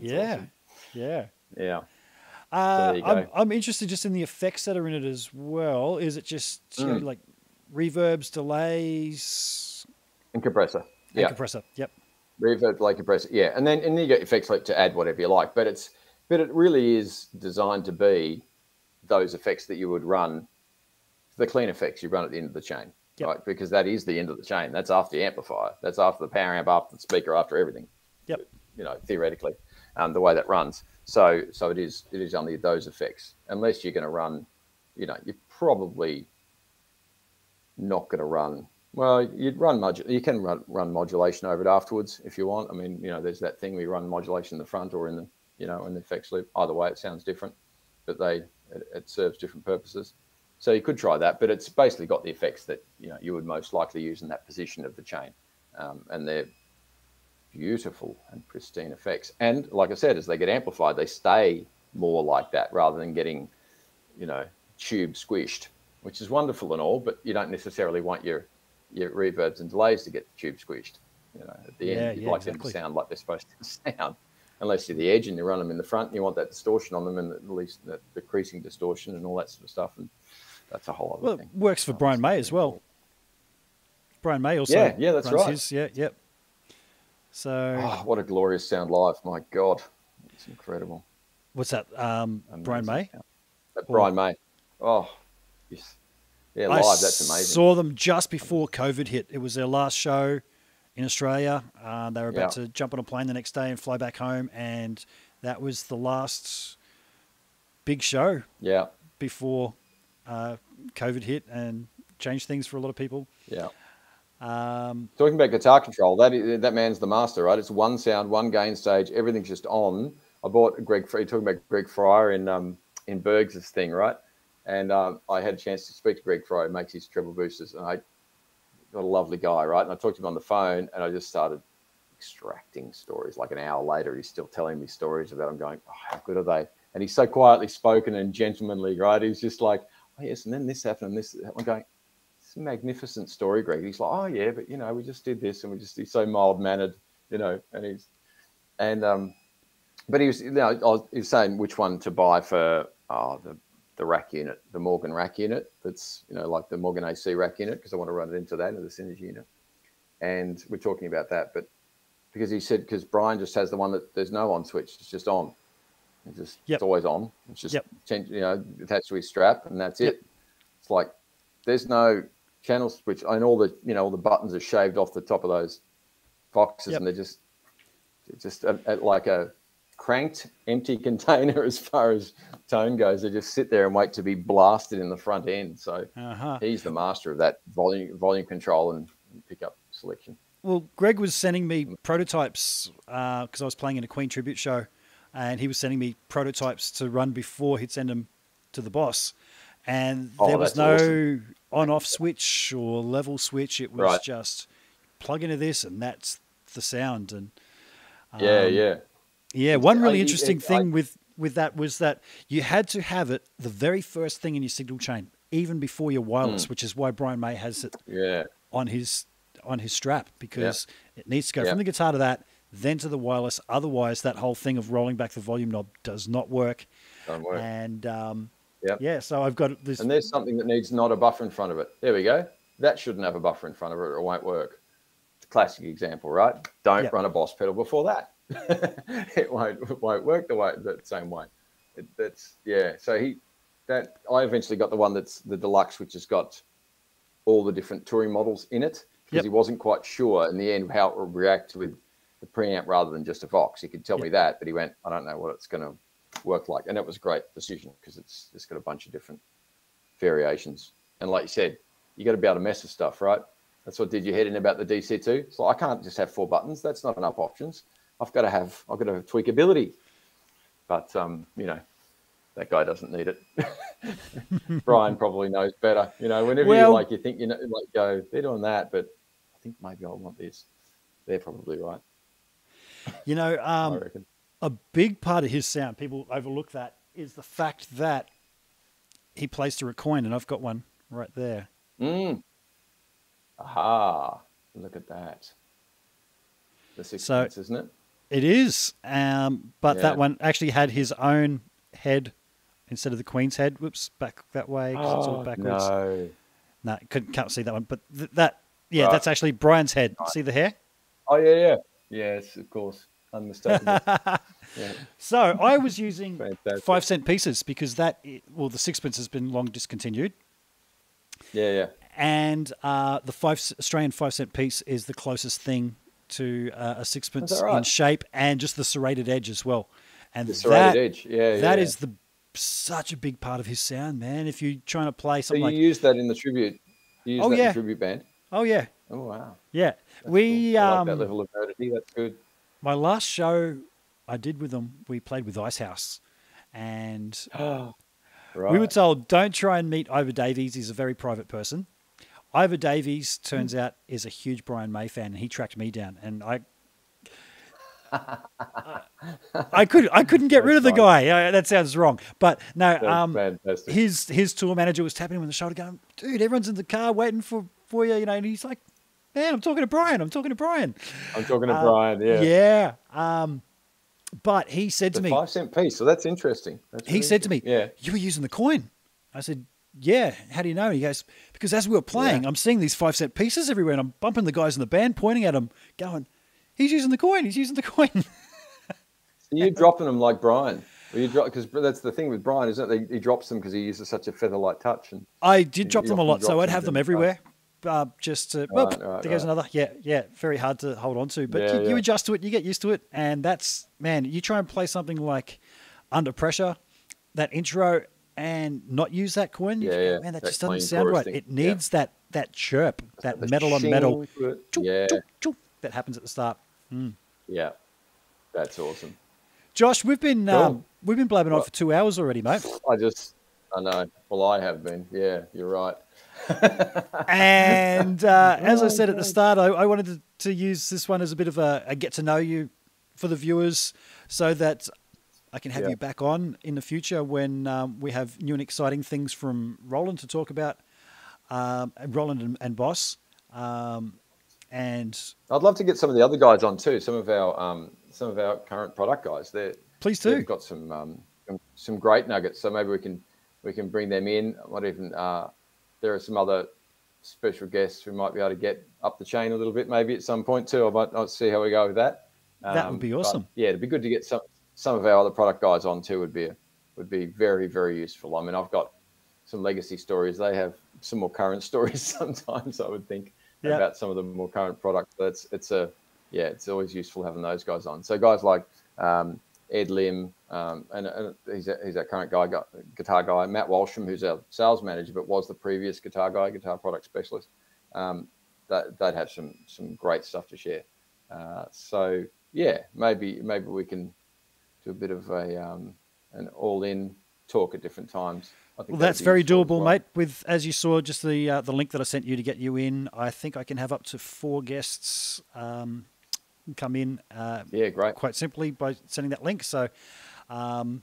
Yeah, awesome. yeah. Yeah. Uh, I'm. I'm interested just in the effects that are in it as well. Is it just you know, Mm. like reverbs, delays, And compressor. and Yeah. compressor? Yep. Reverb, delay, compressor. Yeah. And then and then you get effects like to add whatever you like. But it's but it really is designed to be those effects that you would run, the clean effects you run at the end of the chain, Yep. right? Because that is the end of the chain. That's after the amplifier. That's after the power amp, after the speaker, after everything. Yep. You know, theoretically, um, the way that runs. So, so it is. It is only those effects, unless you're going to run. You know, you're probably not going to run. Well, you'd run modu- You can run, run modulation over it afterwards if you want. I mean, you know, there's that thing you run modulation in the front or in the, you know, in the effects loop. Either way, it sounds different, but they it, it serves different purposes. So you could try that, but it's basically got the effects that you know you would most likely use in that position of the chain, um, and they're beautiful and pristine effects. And like I said, as they get amplified, they stay more like that rather than getting, you know, tube squished, which is wonderful and all, but you don't necessarily want your your reverbs and delays to get tube squished. You know, at the Yeah, end, you'd yeah, like exactly. them to sound like they're supposed to sound. Unless you're the edge and you run them in the front, and you want that distortion on them, and at least the, the creasing distortion and all that sort of stuff. And that's a whole other Well, it thing. works for oh, Brian May as well. Brian May also. Yeah, yeah, that's right. His, yeah, yep. So Oh, what a glorious sound live! My God, it's incredible. what's that? Um, Brian May. That Brian May. Oh, yes. Yeah, I live. That's amazing. saw them just before COVID hit. It was their last show in Australia. Uh, they were about Yeah. to jump on a plane the next day and fly back home, and that was the last big show Yeah, before uh, COVID hit and changed things for a lot of people. yeah. Um, Talking about guitar control, that that man's the master, right? It's one sound, one gain stage, everything's just on. I bought Greg. You're talking about Greg Fryer in um, in Bergs' thing, right? And um, I had a chance to speak to Greg Fryer, who makes his treble boosters, and I got a lovely guy, right? And I talked to him on the phone, and I just started extracting stories. Like an hour later, he's still telling me stories about. I'm going, oh, how good are they? And he's so quietly spoken and gentlemanly, right? He's just like, oh yes, and then this happened, and this. I'm going, it's a magnificent story, Greg. He's like, oh yeah, but you know, we just did this, and we just he's so mild mannered, you know, and he's and um, but he was, you know, I was, he was saying which one to buy for oh, the the rack unit, the Morgan rack unit. That's you know like the Morgan AC rack unit because I want to run it into that into the Synergy unit, and we're talking about that, but because he said because Brian just has the one that there's no on switch, it's just on. It's just Yep. it's always on. It's just Yep. change, you know attached to his strap, and that's Yep. it. It's like there's no channel switch, and all the you know all the buttons are shaved off the top of those boxes, Yep. and they're just just a, a- like a cranked empty container as far as tone goes. They just sit there and wait to be blasted in the front end. So uh-huh. he's the master of that volume volume control and pickup selection. Well, Greg was sending me prototypes because I was playing in a Queen tribute show, and he was sending me prototypes to run before he'd send them to the boss. And Oh, there was no awesome. On-off switch or level switch. It was Right. just plug into this, and that's the sound. And Yeah, um, yeah. yeah, one really I- interesting I- thing with with that was that you had to have it the very first thing in your signal chain, even before your wireless, Hmm. which is why Brian May has it Yeah. on his on his strap because it needs to go Yeah. from the guitar to that, then to the wireless. Otherwise, that whole thing of rolling back the volume knob does not work. Don't work. And um, Yep. yeah, so I've got this. And there's something that needs not a buffer in front of it. There we go. That shouldn't have a buffer in front of it or it won't work. It's a classic example, right? Don't Yep. run a boss pedal before that. it won't it won't work the way the same way. It, that's yeah. So he that I eventually got the one that's the deluxe, which has got all the different touring models in it because Yep. he wasn't quite sure in the end how it would react with the preamp rather than just a Vox. He could tell me that, but he went, I don't know what it's going to work like, and it was a great decision because it's it's got a bunch of different variations. And like you said, you got to be able to mess with stuff, right? That's what did your head in about the DC2. So I can't just have four buttons. That's not enough options. I've got to have I've got to have tweakability. But um, you know, that guy doesn't need it. Brian probably knows better. You know, whenever Well- you like you think you know like go, they're doing that, but I think maybe I want this. They're probably right. You know, I um, reckon. A big part of his sound, people overlook that, is the fact that he plays through a coin, and I've got one right there. Mm. Aha! Look at that. The So- sixpence, isn't it? It is, um, but Yeah. that one actually had his own head instead of the Queen's head. Whoops, back that way. 'cause it's all backwards. Oh, no. No, couldn't can't see that one. But th- that, yeah, Right. that's actually Brian's head. See the hair? Oh yeah, yeah, yes, of course. Unmistakable. yeah. So I was using Fantastic. five cent pieces because that, well, the sixpence has been long discontinued. yeah, yeah. and uh, the five Australian five cent piece is the closest thing to uh, a sixpence right? in shape and just the serrated edge as well. And The serrated that, edge. Yeah, that yeah. is the such a big part of his sound, man. If you're trying to play something, So you like, use that in the tribute. You use Oh, that in yeah. the tribute band. oh yeah, Oh wow. yeah, That's we cool. I like um, that level of nerdity. That's good. My last show I did with them, we played with Icehouse, and right. We were told don't try and meet Iva Davies. He's a very private person. Iva Davies turns Hmm. out is a huge Brian May fan, and he tracked me down, and I. I could I couldn't get rid of the guy. Uh, that sounds wrong, but no. Um, fantastic. his his tour manager was tapping him on the shoulder, going, "Dude, everyone's in the car waiting for for you," you know. And he's like, "Man, I'm talking to Brian. I'm talking to Brian." I'm talking to uh, Brian. Yeah. Yeah. Um, but he said to me, five cent piece. So that's interesting. That's he really said to me. Yeah. "You were using the coin." I said, "Yeah." How do you know? He goes, "Because as we were playing, Yeah. I'm seeing these five cent pieces everywhere, and I'm bumping the guys in the band, pointing at them, going, he's using the coin. He's using the coin." So you're dropping them like Brian. You drop because that's the thing with Brian, isn't it? He, he drops them because he uses such a feather-like touch. And I did drop them a lot, so I'd have them everywhere. Uh, just to, well, Right, right, there goes right. another. Yeah, yeah, very hard to hold on to. But Yeah, you, you adjust to it, you get used to it, and that's man. You try and play something like Under Pressure, that intro, and not use that coin. Yeah, yeah, man, that, that just doesn't sound right. thing. It Yeah. needs that that chirp, that the metal on metal. Choop, Yeah, choop, choop, that happens at the start. yeah, that's awesome. Josh, we've been Cool. um, we've been blabbing on for two hours already, mate. I just, I know. Well, I have been. Yeah, you're right. And uh, as I Oh, said at the start, I, I wanted to, to use this one as a bit of a, a get to know you for the viewers so that I can have Yeah. you back on in the future when um, we have new and exciting things from Roland to talk about, um, Roland and, and Boss. Um, and I'd love to get some of the other guys on too. Some of our, um, some of our current product guys. They're please do. They've got some um, some- some great nuggets, so maybe we can we can bring them in. I might even uh, there are some other special guests we might be able to get up the chain a little bit, maybe at some point too. I might I'll see how we go with that. That would be awesome. yeah, it'd be good to get some some of our other product guys on too. Would be would be very very useful. I mean, I've got some legacy stories. They have some more current stories sometimes. I would think Yeah. about some of the more current products. But it's it's a yeah, it's always useful having those guys on. So guys like um, Ed Lim, um, and, and he's a, he's our current guy, guitar guy. Matt Walsham, who's our sales manager, but was the previous guitar guy, guitar product specialist. Um, that they'd have some some great stuff to share. Uh, so yeah, maybe maybe we can do a bit of a um, an all in talk at different times. I think Well, that's very doable, well. mate. With as you saw, just the uh, the link that I sent you to get you in. I think I can have up to four guests um, come in uh, Yeah, great. quite simply by sending that link. So, um,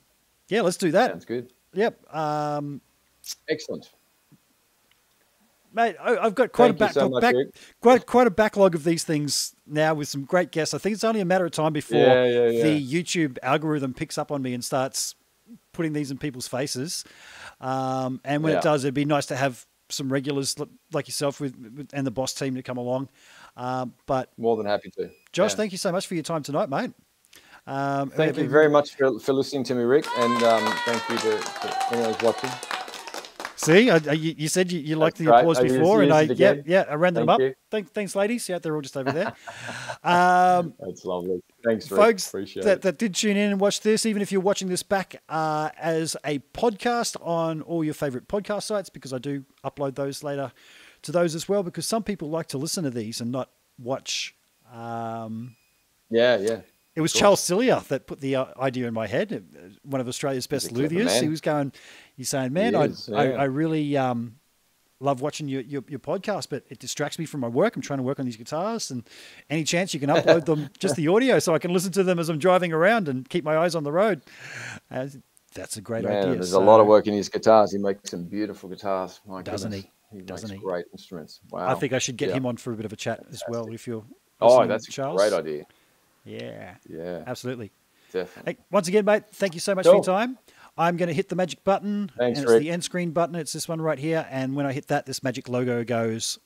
yeah, let's do that. Sounds good. Yep, um, Excellent. mate. I, I've got quite Thank a you so backlog, much, back, quite quite a backlog of these things now with some great guests. I think it's only a matter of time before Yeah, yeah, yeah. the YouTube algorithm picks up on me and starts putting these in people's faces. Um, and when it does, it'd be nice to have some regulars like yourself with, with and the boss team to come along. Um, but More than happy to. Josh, Yeah. thank you so much for your time tonight, mate. Um, Thank you very much for, for listening to me, Rick, and um, thank you to, to anyone who's watching. See, I, I, you, said you, you liked the That's great. applause I used- before, and used I yeah yeah I ran them Thank up. Thank, thanks, ladies. Yeah, they're all just over there. um, That's lovely. Thanks, Rick. folks Appreciate that, it. that did tune in and watch this, even if you're watching this back uh, as a podcast on all your favorite podcast sites, because I do upload those later to those as well, because some people like to listen to these and not watch. Um, Yeah, yeah. it was Charles Cillier that put the uh, idea in my head. One of Australia's best He's a clever luthiers. He was going, he's saying, "Man, He I, is, I, yeah. I really um, love watching your, your your podcast, but it distracts me from my work. I'm trying to work on these guitars, and any chance you can upload them, just the audio, so I can listen to them as I'm driving around and keep my eyes on the road." Uh, that's a great Man, idea. there's So- a lot of work in his guitars. He makes some beautiful guitars. My Doesn't goodness. he? He Doesn't makes he? great instruments. Wow. I think I should get Yeah. him on for a bit of a chat as well. If you're Oh, that's a Charles. great idea. Yeah, Yeah, absolutely. definitely. Hey, once again, mate, thank you so much for your time. I'm going to hit the magic button, Thanks, and it's Rick. the end screen button. It's this one right here, and when I hit that, this magic logo goes